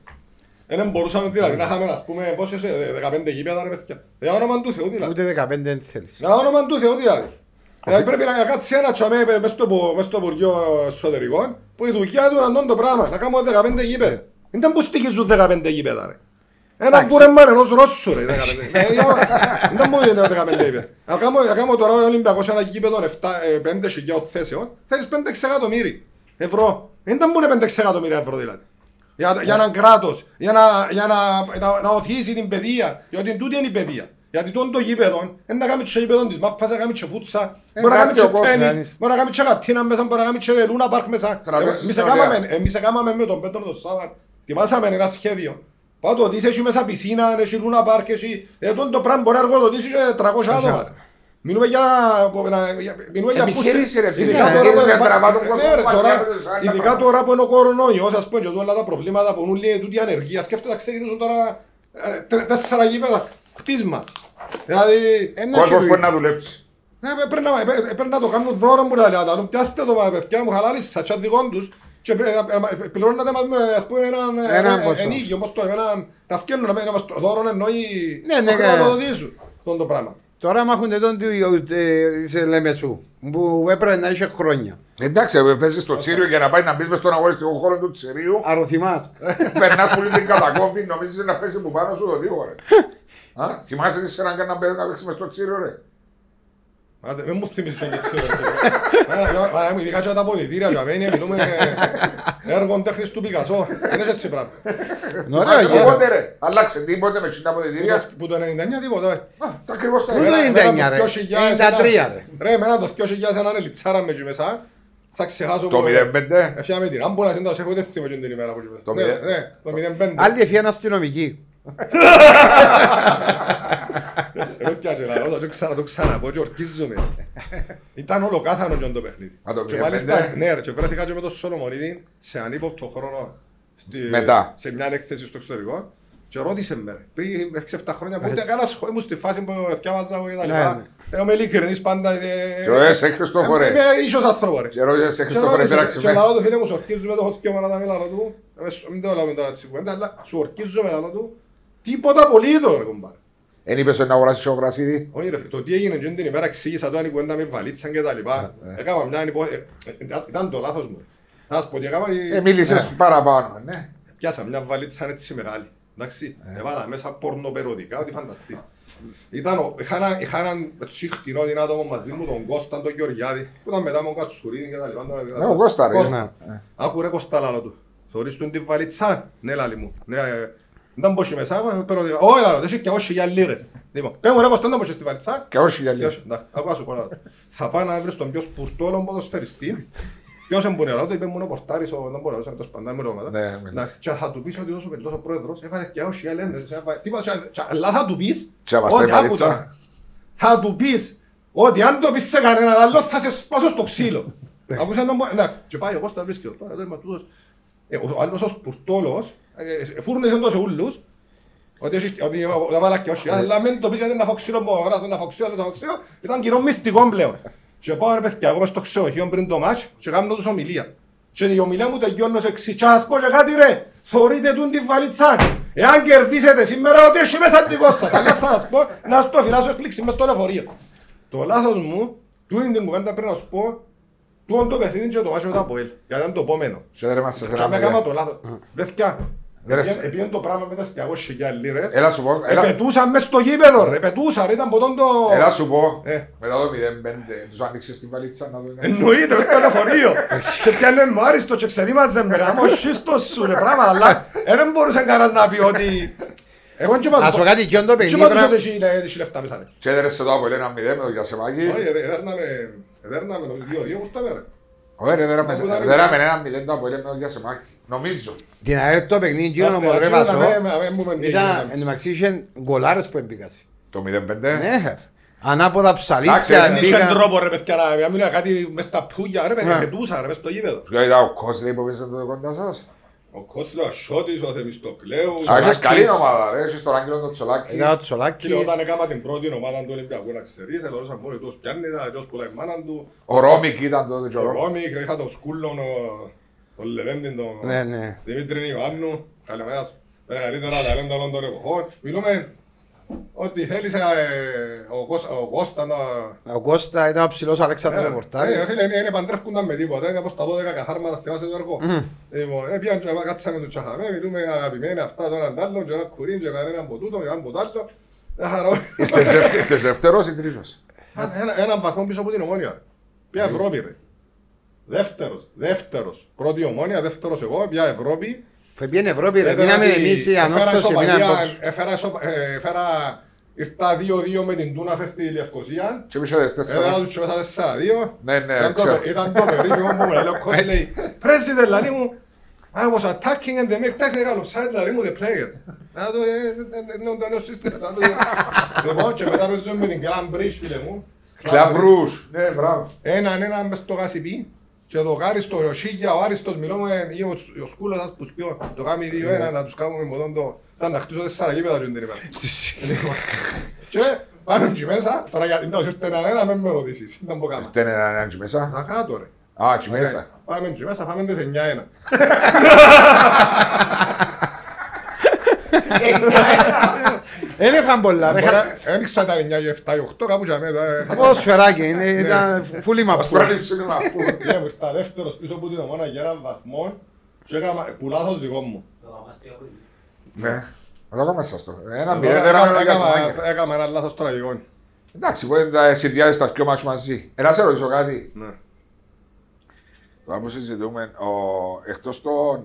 Δεν μπορούσαμε δηλαδή να είχαμε ας πούμε πόσες ε, 15 γήπεδα ρε παιδιά. Για όνομα του Θεού δηλαδή. Ούτε 15 δεν θέλεις. Για όνομα του Θεού δηλαδή. Δηλαδή πρέπει να κάτσει ένα τσαμέ μες στο, που- μες στο Υπουργείο Εσωτερικών που η δουλειά του είναι αυτό το πράγμα, να κάνουμε 15 γήπεδα. Δεν ήταν που στοιχίζουν 15 γήπεδα ρε. Ένα Εντάξει. κούρεμα ενός Ρώσου ρε 15. Ε, για- *laughs* Δεν ήταν που είναι 15 γήπεδα. Να κάνω- Να κάνω τώρα ο Ολυμπιακός ένα γήπεδο 5 χιλιάδων θέσεων, θέλεις 5 εκατομμύρια ευρώ. Δεν ήταν που είναι 5 εκατομμύρια ευρώ δηλαδή. Για, για έναν κράτος, για να, για να, να, να οθήσει την παιδεία, γιατί τούτη είναι η παιδεία. Γιατί τούτο το γήπεδο, είναι να κάνει και γήπεδο της μάπας, να κάνει και φούτσα, Ε, μπορεί να κάνει κάτι και ο κόσμος, τένις, κάνεις. μπορεί να κάνει και κατίνα μέσα, μπορεί να κάνει και λούνα πάρκ μέσα. Τραπέζι Εμείς στην έκαναμε- ωραία. Εμείς έκαναμε με τον Πέτρο τον Σάββα, ετοιμάσαμε ένα σχέδιο. Πάω το δεις, έχει μέσα πισίνα, έχει λούνα πάρκ, έχει... Ε, τούτο το πράγμα μπορεί να εργοδοτήσει και 300 άτομα. Μιλούμε για, για, μιλούμε για Επιχείρηση, ρε φίλε. Ειδικά τώρα Επιχείρηση που- για να τραβά τον Ναι, κόσμο ρε, μακριά τώρα- από τις άλλες Ειδικά πράγματα. τώρα που είναι ο κορονοϊός, ας πούμε, και όλα τα προβλήματα που είναι τούτη ανεργία, σκέφτεται να ξεκινήσουν τώρα ε, τε- τέσσερα γήπεδα, χτίσμα. Δηλαδή, Ένα Κόσμος χειρουργείο. μπορεί να δουλέψει. ε, ε, πρέπει να- ε, ε, πρέπει να το κάνουν δώρο που λέει, αλλά πιάστε το μα, παιδιά μου, χαλάρισα, τσά δικών τους και πρέ- ε, ε, ε, πληρώνετε μας με, ας πούμε, έναν ε, Έναν ε, ποσό. ενίκιο, πώς το λέμε, έναν, να φτιάχνουν, να μας το δώρο εννοεί Ναι, ναι, να χρηματοδοτήσουν αυτό το πράγμα. Τώρα μάχονται τον του ε, σε Λεμετσού που έπρεπε να είχε χρόνια. Εντάξει, ε, παίζεις στο Τσίριο για να πάει να μπεις μες στον αγωνιστικό χώρο του Τσιρίου. Αρωθυμάς. *laughs* Περνάς πολύ την κατακόμπη, νομίζεις να πέσει που πάνω σου το δύο ρε. *laughs* Α, Θυμάσαι τι σειρά να παίζει να παίξει μες στο Τσίριο ρε. Άντε, μην μου θυμίσεις και έτσι, ρε. Άρα, άρα, μου ειδικά και τα αποδητήρια, για μένα μιλούμε έργων τέχνης του Πικασό. Δεν είναι έτσι πράγμα. Είναι ωραίο Θυμάσαι γέρο. πότε ρε. Αλλάξε τίποτε με τα αποδητήρια. Που το 99 τίποτα. ε. Α, τα ακριβώς τα Πού ίδια. το Εμένα- 99 εμένα ρε; το 2000 93 ρε. Ρε, εμένα το 2000 έναν ελιτσάρα με εκεί μέσα. Θα ξεχάσω Το που- 05. Έφυγα την άμπολα, δεν το έχω ούτε θύμω την ημέρα που είπε. Το Ναι, μηδέν. ναι, το 05. Άλλοι έφυγαν αστυνομικοί. Εγώ φτιάξε να ρωτώ, το ξανα- το ξαναπώ και ορκίζομαι. Ήταν ολοκάθανο και το παιχνίδι. Α, το Και 05. μάλιστα, ναι ρε, και βρέθηκα και με τον Σολομονίδη σε ανύποπτο χρόνο στη- Μετά. σε μια έκθεση στο εξωτερικό και ρώτησε με ρε, πριν 6-7 χρόνια που ούτε κανένα σχόλιο ήμουν στη φάση που θυκιάβαζα εγώ και τα Ναι, λοιπά. ναι. Εγώ είμαι ειλικρινής πάντα. ε, Και ο Έσαι Χριστόφορε. Είμαι ίσος άνθρωπος ρε. Και ρώτησε σε Και Χριστόφορε ρώτησε, πέραξε και με. λαλό του φίλε μου, σου ορκίζουμε το χωτιό με να τα μιλάω του. Ε, σου- Μην το λέμε τώρα έτσι κουβέντα, αλλά σου ορκίζουμε λαλό του. Τίποτα απολύτω ρε κομπάρε. Εν είπες να αγοράσεις ο Γρασίδη. Όχι ρε, το τι έγινε εκείνη την ημέρα εξήγησα το αν η κουβέντα με βαλίτσαν και τα λοιπά. Έκανα μια υπό... ε, ε, Ήταν το λάθος μου. Να σας πω τι έκανα. Ε, ε, μίλησες παραπάνω, ναι. Πιάσα μια βαλίτσα έτσι μεγάλη. Εντάξει, έβαλα μέσα πορνοπερωτικά, ό,τι φανταστείς. Ήταν, ο- είχα ένα- είχα έναν έτσι χτινό την άτομο μαζί μου, τον Κώσταν, τον Γεωργιάδη, που ήταν μετά με τον Κατσουρίδη και τα λοιπά. Ναι, ο Κώστα, ρε. Κώστα. Ναι. Άκου ρε Κώστα λάλο του. Θωρείς του την βαλίτσα. Ναι λάλη μου. Ναι, ε, δεν μπω μέσα, ε, περωτικά. Όχι λάλο, δεν έχει και όχι για λίρες. Λοιπόν, πέ μου ρε Κώστα, δεν μπω στη βαλίτσα. Και όχι για Και λίγο. όχι, εντάξει, άκου να σου πω ένα. Θα πάω να βρεις τον πιο σπουρτόλο ποδοσφαιριστή. Ποιος εμπονεί το είπε μου είναι ο Πορτάρης, ο δεν μπορώ να το σπαντά με ρώματα. Ναι, μίλησε. Εντάξει, και θα του πεις ότι τόσο πελτός ο πρόεδρος έβαλε και όχι οι άλλοι, τίποτα, και- και- αλλά θα του πεις Και να μας τα ότι άκου βαλίτσα. τώρα, θα του πεις ότι αν το πεις σε κανέναν άλλο θα σε σπάσω στο ξύλο. Ακούσαν τον πο- εντάξει, και πάει ο Κώστας βρίσκεται τώρα, εδώ είμαι τούτος. Ε, Ο άλλος ο σπουρτόλος, ε, φούρνησε τον σε ούλους, ότι έχει- ότι θα βάλα και όχι, αλλά μην το πεις γιατί είναι να φάω ξύλο μου, αγοράσω να φάω ξύλο, άλλος να φάω ξύλο, ήταν κοινό μυστικό πλέον. Και πάω ρε παιδιά, εγώ μες στο ξενοδοχείο πριν το μάτς και κάνω τους ομιλία. Και η ομιλία μου τελειώνω σε εξής, και ας πω και κάτι ρε, θωρείτε τούν την βαλίτσα. Εάν κερδίσετε σήμερα ότι έχει μέσα δικός σας, αλλά θα σας πω να στο φυλάσω εκπλήξη μες στο λεωφορείο. Το λάθος μου, τούτη την κουβέντα πρέπει να σου πω, τούτο το παιχνίδι και το μάτσο με το Αποέλ, γιατί ήταν το επόμενο. Και δεν είμαστε σε Και ένα με έκανα μηδέν. το λάθος. Παιδιά, Ρε, επειδή το πράγμα με τα 200 λίρες, Έλα σου πω, έλα- επετούσαν μες στο γήπεδο ρε, επετούσαν ρε, ήταν ποτόν το... Έλα σου πω, Ε. μετά το 0-5, τους άνοιξες την βαλίτσα να δω. Εννοείται, ρε, στο λεωφορείο. Και πιάνε μου άριστο και ξεδίμαζε με γάμο σύστος σου ρε πράγμα, αλλά ε, δεν μπορούσε κανένας να πει ότι... Εγώ και Να πάντως... σου πω κάτι, ποιον το Και παιχνίδι πάντως πρέπει- ότι έχει- έχει λεφτά μέσα ρε. Και έδερεσαι το από ένα 0 με το Γιασεμάκη. Όχι, ε, έδερναμε... Έδερναμε το 2-2 όπως τα ρε. Ωραία, δέραμε Όπου ήταν- δέραμε ένα 0 το από ένα με το Γιασεμάκη. Νομίζω. Την ΑΕΠ το παιχνίδι εκείνο Άστε, μου ρε αρχίζουμε να Βασό. με- με- με- με- με- Ήταν, με- εν τω μεταξύ είχε γκολάρες που έμπηκαν. Το 0-5. Ναι, ανάποδα Εντάξει, ψαλίστια, δεν Δεν είχε μπήκαν. τρόπο ρε παιδιά να να μιλά κάτι μες στα πουλιά ρε παιδιά, Ναι. πετούσα ρε μες στο γήπεδο. Ποιο ήταν ο Κόσλey που πήρε το κοντά σας. Ο Κώστας, ο Σιώτης, ο Θεμιστοκλέους. Α, έχεις Τσολάκης. καλή ομάδα ρε, έχεις τον Άγγελο τον Τσολάκη. Ήταν ο Κύριε, Τσολάκης. όταν έκανα την πρώτη ομάδα του Ολυμπιακού να ξέρεις, ελωρούσαν μόνο τους πιάνει, τα τους πουλάει η μάνα του. Ο Ρόμικ ήταν τότε και ο Ο Ρόμικ. Ρώμη, είχα τον Σκούλον, ο- τον Λεβέντιν, τον Ναι, ναι. Δημήτρη Ιωάννου. Καλημέρας, μεγαλύτερα ταλέντα όλων των εποχών. Μιλούμε ότι θέλησε ε, ο Κώστα- ο Κώστα να... Ο Κώστα ήταν ο ψηλός Αλέξανδρος Ε, Πορτάρης. ε, φίλε, είναι- είναι παντρεύκονταν με τίποτα, είναι από στα 12 καθάρματα, θυμάσαι το έργο. Λοιπόν, ε, πήγαν και κάτσαμε του τσαχαμέ, μιλούμε αγαπημένοι αυτά τώρα τ' άλλο, και ένα κουρίν και κανέναν από τούτο, και έναν από τ' άλλο. Ένα χαρό. Ήρθες δεύ- ήρθες δεύτερος ή τρίτος. Ένα- Έναν βαθμό πίσω από την ομόνια. Ποια Ευρώπη ρε. Δεύτερος, δεύτερος. Πρώτη ομόνια, δεύτερος εγώ, ποια Ευρώπη. Που πήγαινε Ευρώπη ρε, Ήταν μείναμε ότι εμείς οι έφερα ανόρθωση, μείναμε ισοπαλία, πόξο. έφερα ισοπα- ε, έφερα- Ήρθα 2-2 με την Τούνα στη Λευκοσία. Και πίσω δες Έδωνα τέσσερα. τους και μέσα 4-2. Ναι, ναι, Ήταν το- ξέρω. Ήταν το περίφημο που μου λέει ο coach λέει President λαλί μου I was attacking and they make technical offside λαλί μου the players. Να το ε, ε, ε, είναι το νέο σύστημα. να το, ε. Λοιπόν και μετά παίζουμε με την Clan Bridge φίλε μου. Κλαμπρούς. Ναι, μπράβο. Έναν έναν μες στο γασιπί και το Κάριστο, ο Σίγια, ο Άριστος, μιλούμε ή ο, ο Σκούλος ας πους σπιώ, το κάνει δύο ένα να τους κάνουμε με τον το... Ήταν να χτίσω τέσσερα γήπεδα και την ημέρα. Λοιπόν, *laughs* Και Πάμε εκεί μέσα, τώρα γιατί να σου ήρθε ένα ένα, μην με ρωτήσεις. Δεν μπορώ κάμα. Δεν είναι ένα εκεί μέσα. Να κάτω ρε. Α, εκεί μέσα. Πάμε εκεί μέσα, πάμε τις 9-1. *laughs* *laughs* Δεν έφαν πολλά. ρε. Δεν ξέρω αν ήταν 9 ή 7 ή 8, κάπου για μένα. ε, Πώς σφαιράκι είναι, ήταν φούλη μαπού. Ασφαλή ψήνυμα. Ναι, μου ήρθα δεύτερος πίσω από την ομόνα για έναν βαθμό και έκανα που λάθος δικό μου. Ναι. Να το κάνουμε σας το. Ένα Τώρα μηδέν δεν έκαμε έκανα- για Έκανα ένα λάθος τραγικό. Εντάξει, μπορεί να τα συνδυάζεις τα δυο μας μαζί. Ε, να σε ρωτήσω κάτι. Ναι. Τώρα που συζητούμε, ο, εκτός των...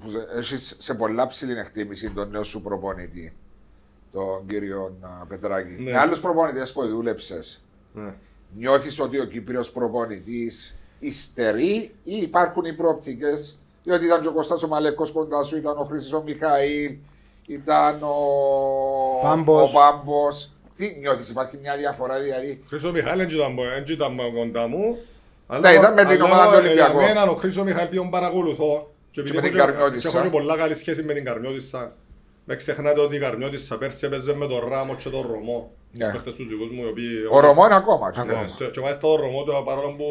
α, που σε- έχεις σε πολλά ψηλή εκτίμηση τον νέο σου προπονητή, τον κύριο α, Πετράκη. Ναι. Με άλλους προπονητές που δούλεψες, Ναι. νιώθεις ότι ο Κύπριος προπονητής υστερεί ή υπάρχουν οι προοπτικές, διότι ήταν και ο Κώστας ο Μαλέκος κοντά σου, ήταν ο Χρήστος ο Μιχαήλ, ήταν ο Πάμπος. ο Πάμπος. Τι νιώθεις, υπάρχει μια διαφορά δηλαδή; Χρήστος Μιχάλη δεν ήταν, δεν ήταν κοντά μου. Ναι, ήταν με την αλλά ομάδα του εγώ, Ολυμπιακού. Για μένα ο Χρήστος Μιχάλη τον παρακολουθώ. Και επειδή με την έχω Καρμιώτισσα. και Έχω και πολλά καλή σχέση με την Καρμιώτισσα. Με ξεχνάτε ότι η Καρμιώτισσα πέρσι έπαιζε με τον Ράμο και τον Ρωμό. Ναι. Παίχτες τους δικούς μου οι οποίοι... Ο Ρωμό είναι ακόμα. Ναι, και- Και μάλιστα τον Ρωμό του παρόλο που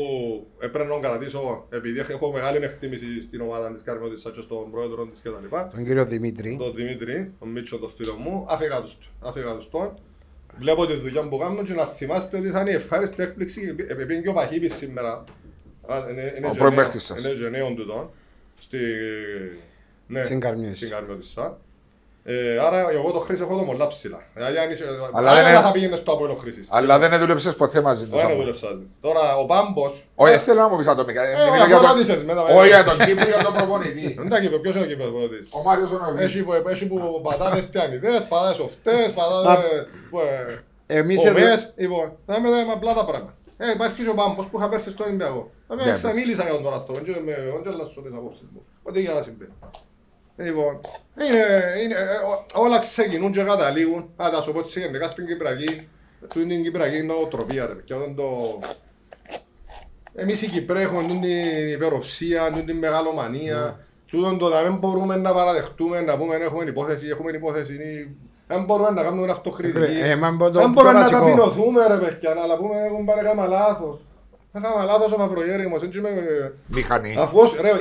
έπρεπε να τον κρατήσω επειδή έχω μεγάλη εκτίμηση στην ομάδα της Καρμιώτισσα και στον πρόεδρο της κτλ. Τον κύριο Δημήτρη. Τον Δημήτρη, τον Μίτσο, τον φίλο μου, αφήγα τους, αφήγα τους τον. Βλέπω τη δουλειά που κάνω και να θυμάστε ότι θα είναι η ευχάριστη έκπληξη. Επειδή και ο Παχύπης σήμερα. Α, είναι- είναι Ο και πρώην νέο- παίκτης σας. Είναι και νέον του τον. Στη... Ναι, Στην Καρμιώτισσα. Στην Καρμιώτισσα. Ε, άρα εγώ το Χρήση έχω το πολλά ψηλά. Δηλαδή αν είσαι... Αλλά άρα δεν είναι- θα πήγαινες στο Απόλλω Χρήσης. Αλλά δεν δούλεψες ποτέ μαζί τους. Δεν δούλεψα. Τώρα ο Πάμπος... Όχι, δεν θέλω να μου πεις ατομικά. Ε, Μιλήσω αφού για τον- ρώτησες μετά, Όχι ε. για τον Κύπριο, τον προπονητή. Δεν τα είπε, ποιος είναι ο κύπελος Ο Μάριος ο Νοβίτης. Έχει που, έχει που πατάδες τιανιδές, πατάδες οφτές, πατάδες... που, ε, Εμείς εδώ... Ομές, λοιπόν, να με λέμε απλά τα πράγματα. Ε, υπάρχει και ο Πάμπος που είχα πέρσει στο Ολυμπιακό. Να Ναι, με ξαμίλησα για τον άνθρωπο, και με όχι αλλάσω τις απόψεις μου. Ό,τι για να συμβαίνει. Λοιπόν, είναι, είναι, ε, ό- όλα ξεκινούν και καταλήγουν. Α, θα σου πω έτσι γενικά στην Κυπριακή, του είναι η Κυπριακή νοοτροπία ρε. Και όταν το... Εμείς οι Κυπρέοι έχουμε τούτη την υπεροψία, τούτη την μεγαλομανία. Τούτον το να μην μπορούμε να παραδεχτούμε, να πούμε έχουμε υπόθεση, έχουμε υπόθεση. Ή- Δεν μπορούμε να κάνουμε αυτοκριτική. Ε, μα μπο- το Δεν πιο μπορούμε να βασικό. ταπεινωθούμε ρε παιδιά, να πούμε έχουν πάρει κάμα λάθος. Έκανα λάθος ο Μαυρογέρημος, έτσι με... Μηχανής. Αφού, ως- ρε,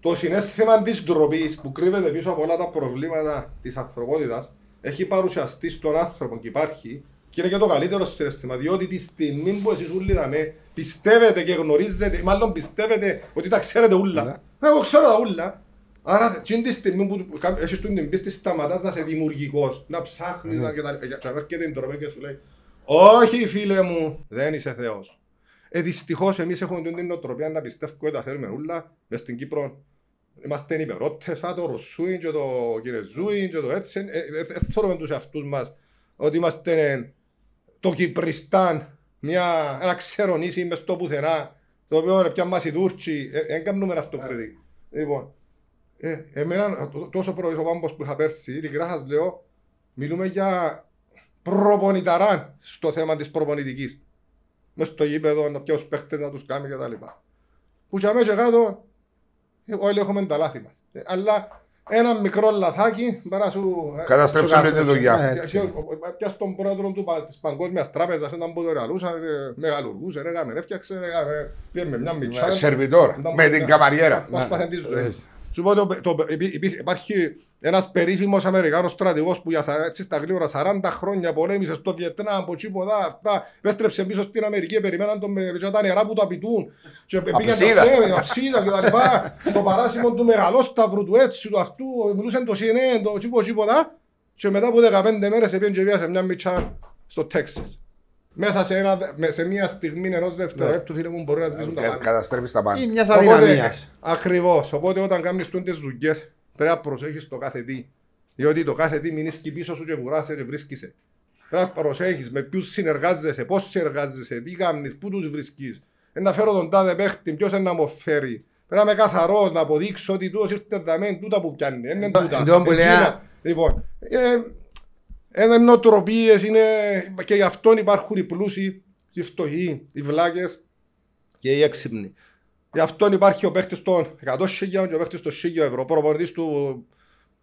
το συνέστημα της ντροπής που κρύβεται πίσω από όλα τα προβλήματα της ανθρωπότητας έχει παρουσιαστεί στον άνθρωπο και υπάρχει και είναι και το καλύτερο συνέστημα διότι τη στιγμή που εσείς όλοι δαμε πιστεύετε και γνωρίζετε, μάλλον πιστεύετε ότι τα ξέρετε όλα. Εγώ ξέρω τα όλα. Άρα, εκείνη τη στιγμή που κα- έχεις την πίστη σταματάς να είσαι δημιουργικός, να ψάχνεις να και τα- και να έρχεται η ντροπή και σου λέει «Όχι φίλε μου, δεν είσαι Θεός». Ε, δυστυχώς εμείς έχουμε την νοοτροπία να πιστεύουμε ότι τα θέλουμε όλα μες στην Κύπρο. Είμαστε υπερότες, α, το Ρωσούιν και το Κυρεζούιν και το έτσι. Ε, ε, ε, Θέλουμε τους εαυτούς μας ότι είμαστε το Κυπριστάν, μια, ένα ξέρω νήσι μες στο πουθενά, το οποίο ρε, πια μας οι Τούρκοι, ε, δεν κάνουμε αυτοκριτική. Λοιπόν, ε, εμένα τό- τόσο πρωί ο Πάμπος που είχα πέρσι, ειλικρινά σας λέω, μιλούμε για προπονηταράν στο θέμα της προπονητικής. Μες στο γήπεδο, να ποιους παίχτες να τους κάνει και τα λοιπά. Που για μέσα κάτω, ε, όλοι έχουμε τα λάθη μας. Ε, Αλλά ένα μικρό λαθάκι, bara σου... ε, Καταστρέψουν σου την κάστρεψε. δουλειά. Ναι, και- έτσι. και- ο- ο- Πια στον πρόεδρο του, πα- της Παγκόσμιας Τράπεζας, ήταν που το ρεαλούσαν, ε, μεγαλουργούσε, έκαμε, έφτιαξε, έκαμε, πήγε με μια μητσά. Σερβιτόρ. Ήταν Με που- την καμαριέρα. Μας πάθεν τη ζωή. Έτσι. Σου πω, το, το, υπή- υπή- υπάρχει ένας περίφημος Αμερικάνος στρατηγός που για σα- έτσι στα γλύωρα 40 χρόνια πολέμησε στο Βιετνάμ, από τσίποτα, αυτά, επέστρεψε πίσω στην Αμερική, περιμέναν τον με και τα νερά που το απειτούν. Και πήγαν Αψίδα. τα θέα, αψίδα και τα λοιπά. το παράσημο του μεγαλόσταυρου, του έτσι, του αυτού, μιλούσαν το CNN, το τσίπο τσίποτα. Και μετά από 15 μέρες πήγαν και βίασε μια μητσά στο Τέξας. Μέσα σε, ένα, με- σε μια στιγμή ενός δευτερόλεπτου, φίλε μου, μπορεί να σβήσουν τα πάντα. Καταστρέφεις τα πάντα. Ή μιας αδυναμίας. Ακριβώς. Οπότε όταν κάνεις τις δουλειές, πρέπει να προσέχεις το κάθε τι. Διότι το κάθε τι μείνεις πίσω σου και βουράσαι και βρίσκεσαι. Πρέπει να προσέχεις με ποιους συνεργάζεσαι, πώς συνεργάζεσαι, τι κάνεις, πού τους βρίσκεις. Να φέρω τον τάδε παίχτη, ποιος να μου φέρει. Πρέπει να είμαι καθαρός, να αποδείξω ότι τούτος ήρθε δαμέν, τούτα που πιάνει. Είναι Το- τούτα. το που λέει, Εκείνα. α- Λοιπόν, ε, είναι νοοτροπίε, είναι και γι' αυτό υπάρχουν οι πλούσιοι, οι φτωχοί, οι βλάκες και οι έξυπνοι. Γι' αυτό υπάρχει ο παίχτης των 100 χιλιάδων και ο παίχτης των 1000 ευρώ. Προπονητής του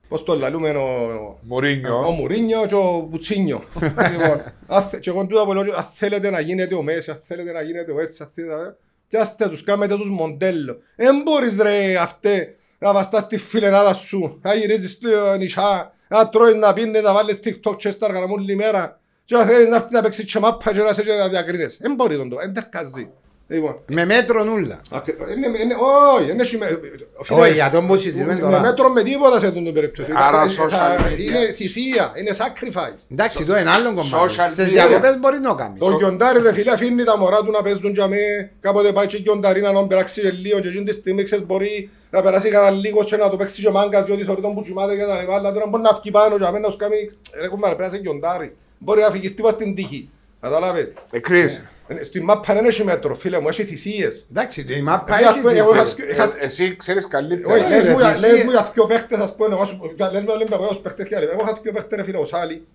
πώς το λαλούμε ο, ο Μουρίνιο. Μουρίνιο και ο Πουτσίνιο. *laughs* λοιπόν, αν θε- και εγώ τούτα που λέω, αν θέλετε να γίνετε ο Μέση, αν θέλετε να γίνετε ο έτσι, αν θέλετε να... Πιάστε τους, κάμετε τους μοντέλο. Εν μπορείς ρε αυτέ να βαστάς τη φιλενάδα σου, να γυρίζεις στο νησιά, να τρώεις, να πίνεις, να βάλεις TikTok και στα αργανά μου όλη μέρα και να θέλεις να έρθεις να παίξεις και μάπα και να σε και να διακρίνεις. Εν μπορεί τον το, εν τερκάζει. Λοιπόν, Με μέτρο νουλα. ακρι- είναι- είναι- όχι, δεν έχει με- φίλε, Όχι, για τον που συζητούμε με τώρα. μέτρο με τίποτα σε αυτήν την περίπτωση. Άρα Είναι- social media. Είναι θυσία, είναι sacrifice. Εντάξει, το είναι άλλο κομμάτι. Social Στις media. διακοπές μπορεί να κάνεις. Το γιοντάρι ρε φίλε αφήνει τα μωρά του να παίζουν για με κάποτε πάει και γιοντάρι να τον περάξει και λίγο και εκείνη τη στιγμή ξέρεις μπορεί να περάσει κανένα λίγο και να το παίξει και μάγκας διότι θεωρεί τον που κοιμάται και τα λοιπά αλλά τώρα μπορεί να φύγει πάνω και να τους κάνει ρε κουμπάρε πρέπει να είσαι γιοντάρι μπορεί να φύγεις τίποτα στην τύχη καταλάβες Ε, Chris, Ε, στην μάπα δεν έχει μέτρο φίλε μου έχει θυσίες Εντάξει, η μάπα Ε, ας έχει πούμε, εγώ τις- είχα- ε, εσύ ξέρεις Όχι, καλύτερα. λες ρε, μου για- θυσίες. λες μου για δυο παίχτες ας πούμε, εγώ σου- για- λες μου για Ολυμπιακό, ως παίχτες και άλλοι. Εγώ είχα δυο παίχτες ρε φίλε, ο Σάλι,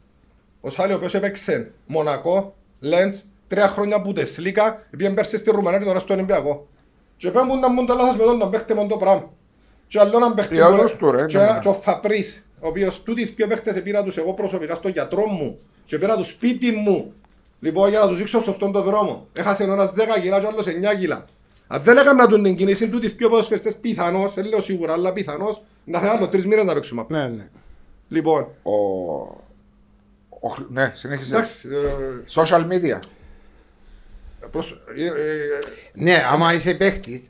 ο Σάλι ο οποίος έπαιξε Μονακό, Λέντς, τρία χρόνια που τεσλίκα, πήγαινε πέρσι στη Ρουμανία και τώρα στο Ολυμπιακό. Και πέμπουν που ήταν μόνο το λάθος με τον τον παίχτη με το πράγμα. Και άλλο έναν παίχτη Για που- όλους του, ρε, και ναι, ένα- ναι. και ο Φαπρίς, ο οποίος τούτοι δυο παίχτες πήρα τους εγώ προσωπικά στο γιατρό μου και πήρα τους σπίτι μου. Λοιπόν, για να τους δείξω σωστόν το δρόμο. Έχασε ένας 10 κιλά και ο άλλος 9 κιλά. Αν δεν έκανα τον την κίνηση, τούτοι δυο ποδοσφαιριστές πιθανώς, δεν λέω σίγουρα, αλλά πιθανώς, να θέλουν άλλο τρεις μήνες να παίξουμε. Ναι, ναι. Λοιπόν, Ο... ο Χρ- Ναι, συνέχισε. εντάξει, ε, Social media. Προς- ε, ε, Ναι, άμα είσαι παίχτης,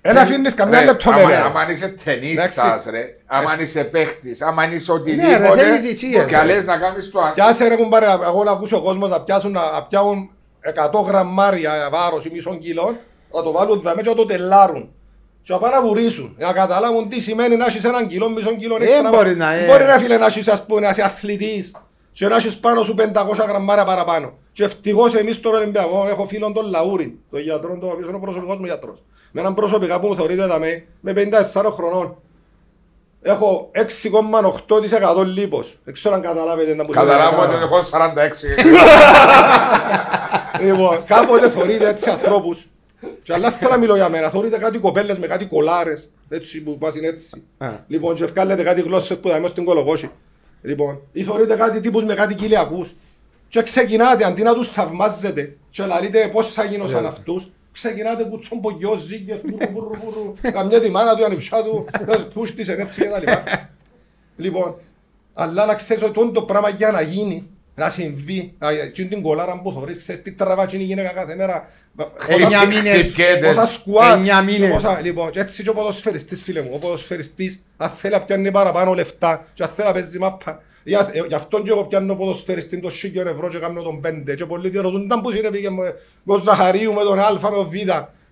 Ένα αφήνεις καμιά Ρε, άμα- λεπτομέρεια. Άμα είσαι ταινίστας Εντάξει. ρε, άμα είσαι παίχτης, άμα είσαι Ναι, ρε, θέλει οτιδήποτε θυσίες, και ρε. λες να κάνεις το ας- Πιάσε ρε κουμπάρε, να- εγώ να ακούσω ο κόσμος να πιάσουν, να πιάουν 100 γραμμάρια βάρος ή μισό κιλό, να το βάλουν δαμέ και να το τελάρουν. Και να πάνε να βουρήσουν, να καταλάβουν τι σημαίνει να έχεις έναν κιλό, μισό κιλό Ε, έξτρα. μπορεί να, ε. Μπορεί να φίλε να έχεις ας πούμε, να είσαι αθλητής και να έχεις πάνω σου 500 γραμμάρια παραπάνω. Και ευτυχώς εμείς στον Ολυμπιακό έχω φίλον τον Λαούρη, τον γιατρό, τον οποίος είναι ο προσωπικός μου γιατρός. Με έναν προσωπικά που μου θεωρείται δαμέ, με 54 χρονών. Έχω 6,8% λίπος. Δεν ξέρω αν καταλάβετε να μου Καταλάβω ότι έχω 46. *laughs* Λοιπόν, κάποτε θωρείτε έτσι ανθρώπους και αλλά θέλω να μιλώ για μένα, θωρείτε κάτι κοπέλες με κάτι κολάρες έτσι που πάσουν έτσι Α. Λοιπόν και βγάλετε κάτι γλώσσες που θα είμαι στην κολοκόση Λοιπόν, ή θωρείτε κάτι τύπους με κάτι κοιλιακούς και ξεκινάτε αντί να τους θαυμάζετε και λαλείτε πώς θα γίνω σαν αυτούς Ξεκινάτε κουτσόν πογιό, ζύγγες, μπουρου, μπουρου, μπουρου, καμιά τη μάνα του, η ανιψιά του, πούστησε έτσι και τα λοιπά. Λοιπόν, αλλά να ξέρεις ότι το πράγμα για να γίνει, να συμβεί, να- εκείνη την κολάρα που θωρείς, ξέρεις τι τραβά εκείνη η γυναίκα κάθε μέρα. Εννιά Πόσα- μήνες. χτυπιέται. Πόσα σκουάτ, Εννιά μήνες. και πόσα- Λοιπόν, και έτσι και ο ποδοσφαιριστής φίλε μου, ο ποδοσφαιριστής, αν θέλει να πιάνει παραπάνω λεφτά και αν θέλει να παίζει μάπα, για- ε, γι' αυτόν και εγώ πιάνω ποδοσφαιριστή το σίγιο ευρώ και κάνω τον πέντε και πολλοί διαρωτούν ήταν που συνέβη με με ο Ζαχαρίου, με τον Α, με τον Β.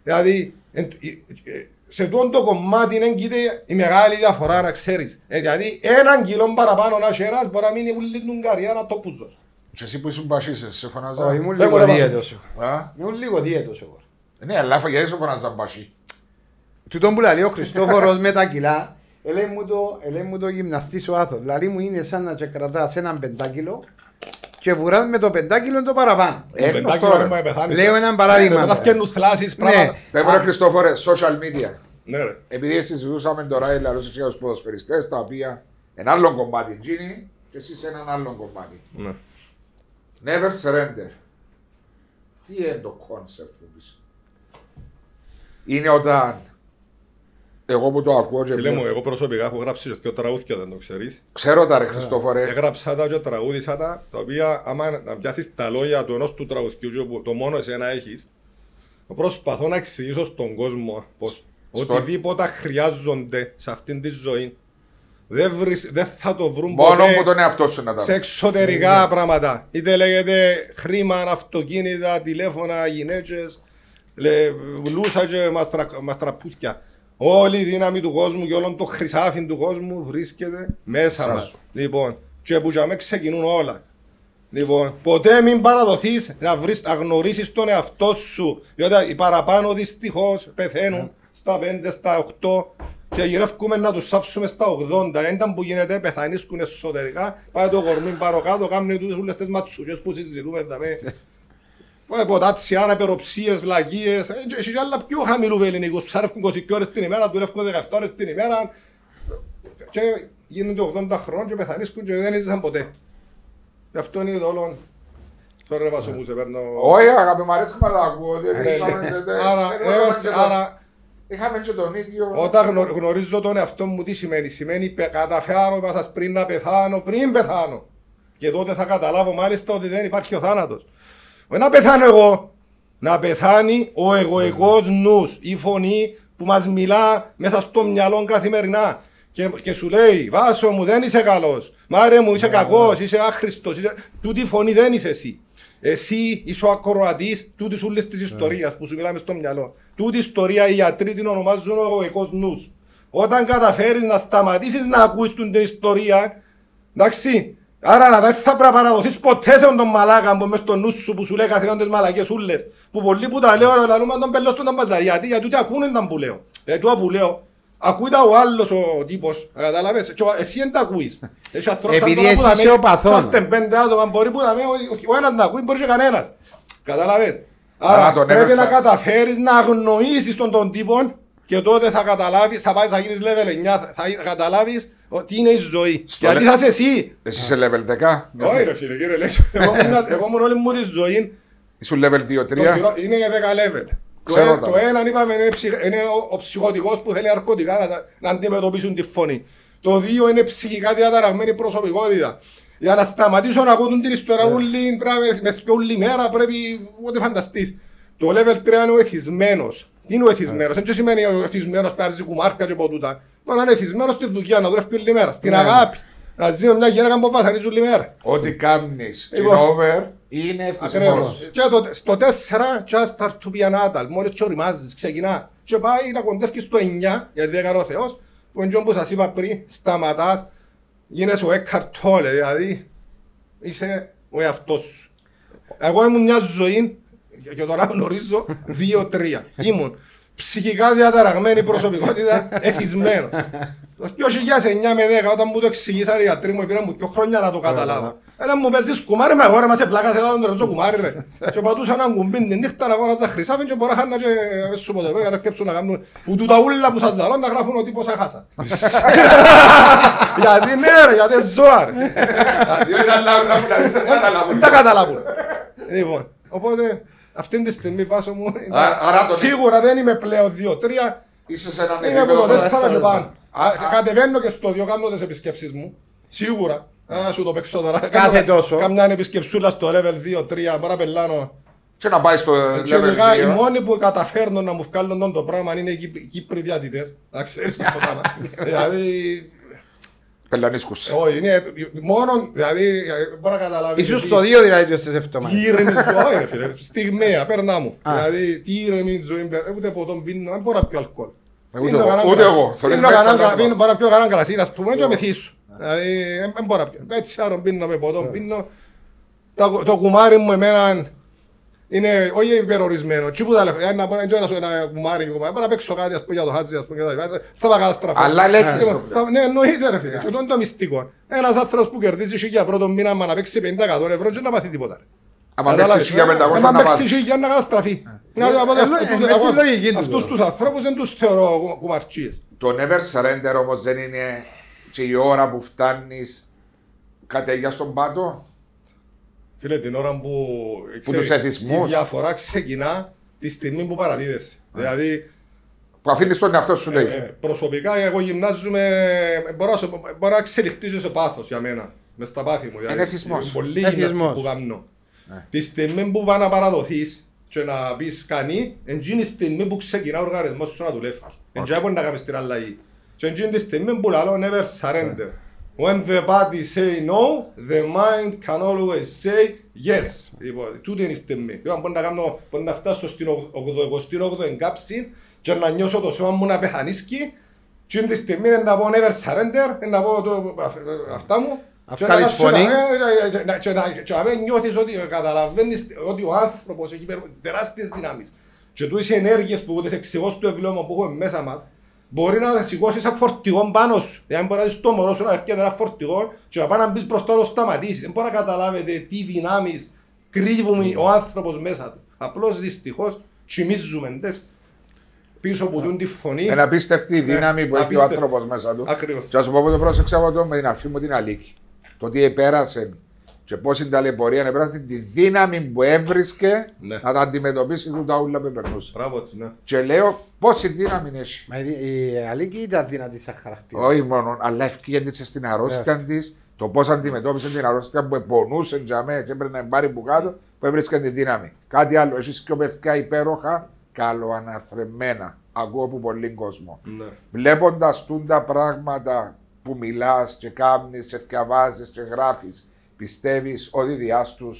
Δηλαδή, εν- ε, ε, σε τούτο το κομμάτι είναι κοίτα η μεγάλη διαφορά να ξέρεις. Ε, δηλαδή, έναν κιλό παραπάνω να έχει ένας μπορεί να μείνει όλη την καριέρα το πουζός. Και εσύ που ήσουν μπασίσες, σε φωνάζα. Όχι, ήμουν Δεν λίγο μπορεί να δίαιτος. εγώ. Α, Ήμουν λίγο δίαιτος εγώ. Ναι, αλλά γιατί σε φωνάζα μπασί; Τούτον που λέει ο Χριστόφορος με τα κιλά, έλεγε μου το, έλεγε μου το γυμναστής ο Άθος. Δηλαδή μου είναι σαν να και κρατάς έναν πεντάκιλο και βουράς με το πεντάκιλο το παραπάνω. Ε, Το πεντάκι γνωστό, ρε. ώρα μου πεθάνει. Λέω έναν παράδειγμα. Ε, Μετά φτιάχνουν θλάσεις, πράγματα. Πες μου, ρε Χριστόφορε, social media. Ναι, ρε. Επειδή συζητούσαμε τώρα οι λαρούς για τους ποδοσφαιριστές, τα οποία ένα άλλο κομμάτι γίνει και εσύ σε έναν άλλο κομμάτι. Ναι. Never surrender. Τι είναι το concept που πεις; Είναι όταν εγώ που το ακούω και Φίλε μου, βλέπω- εγώ προσωπικά έχω γράψει και δύο τραγούδια, δεν το ξέρεις. ξέρω τα ρε Χριστόφορε, Έγραψα τα και τραγούδισα τα, τα οποία άμα να πιάσεις τα λόγια του ενός του τραγουδιού και που το μόνο εσένα έχεις, προσπαθώ να εξηγήσω στον κόσμο πως Στο- οτιδήποτε χρειάζονται σε αυτήν τη ζωή δεν, βρεις, δεν θα το βρουν μόνο ποτέ που τον εαυτό σου να τα σε βρεις. εξωτερικά πράγματα. Είτε λέγεται χρήμα, αυτοκίνητα, τηλέφωνα, γυναίκες, λε, λούσα και μαστρα, μαστραπούτια. Όλη η δύναμη του κόσμου και όλο το χρυσάφι του κόσμου βρίσκεται μέσα Σας. μας. Λοιπόν, και που για μέ ξεκινούν όλα. Λοιπόν, ποτέ μην παραδοθείς να, βρεις, να γνωρίσεις τον εαυτό σου. Διότι οι παραπάνω δυστυχώς πεθαίνουν στα 5, στα 8 και γυρεύκουμε να τους σάψουμε στα 80. Δεν ήταν που γίνεται, πεθανίσκουν εσωτερικά. Πάει το κορμί παρό κάτω, κάνουν τούτες όλες τις ματσούκες που συζητούμε. *laughs* δαμε. Ε, Ποτάτσια, αναπεροψίες, βλακίες. Ε, και Έχει και άλλα πιο χαμηλούς ελληνικούς. Ψάρευκουν 20 ώρες την ημέρα, δουλεύκουν 17 ώρες την ημέρα. Και γίνονται 80 χρόνια και πεθανίσκουν και δεν έζησαν ποτέ. Γι' αυτό είναι το όλο. Τώρα ρε Βάσο μου σε παίρνω... Όχι, αγάπη μου αρέσει να τα ακούω. ότι Ναι. είχαμε και τε- Άρα, ξέρουμε έβαλσε- και το- άρα Είχαμε και τον ίδιο. Όταν γνω, γνωρίζω τον εαυτό μου τι σημαίνει. Σημαίνει πε- καταφέρω είπα σας πριν να πεθάνω, πριν πεθάνω. Και τότε θα καταλάβω μάλιστα ότι δεν υπάρχει ο θάνατος. Όχι να πεθάνω εγώ. Να πεθάνει ο εγωικός νους, η φωνή που μας μιλά μέσα στο μυαλό καθημερινά. Και, και σου λέει, Βάσο μου δεν είσαι καλός, Μάρε μου είσαι κακός, είσαι άχρηστος, είσαι... τούτη φωνή δεν είσαι εσύ. Εσύ είσαι ο ακροατής τούτης ούλης της ιστορίας που σου μιλάμε στο μυαλό. Τούτη ιστορία οι γιατροί την ονομάζουν ο εγωικός νους. Όταν καταφέρεις να σταματήσεις να ακούεις την ιστορία, εντάξει, άρα να δεν θα πρέπει να παραδοθείς ποτέ σε τον μαλάκα που μες στο νους σου που σου λέει καθημερινά τις μαλακές ούλες. Που πολλοί που τα λέω, αλλά λαλούμε τον πελός στον τα μπαζαρί. Γιατί, γιατί ούτε ακούνε τα που λέω. Γιατί τούτα που λέω, ακούει τα ο άλλος ο τύπος, κατάλαβες, και ο- εσύ δεν τα ακούεις. Έχει ανθρώπους σαν Επειδή τώρα που εσύ τα είσαι με- ο παθών. Είμαστε πέντε άτομα, μπορεί που να με, ο- ο ένας να ακούει, μπορεί και κανένας. Κατάλαβες. Άρα Άρα τον πρέπει έβερσα. να καταφέρεις να αγνοήσεις τον τον τύπο και τότε θα καταλάβεις, θα πάει, θα γίνεις level 9, θα θα καταλάβεις ότι είναι η ζωή. Στο Γιατί λε- θα είσαι εσύ. Εσύ είσαι level 10. Όχι ρε φίλε, κύριε Λέξο. Εγώ ήμουν- Εγώ ήμουν όλη μου τη ζωή Ήσουν level 2-3. το χειρό- είναι για 10 level. Το, Ξέρω ε- τα. το ένα είπαμε είναι, ψυχ- είναι ο, ο ψυχοτικός που θέλει ναρκωτικά να, τα- να αντιμετωπίσουν τη φωνή. Το δύο είναι ψυχικά διαταραγμένη προσωπικότητα. Για να σταματήσω να ακούν την ιστορία Ναι. ούλη, πρέπει να με θυκιο όλη μέρα, πρέπει ό,τι φανταστείς. Το level 3 είναι ο εθισμένος. Τι είναι ο εθισμένος, δεν σημαίνει ο εθισμένος που παίζει κουμάρκα και ποτούτα. Μπορεί να είναι εθισμένος στη δουλειά, να δουλεύει όλη μέρα, στην Ναι. αγάπη. Να ζει με μια γυναίκα που βασανίζει όλη μέρα. Ό,τι κάνεις και Λοιπόν. over είναι Ακριβώς. εθισμός. Και το, στο 4, just start to be an adult. Μόλις και οριμάζεις, ξεκινά. Και πάει να κοντεύει στο 9, γιατί δεν έκανε ο Θεός, που είναι που σας είπα πριν, σταματάς, γίνεσαι ο Eckhart Tolle, δηλαδή είσαι ο εαυτός σου. Εγώ ήμουν μια ζωή, και τώρα γνωρίζω, 2-3. Ήμουν ψυχικά διαταραγμένη προσωπικότητα, εθισμένο. Το 2009 με 10, όταν μου το εξηγήσαν οι γιατροί μου, πήραν μου δύο χρόνια να το καταλάβω. Ένα μου παίζεις κουμάρι με αγόρα, μας επλάκα σε έναν τρεζό κουμάρι ρε. Και πατούσα έναν κουμπίν την νύχτα να αγόραζα χρυσάφιν και μπορώ να χάνα και ε, σου πω το πέρα, να σκέψουν να κάνουν που τούτα ούλα που σας λαλώ να γράφουν ότι πόσα χάσα. Γιατί ναι ρε, γιατί ζώα ρε. Διότι τα λάβουν, δεν θα καταλάβουν. Δεν τα καταλάβουν. Λοιπόν, οπότε αυτή τη στιγμή βάσο μου είναι- Α- άρα το- σίγουρα δεν είμαι πλέον 2-3, Είσαι σε έναν είμαι από επίπεδο το που- 4 και πάνω. Α, α. Κατεβαίνω και στο 2 κάνω τις επισκέψεις μου, σίγουρα. Να σου το παίξω τώρα. Κάθε Κάνω τόσο. Καμιά επισκεψούλα στο level 2-3, μπορώ να πελάνω. Και να πάει στο Και level ειδικά οι 2. μόνοι που καταφέρνουν να μου βγάλουν τον το πράγμα είναι οι Κύπ- οι Κύπροι διατητές. Να ξέρεις το πράγμα. *laughs* Δηλαδή, Πελανίσκους. όχι, είναι μόνο, δηλαδή, μπορεί να καταλάβεις. Ήσουν ότι- στο 2 δηλαδή στις εβδομάδες. Τι ήρεμη ζωή, ρε φίλε. *laughs* Στιγμαία, παίρνά μου. Α. Δηλαδή, τι ήρεμη ζωή, παι- ούτε ποτόν πίνω, δεν μπορώ να πιω αλκοόλ. Ούτε Πίνω εγώ, κανέναν ούτε κρασί. εγώ. Θέλω Πίνω να κανέναν έξω κα- να πίνω- πάω. μπορώ να πιω κανέναν κρασί, να πούμε, και να μεθύσω. Δηλαδή, δεν δεν μπορώ να πιω. Έτσι, άρα πίνω με ποτόν, πίνω. Τα- Το κουμάρι μου εμένα είναι όχι υπερορισμένο. Τι που τα λέω, ε, να πω, δεν ξέρω να σου ένα κουμάρι, κουμάρι, μπορώ να παίξω κάτι, ας πούμε, για το χάτζι, ας πούμε, και τα λοιπά. θα πάω καταστραφώ. Αλλά ελέγχεις Λοιπόν, το πλέον. θα- Ναι, εννοείται ρε φίλε. Και αυτό είναι το μυστικό. Ένας άνθρωπος που κερδίζει 1000 ευρώ το μήνα, μα να παίξει 50 ευρώ, δεν να πάθει τίποτα. ρε. Άμα Κατάλαβες. παίξεις 1500 Άμα να παίξει πάρεις. χίλια να καταστραφεί. Να Ε, πω ότι ε, αυτού- ε, τούτο- μες στη εγώ λογική του Αυτούς τώρα. τους ανθρώπους δεν τους θεωρώ κου- κουμαρτσίες. Το never surrender όμως δεν είναι και η ώρα που φτάνεις κατέγια στον πάτο. Φίλε, την ώρα που, Που τους εθισμούς. η διαφορά ξεκινά τη στιγμή που παραδίδεσαι. Δηλαδή, Που αφήνεις τον εαυτό σου ε, λέει. προσωπικά εγώ γυμνάζομαι, ε, μπορώ, να σου- μπορώ να εξελιχτήσω σε πάθος για μένα. Μες στα πάθη μου. δηλαδή. Είναι εθισμός. Είναι Πολύ Εθισμός. γυμναστική που κάνω. Ναι. Τη στιγμή που πάει να παραδοθείς και να πεις κανεί, εκείνη τη στιγμή που ξεκινά ο οργανισμός σου να δουλεύει. Εν τζάι μπορεί να κάνεις την αλλαγή. Και εκείνη τη στιγμή που λέω never surrender. When the body say no, the mind can always say yes. Λοιπόν, τούτη είναι η στιγμή. Λοιπόν, μπορεί να, κάνω, μπορεί να φτάσω στην 88η εγκάψη και να νιώσω το σώμα μου να πεθανίσκει και εκείνη τη στιγμή είναι να πω never surrender, είναι να πω το, αυ- αυτά μου και να Αυκάλεις κάτσω να- φωνή. ε, ε, ε, να- και να- και να μην νιώθεις ότι καταλαβαίνεις ότι ο άνθρωπος έχει υπερ- τεράστιες δυνάμεις και τούτες οι ενέργειες που τις εξηγώ στο ευλόγμα που έχουμε μέσα μας μπορεί να σηκώσεις ένα φορτηγό πάνω σου. Δηλαδή μπορεί να δεις το μωρό σου να έρχεται ένα φορτηγό και να πάει να μπεις μπροστά να το σταματήσει. Δεν μπορεί να καταλάβετε τι δυνάμεις κρύβουμε ο άνθρωπος μέσα του. Απλώς δυστυχώς κοιμίζουμε τες. πίσω από τούν τη φωνή. Ένα απίστευτη Ναι, δύναμη που έχει ο απίστευτη. άνθρωπος μέσα του. Ακριβώς. Και ας σου πω που το πρόσεξα από το με την αφή μου την Αλίκη. Το ότι επέρασε και πώς η ταλαιπωρία επέρασε τη δύναμη που έβρισκε Ναι. να τα αντιμετωπίσει του τα ούλα που περνούσε. Μπράβο της, ναι. Και λέω πόση δύναμη έχει. Μα η- η Αλίκη ήταν δυνατή σαν χαρακτήρα. Όχι μόνο, αλλά ευκήγεται και στην αρρώστια της, το πώς αντιμετώπισε την αρρώστια που πονούσε για μέ και έπρεπε να πάρει που κάτω, που έβρισκε τη δύναμη. Κάτι άλλο, έχεις και παιδιά υπέροχα, καλοαναθρεμμένα. Ακούω από πολύ κόσμο. Ναι. Βλέποντας τα πράγματα που μιλάς και κάνει και διαβάζει και γράφεις, πιστεύεις ότι διάστου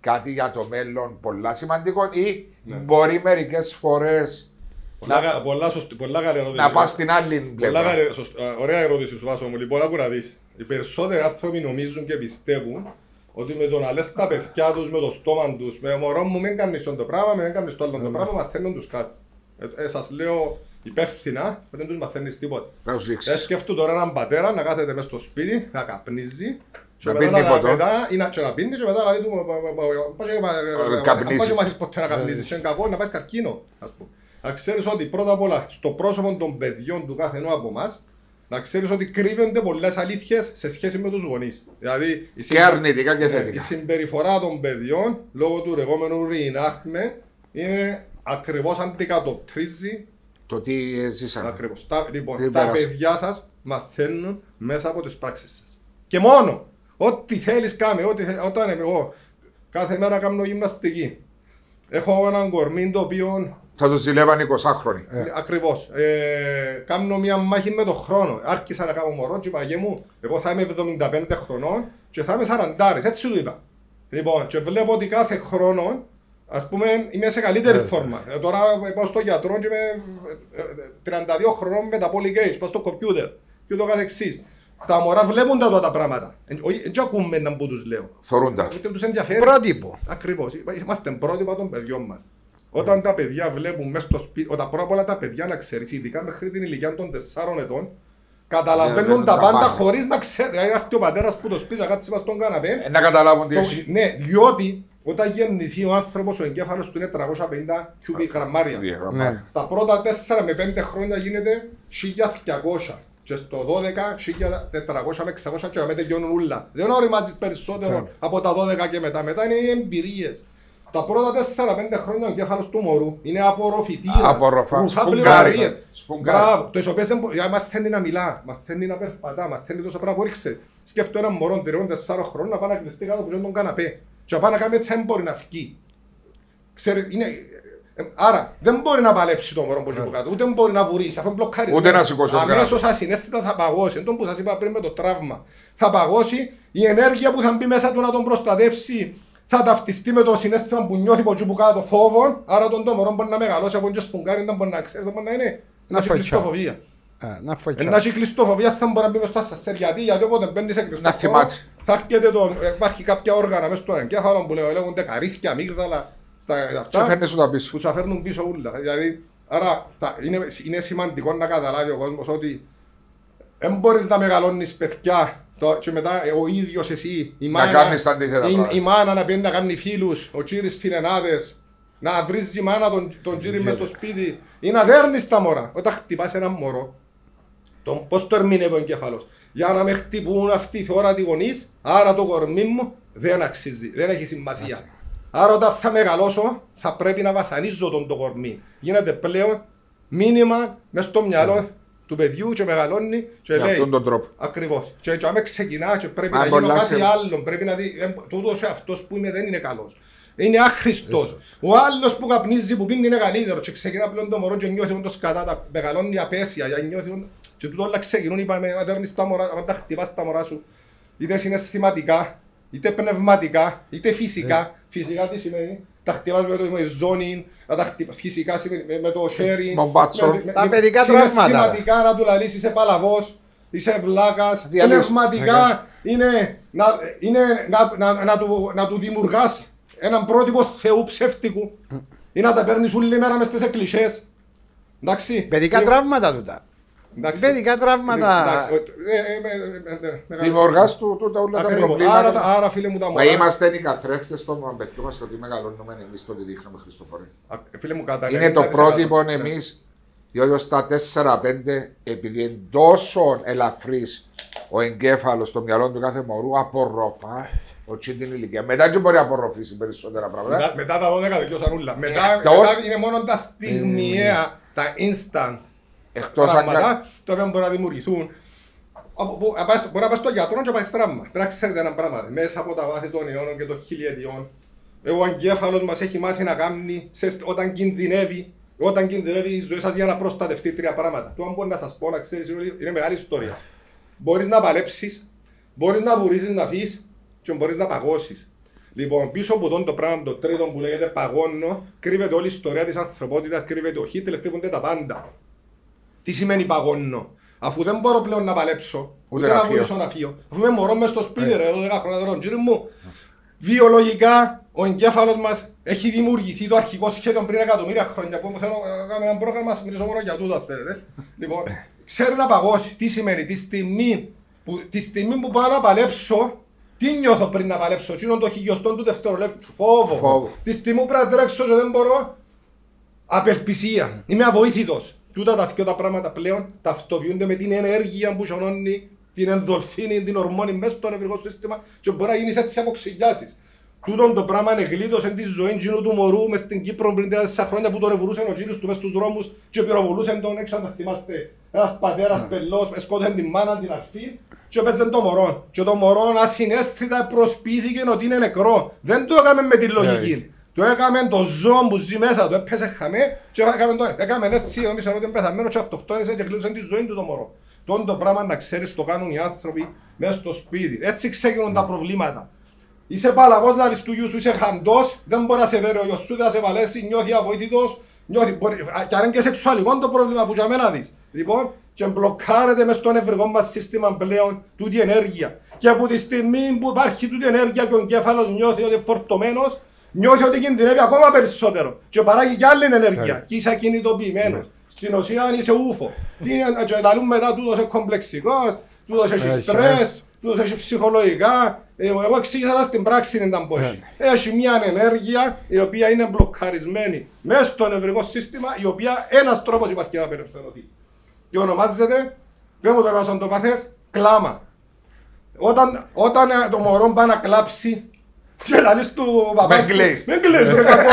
κάτι για το μέλλον πολλά σημαντικό ή Ναι. μπορεί μερικές φορές Πολλά, κα- πολλά, σωστή, πολλά καλή ερώτηση. να πας στην άλλη Πολλά πλευρά. καλή, σωστ- α, ωραία ερώτηση σου Βάσο μου. Λοιπόν, άκου να δεις. Οι περισσότεροι άνθρωποι νομίζουν και πιστεύουν ότι με το να λες τα παιδιά τους, με το στόμα τους, με μωρός μου μην κάνεις το πράγμα, μην κάνεις το άλλο το πράγμα, μαθαίνουν τους κάτι. Ε, ε, σας λέω υπεύθυνα, δεν τους μαθαίνεις τίποτα. Να τους δείξεις. Ε, σκέφτου τώρα έναν πατέρα να κάθεται μέσα στο σπίτι, να καπνίζει, και Να μετά πίνει να- ποτό. μετά- ή να- και να πίνει και μετά να λέει του, «Μα- μα- μα- πας και μα- Να καπνίζει. πας και μάθεις ποτέ να καπνίζεις, είναι κακό να πας καρκίνο. ας πούμε. Να ξέρεις ότι πρώτα απ' όλα στο πρόσωπο των παιδιών του κάθε ενό από εμάς, να ξέρεις ότι κρύβονται πολλές αλήθειες σε σχέση με τους γονείς. Δηλαδή, η Και συμπε- αρνητικά και ναι, Η θετικά. συμπεριφορά των παιδιών λόγω του λεγόμενου reenactment είναι ακριβώς αντικατοπτρίζει Το τι ζήσαμε. Ακριβώς. Τα, λοιπόν, Τι τα πέρασε. παιδιά σας μαθαίνουν μέσα από τις πράξεις σας. Και μόνο. Ό,τι θέλεις κάμε. Ό,τι, θε- όταν είμαι εγώ κάθε μέρα κάνω γυμναστική. Έχω έναν κορμί το οποίο Θα του ζηλεύαν 20 χρόνια. Ακριβώς. Ε, κάνω μια μάχη με τον χρόνο. Άρχισα να κάνω μωρό και είπα «Γε μου, εγώ θα είμαι 75 χρονών και θα είμαι 40. Έτσι του είπα. Λοιπόν, και βλέπω ότι κάθε χρόνο ας πούμε είμαι σε καλύτερη φόρμα. Ε, τώρα πάω στο γιατρό και είμαι ε, ε, 32 χρονών με τα polygates, πάω στο κομπιούτερ και ούτω καθεξής. Τα μωρά βλέπουν τα τα πράγματα. Ε, Όχι, δεν ακούμε να που τους λέω. Θορούντα. Ούτε τους ενδιαφέρει. Πρότυπο. Ακριβώς. Είμαστε πρότυπα των παιδιών μας. Όταν τα παιδιά βλέπουν μέσα στο σπίτι, όταν πρώτα απ' όλα τα παιδιά να ξέρεις, ειδικά μέχρι την ηλικία των 4 ετών, Ναι, καταλαβαίνουν δεν τα τα πάντα πάνε. χωρίς να ξέρει. Δηλαδή, έρθει ο πατέρας που το σπίτι, να κάτσει μας στον καναπέ. Ε, Να καταλάβουν τι το- έχει. ναι, διότι όταν γεννηθεί ο άνθρωπος, ο εγκέφαλος του είναι 350 cubic γραμμάρια. Ναι. Στα πρώτα 4 με 5 χρόνια γίνεται 1200. Και στο 12, 1400 με 600 και να μην τελειώνουν ούλα. Δεν οριμάζεις περισσότερο Ναι. από τα 12 και μετά. Μετά είναι οι εμπειρίες. Τα πρώτα 4-5 χρόνια ο εγκέφαλος του μωρού είναι απορροφητήρας. Απορροφά, Ρουφά σφουγγάρι. πληροφορίες. Σφουγγάρι. Μπράβο. Το οποίες δεν μπο- για μαθαίνει να μιλά, μαθαίνει να περπατά, μαθαίνει τόσα πράγματα που ρίξε. Σκέφτομαι έναν μωρό τριών 4 χρόνων να πάει να κλειστεί κάτω από τον καναπέ. Και να πάει να κάνει έτσι δεν μπορεί να φύγει. Ξέρει, είναι... ε, Άρα δεν μπορεί να παλέψει το μωρό που έχει από κάτω, ούτε μπορεί να βουρήσει, αφού μπλοκάρεις. Ούτε να σηκώσει τον Αμέσως ασυναίσθητα θα παγώσει. Εντό που σας είπα πριν με το τραύμα. Θα παγώσει η ενέργεια που θα μπει μέσα του να τον προστατεύσει θα ταυτιστεί με το συνέστημα που νιώθει από εκεί που κάτω φόβο. Άρα τον το μωρό μπορεί να μεγαλώσει από εκεί σφουγγάρι, δεν μπορεί να ξέρεις, δεν μπορεί να είναι. Να έχει φωτιά. κλειστοφοβία. Α, Να Ε, φωτιά. Να έχει κλειστοφοβία θα μπορεί να μπει μες στο ασασέρ. Γιατί, γιατί όποτε μπαίνεις σε κλειστό Να χώρο, θυμάται. θα έρχεται το, ε, υπάρχει κάποια όργανα μέσα στο εγκέφαλο που λέγονται- λέγονται καρύθια, αμύγδαλα, στα Και αυτά φέρνεις σου τα πίσω. που σου φέρνουν πίσω ούλα. Δηλαδή, άρα τα- είναι, είναι σημαντικό να καταλάβει ο κόσμος ότι δεν μπορείς να μεγαλώνεις παιδιά το, και μετά ε, ο ίδιος εσύ, η Να μάνα, κάνεις τα αντίθετα η, πράγματα. η μάνα να πιένει να κάνει φίλους, ο κύρι φινενάδε, να βρίζει η μάνα τον, τον κύρι μες στο σπίτι ή να δέρνεις τα μωρά. Όταν χτυπάς ένα μωρό, πώς το ερμηνεύει ο εγκέφαλο. Για να με χτυπούν αυτοί οι θεόρατοι γονεί, άρα το κορμί μου δεν αξίζει, δεν έχει σημασία. Άρα όταν θα μεγαλώσω, θα πρέπει να βασανίζω τον το κορμί. Γίνεται πλέον μήνυμα μέσα στο μυαλό του παιδιού και μεγαλώνει και Με λέει. αυτόν τον τρόπο. Ακριβώς. Και, και άμα ξεκινά και πρέπει Μα να γίνω πολλά κάτι σε- άλλο, πρέπει να δει. Ε, τούτος αυτό που είμαι δεν είναι καλός. Είναι άχρηστος. Ο άλλος που καπνίζει που πίνει είναι καλύτερος. Και ξεκινά πλέον το μωρό και νιώθει όντως κατά τα μεγαλώνει απέσια. Για νιώθει. όντως- Και τούτο όλα ξεκινούν. Είπαμε, αν δέρνεις τα μωρά, αν τα χτυπάς τα μωρά σου, είτε συναισθηματικά, είτε πνευματικά, είτε φυσικά. Φυσικά τι σημαίνει; Τα χτυπάς με το με ζώνη, να τα χτυπάς φυσικά σημαίνει με, με το χέρι. Με μπάτσο. με- με- Τα με- παιδικά τραύματα. Συναισθηματικά να του λαλείς είσαι παλαβός, είσαι βλάκας, Διαλύσεις. πνευματικά είναι, να, είναι να, να, να, του, να του δημιουργάς έναν πρότυπο θεού ψεύτικου ή να τα παίρνεις όλη μέρα μες στις εκκλησίες. Εντάξει. Παιδικά Ε, τραύματα τούτα. Εντάξει. Παιδικά τραύματα. Εντάξει, ε, ε, ε, ε, ε, ε, Δημιουργά του τούτα όλα τα Ακριβώς. Άρα, προβλήματα. άρα φίλε μου τα Μα μωρά. είμαστε οι καθρέφτες των παιδιών μα το ότι μεγαλώνουμε εμείς το ότι δείχνουμε Χριστοφορή. Α, Φίλε μου κατά Είναι το 90%. πρότυπο Ναι. εμείς Διότι στα 4-5, επειδή είναι τόσο ελαφρύς ο εγκέφαλος στο μυαλό του κάθε μωρού, απορροφά όχι την ηλικία. Μετά και μπορεί να απορροφήσει περισσότερα πράγματα. Μετά, μετά τα 12 δικαιώσαν ούλα. Μετά, Εκτός- μετά είναι μόνο τα στιγμιαία, τα instant Εκτός αν. κα- πράγματα, τα οποία μπορεί να δημιουργηθούν. Από που- να πάει στο- Μπορεί να πάει στο γιατρό και να πάει στράμμα. Πρέπει να ξέρετε ένα πράγμα. Μέσα από τα βάθη των αιώνων και των χιλιετιών, ο εγκέφαλος μας έχει μάθει να κάνει σε- όταν κινδυνεύει. Όταν κινδυνεύει η ζωή σας για να προστατευτεί τρία πράγματα. Το αν μπορεί να σας πω, να ξέρεις, είναι- είναι μεγάλη ιστορία. Μπορείς να παλέψεις, μπορείς να βουρίσεις να φύγεις και μπορείς να παγώσεις. Λοιπόν, πίσω από τον το πράγμα το τρίτο που λέγεται παγώνω, κρύβεται όλη η ιστορία της ανθρωπότητας, κρύβεται ο Χίτλερ, κρύβονται τα πάντα. Τι σημαίνει παγώνω; Αφού δεν μπορώ πλέον να παλέψω, ούτε, Ούτε να να φύγω. βουρήσω να φύγω. Αφού είμαι μωρός μες στο σπίτι, ρε, 12 χρόνια τώρα, κύριε μου, βιολογικά ο εγκέφαλος μας έχει δημιουργηθεί το αρχικό σχέδιο πριν εκατομμύρια χρόνια. Που θέλω να κάνω ένα πρόγραμμα, να μιλήσω μόνο για τούτο, αν θέλετε. λοιπόν, ξέρει να παγώσει. Τι σημαίνει, τη στιγμή που, τη στιγμή που πάω να παλέψω, τι νιώθω πριν να παλέψω, τι είναι το χιλιοστό του δευτερολέπτου, φόβο. Φόβο. Τη στιγμή που πρέπει να τρέξω και δεν μπορώ, απελπισία. Είμαι αβοήθητος. Τούτα τα δυο τα πράγματα πλέον ταυτοποιούνται με την ενέργεια που ζωνώνει την ενδολφίνη, την ορμόνη μέσα στο νευρικό σύστημα και μπορεί να γίνει έτσι αποξηλιάσει. Τούτο το πράγμα εγκλήτωσε τη ζωή γίνου του μωρού μες στην Κύπρο πριν 34 χρόνια που τον ευουρούσε ο κύριος του μες στους δρόμους και πυροβολούσε τον έξω αν τα θυμάστε. Ένας πατέρας πελός σκότωσε την μάνα την αρφή και έπαιζε το μωρό. Και το μωρό ασυναίσθητα προσποιήθηκε ότι είναι νεκρό. Δεν το έκαμε με τη λογική. Το έκαμε το ζώο που ζει μέσα του, έπαιζε χαμέ και έκαμε, το, έκαμε έτσι, νομίζω ότι είναι πεθαμένος και αυτοκτόνησε και κλείδωσε τη ζωή του το μωρό. Τον το πράγμα να ξέρεις το κάνουν οι άνθρωποι μέσα στο σπίτι. Έτσι ξεκινούν τα προβλήματα. Είσαι παλαβός να λες του γιου σου, είσαι χαντός, δεν μπορεί να σε δέρει ο γιος σου, δεν θα σε βαλέσει, νιώθει αβοήθητος, νιώθει, μπορεί, α, και αν είναι και σεξουαλικό το πρόβλημα που για μένα δεις. Λοιπόν, και μπλοκάρεται μες στο νευρικό μας σύστημα πλέον τούτη ενέργεια. Και από τη στιγμή που υπάρχει τούτη ενέργεια και ο εγκέφαλος νιώθει ότι είναι φορτωμένος, νιώθει ότι κινδυνεύει ακόμα περισσότερο και παράγει κι άλλη ενέργεια και είσαι ακινητοποιημένος. Στην ουσία είσαι ούφο. Τι είναι, και τα λέμε μετά τούτος είναι κομπλεξικός, τούτος έχει Έχει, στρες, έχει. τούτος έχει ψυχολογικά. Ε, Εγώ εξήγησα τα στην πράξη είναι τα πώς. Έχει μια ενέργεια η οποία είναι μπλοκαρισμένη μέσα στο νευρικό σύστημα η οποία ένας τρόπος υπάρχει να απελευθερωθεί. Και ονομάζεται, δεν μου το λέω σαν το παθές, κλάμα. Όταν, όταν ε, το μωρό πάει να κλάψει και να λες του παπάς του, κλαις. Μην κλαις ρε κακό.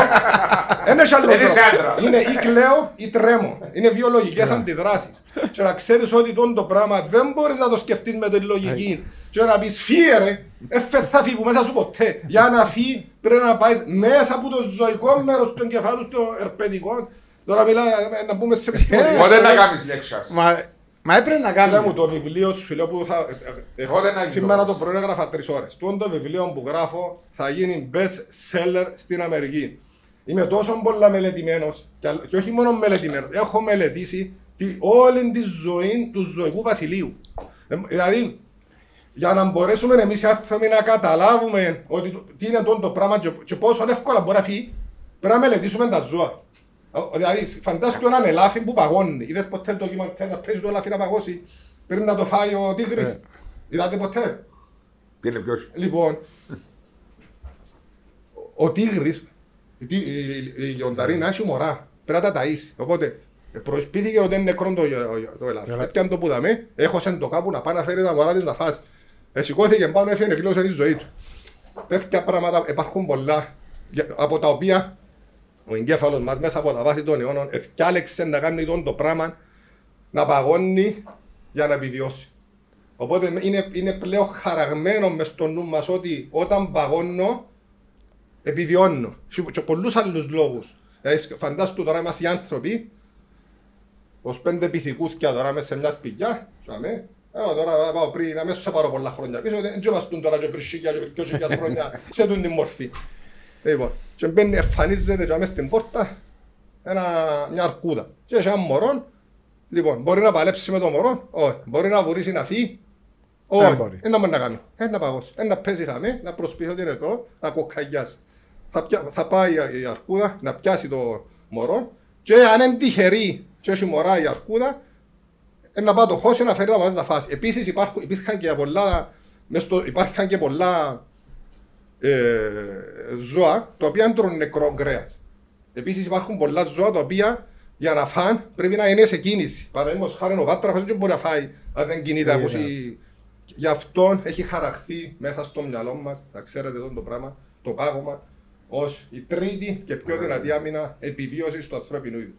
Δεν έχει άλλο Δεν είσαι τρόπο. άντρας. Είναι ή κλαίω ή τρέμω. Είναι βιολογικές αντιδράσεις. Και να ξέρεις ότι τον το πράγμα δεν μπορείς να το σκεφτείς με την λογική. Και να πεις φύγε ρε, εφε θα φύγει που μέσα σου ποτέ. Για να φύγει πρέπει να πάεις μέσα από το ζωικό μέρος του εγκεφάλου στο ερπαιδικό. Τώρα μιλά να πούμε σε ψυχολογίες. Πότε να κάνεις lectures. Μα, μα έπρεπε να Φίλε μου, κάνει. το βιβλίο σου λέω που θα. ε, Εγώ δεν αγγίζω Σήμερα το όμως. πρωί έγραφα τρεις ώρες. Τούτο το βιβλίο που γράφω θα γίνει best seller στην Αμερική. Είμαι τόσο πολλά μελετημένος και, αλ- και όχι μόνο μελετημένος. Έχω μελετήσει τη, όλη τη ζωή του ζωικού βασιλείου. Ε, δηλαδή, για να μπορέσουμε εμείς οι άνθρωποι να καταλάβουμε ότι, το- τι είναι τούτο το πράγμα και, και πόσο εύκολα μπορεί να φύγει, πρέπει να μελετήσουμε τα ζώα. Ο- Δηλαδή, φαντάσου έναν ελάφι που παγώνει. Είδες ποτέ το ντοκιμαντέρ να παίζει το ελάφι να παγώσει πριν να το φάει ο τίγρης; Ε. Είδατε ποτέ; Πήγαινε ποιος. Λοιπόν, ο τίγρης, η, τι- η, η, η γιονταρίνα έχει μωρά. Πρέπει να τα ταΐσει. Οπότε, προσπίθηκε ότι είναι νεκρό το, το ελάφι. Ελά. Έπιαν το πουδαμέ, έχωσε το κάπου να πάει να φέρει τα μωρά της να φάσει. Ε, σηκώθηκε πάνω, έφυγε, κλείωσε τη ζωή του. Τέτοια πράγματα υπάρχουν πολλά, για- από τα οποία ο εγκέφαλος μας μέσα από τα βάθη των αιώνων ευκάλεξε να κάνει τον το πράγμα να παγώνει για να επιβιώσει. Οπότε είναι, είναι πλέον χαραγμένο μες στο νου μας ότι όταν παγώνω επιβιώνω. Και- Και πολλούς άλλους λόγους. Δηλαδή, φαντάσου τώρα είμαστε οι άνθρωποι ως πέντε πυθικούθια τώρα μέσα σε μια σπηλιά. Σαμε. Εγώ τώρα πάω πριν, αμέσως σε πάρω πολλά χρόνια πίσω. Δεν είμαστε τώρα και πριν χιλιά και πριν δυο χιλιάς χρόνια σε τούν την μορφή. Λοιπόν, και μπαίνει, εμφανίζεται και μέσα στην πόρτα ένα, μια αρκούδα. Και έχει ένα μωρό. Λοιπόν, μπορεί να παλέψει με το μωρό. Όχι. Μπορεί να βουρήσει να φύγει; Δεν Όχι. μπορεί. Δεν μπορεί να κάνει. Ε, να παγώσει. Ε, να παίζει χαμέ, να προσπίσει ότι είναι νεκρό, να κοκκαγιάσει. Θα, πια- θα πάει η- η αρκούδα να πιάσει το μωρό και αν είναι τυχερή και έχει μωρά η αρκούδα, ε, να πάει το χώσει να φέρει τα μαζί να φάσει. Επίσης υπάρχουν, υπήρχαν και πολλά, μες στο, υπάρχουν και πολλά ε, ζώα τα οποία τρώνε νεκρό κρέας. Επίσης υπάρχουν πολλά ζώα τα οποία για να φαν πρέπει να είναι σε κίνηση. Παραδείγματος χάρη ο Βάτραφας δεν μπορεί να φάει αν δεν κινείται. Ε, ακούσει. Γι' αυτό έχει χαραχθεί μέσα στο μυαλό μας, να ξέρετε εδώ το πράγμα, το πάγωμα, ως η τρίτη και πιο δυνατή άμυνα επιβίωσης του ανθρώπινου είδους.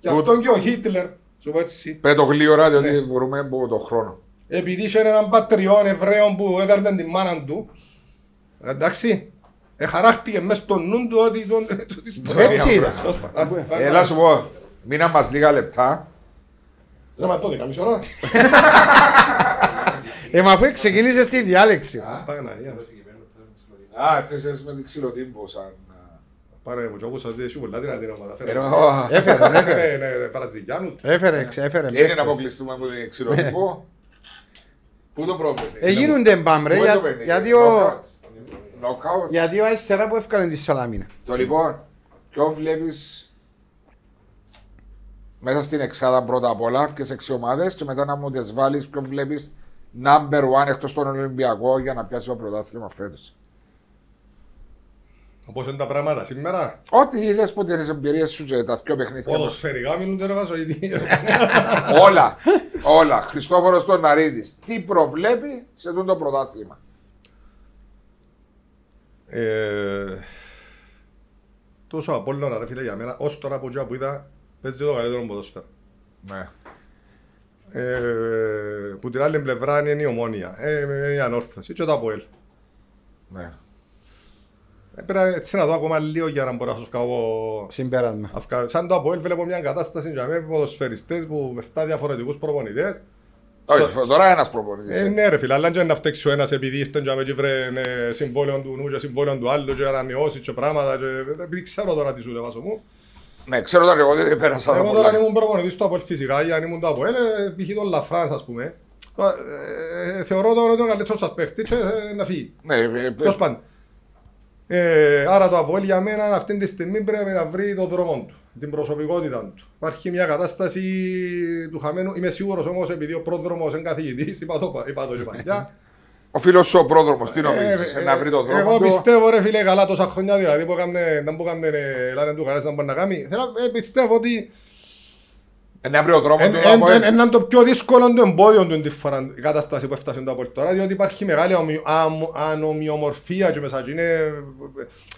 Γι' αυτό και ο Χίτλερ, σου πω έτσι, Πέτω γλύωρα, διότι Ναι. μπορούμε από τον χρόνο. επειδή είχε έναν πατριών Εβραίων που έδερνε την μάνα του, εντάξει, εχαράχτηκε μέσα στο νου του ότι τον... τούτη ιστορία. Έτσι ήταν. Τέλος πάντων. Α, Έλα σου πω, μείνα μας λίγα λεπτά. Δεν μα τότε, καμίς ώρα. Ε, μα αφού ξεκίνησε στη διάλεξη. Παναγία. Α, έπαιζες με την ξυλοτύμπο σαν... Πάρε μου, και όπως ότι έχει πολλά δυνατή ομάδα. Φέρε. Ενώ... Έφερε, έφερε. Έφερε, ναι, ναι, Παρατζικιάνους. Έφερε, έφερε. Και είναι να παίκτες. αποκλειστούμε από την ξυλοτύμπο. *laughs* Πού το πρόβλημα είναι; Ε, γίνονται μπαμ ρε, Πού είναι για- το παιχνίδι; γιατί ο... Knockout. Γιατί ο αριστερά που έφκανε τη Σαλαμίνα. Το λοιπόν, ποιο βλέπεις μέσα στην εξάδα πρώτα απ' όλα, ποιες έξι ομάδες και μετά να μου τις βάλεις ποιο βλέπεις number one εκτός τον Ολυμπιακό για να πιάσει το πρωτάθλημα φέτος. Όπως είναι τα πράγματα σήμερα. Ό,τι είδες που τις εμπειρίες σου και τα δυο παιχνίδια. Ποδοσφαιρικά μιλούνται ρε Βασοειδή. όλα, όλα. Χριστόφορος τον Ναρίδης. Τι προβλέπει σε αυτό το πρωτάθλημα. Ε, Τόσο Απόλλωνα ρε φίλε για μένα, ως τώρα από εκεί που είδα, παίζει το καλύτερο ποδόσφαιρο. Ναι. Ε, που την άλλη πλευρά είναι η ομόνια, ε, είναι η ανόρθωση και το Αποέλ. ναι. Ε, Πρέπει έτσι να δω ακόμα λίγο για να μπορώ να σου βγάλω Συμπέρασμα. αυκα- Σαν το Αποέλ βλέπω μια κατάσταση για με ποδοσφαιριστές που με 7 διαφορετικούς προπονητές. Όχι, τώρα ένας προπονητής. Ε, ε. ναι ρε φίλε, αλλά δεν να φταίξει ο ένας επειδή ήρθε και με βρε ναι, συμβόλαιο του νου και συμβόλαιο του άλλου και ανανεώσει και πράγματα και επειδή ξέρω τώρα τι σου λεβάσω μου. Ναι, ξέρω τώρα εγώ δεν πέρασα τα Εγώ τώρα αν πολλά. ήμουν προπονητής του Αποέλ φυσικά, ή αν ήμουν του Αποέλ, ε, π.χ. τον Λαφράνς ας πούμε. Τώρα, ε, ε, Θεωρώ τώρα ότι είναι ο καλύτερος σας παίχτης και ε, να φύγει. Ναι, ε, ε, Τέλος πάντων. Ε, άρα το Αποέλ για μένα αυτή τη στιγμή πρέπει να βρει τον δρόμο του, την προσωπικότητα του. Υπάρχει μια κατάσταση του χαμένου. Είμαι σίγουρος όμως επειδή ο πρόδρομος είναι καθηγητής, είπα το, είπα το και παλιά. Ο φίλος σου ο πρόδρομος, τι Ε, νομίζεις, ε, να βρει τον δρόμο Εγώ του; πιστεύω ρε φίλε καλά τόσα χρόνια δηλαδή που έκανε, δεν που έκανε λένε του καρές να μπορεί να κάνει. Θέλω, ε, πιστεύω ότι Ε, Να βρει ο δρόμο Εν- του. εν- να εν- πω, Είναι το πιο δύσκολο το εμπόδιο του τη φορά η κατάσταση που έφτασε το Απόλλη τώρα διότι υπάρχει μεγάλη ομοι- αμ- ανομοιομορφία και μέσα και είναι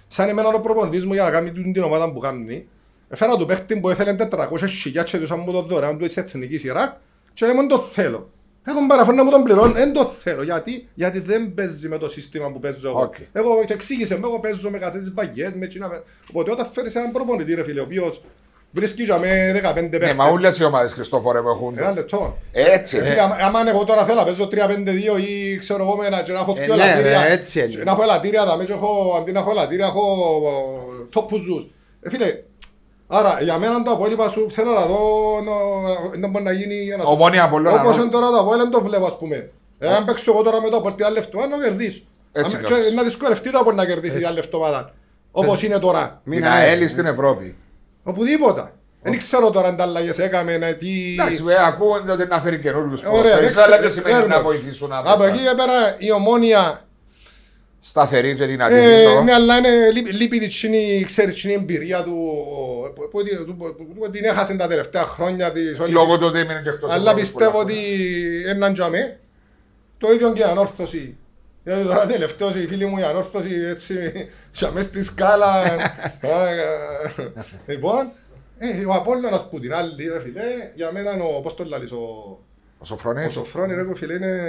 σαν εμένα ο προπονητής μου για να κάνει την την ομάδα που κάνει έφερα του παίχτη που ήθελε 400 χιλιάδες και τους μου το δωρεάν του της εθνικής Ιράκ και λέμε το θέλω Έχω παραφέρει να μου τον πληρώνω, δεν το θέλω. Γιατί, γιατί δεν παίζει με το σύστημα που παίζω εγώ. Οκ. Εγώ το εξήγησε μου, εγώ παίζω με καθέτες μπαγιές, με τσίνα. με- Οπότε όταν φέρεις έναν προπονητή ρε φίλε, ο οποίος βρίσκει για με 15 Ναι, παίχτες. μα όλες οι ομάδες Χριστόφορε μου έχουν. Ένα λεπτό. Έτσι. Ε, φίλε, άμα- άμα εγώ τώρα θέλω να παίζω 3-5-2 ή ξέρω εγώ με ένα και να έχω Ε, δύο ναι, ελαττήρια. ρε, έτσι είναι. και Να έχω ελαττήρια, δαμέ και έχω, αντί να έχω ελαττήρια, έχω ε, τόπουζους. Ε, φίλε, άρα για μένα το απόλυπα σου θέλω να δω να- να μπορεί να γίνει ένα Ομόνια Απολλώνα, Όπως ναι. είναι τώρα το Απόλλωνα, δεν το βλέπω ας πούμε. Εάν παίξω εγώ τώρα με το Απόλλωνα λεφτό, να κερδίσω. Έτσι Αν- κάνεις. και Να δυσκολευτεί το Απόλλωνα να κερδίσεις την άλλη εβδομάδα. Όπως είναι τώρα. Την Μην ΑΕΛ στην Ευρώπη. Οπουδήποτε. Δεν ξέρω τώρα αν τα αλλαγές έκαμε, να τι... Εντάξει, ε, ακούγονται ότι να φέρει καινούριους Ωραία, ποδοσφαιριστές, δεν αλλά ξέρω, δεν σημαίνει να ξέρουμε. βοηθήσουν Από άμεσα. εκεί και πέρα η ομόνια Σταθερή και δυνατή Ε, πίσω. ναι, αλλά είναι λείπει- λείπει της τσινή, ξέρεις, τσινή εμπειρία του, που- που- που- που- που- που την έχασε τα τελευταία χρόνια της όλης Λόγω του ότι έμεινε και εκτός Αλλά Ευρώπης πιστεύω πολλά ότι έναν τζαμί, το ίδιο και η ανόρθωση. Γιατί τώρα τελευταίως οι φίλοι μου η ανόρθωση έτσι, *laughs* τζαμί στη σκάλα. Α, ε, Λοιπόν, ε, ο Απόλλωνας που την άλλη ρε φίλε, για μένα είναι ο, πώς το λαλείς, ο, Ο ο Σοφρονής Σοφρόνης ρε φίλε είναι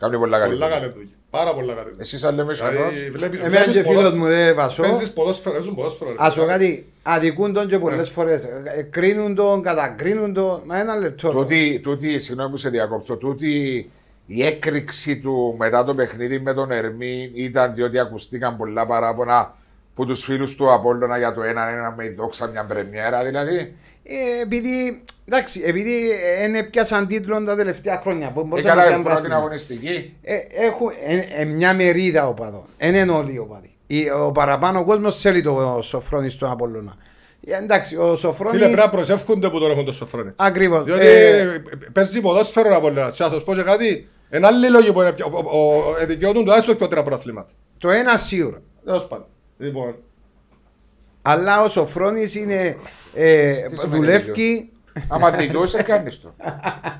κάνει πολλά καλή. πολλά δουλειά. καλή δουλειά. Πάρα πολλά καλή δουλειά. Εσείς αν λέμε Δηλαδή, σανός, βλέπεις- Εμένα βλέπεις και φίλος ποδόσφαιρο- μου ρε Βασό, Παίζεις ποδόσφαιρο, παίζουν ποδόσφαιρο. ρε. ας πω κάτι, αδικούν τον και Ναι. πολλές φορές. Ε, Κρίνουν τον, κατακρίνουν τον, μα ένα λεπτό. ρε. τούτη, τούτη, συγγνώμη που σε διακόπτω, τούτη η έκρηξη του μετά το παιχνίδι με τον Ερμή ήταν διότι ακουστήκαν πολλά παράπονα που τους φίλους του Απόλλωνα για το έναν ένα με η δόξα μια πρεμιέρα δηλαδή. Ε, επειδή, εντάξει, επειδή είναι πιάσαν τίτλο τα τελευταία χρόνια. Που Και μπορούσαν να καλά πιάνουν η πρώτη πρωτάθλημα. αγωνιστική. Ε, έχουν ε, ε, μια μερίδα οπαδών. Δεν είναι όλοι οι οπαδοί. Η- Ο παραπάνω κόσμος θέλει το Σοφρόνη στον Απόλλωνα. Ε, εντάξει, ο Σοφρόνη. Φίλε, πρέπει να προσεύχονται που τον έχουν το σοφρόνι. Ακριβώς. Διότι παίζει ποδόσφαιρο από όλα. Θα σας πω και κάτι. Ένα άλλη λόγοι που είναι πιο- ο- ο- ο- ε, δικαιούνται τουλάχιστον πιο τρία πρωταθλήματα. το ένα σίγουρα. Τέλος πάντων. Λοιπόν, Αλλά ο Σοφρόνης είναι, ε, Τι σημαίνει δουλεύει. Άμα τελειώσει, κάνεις το.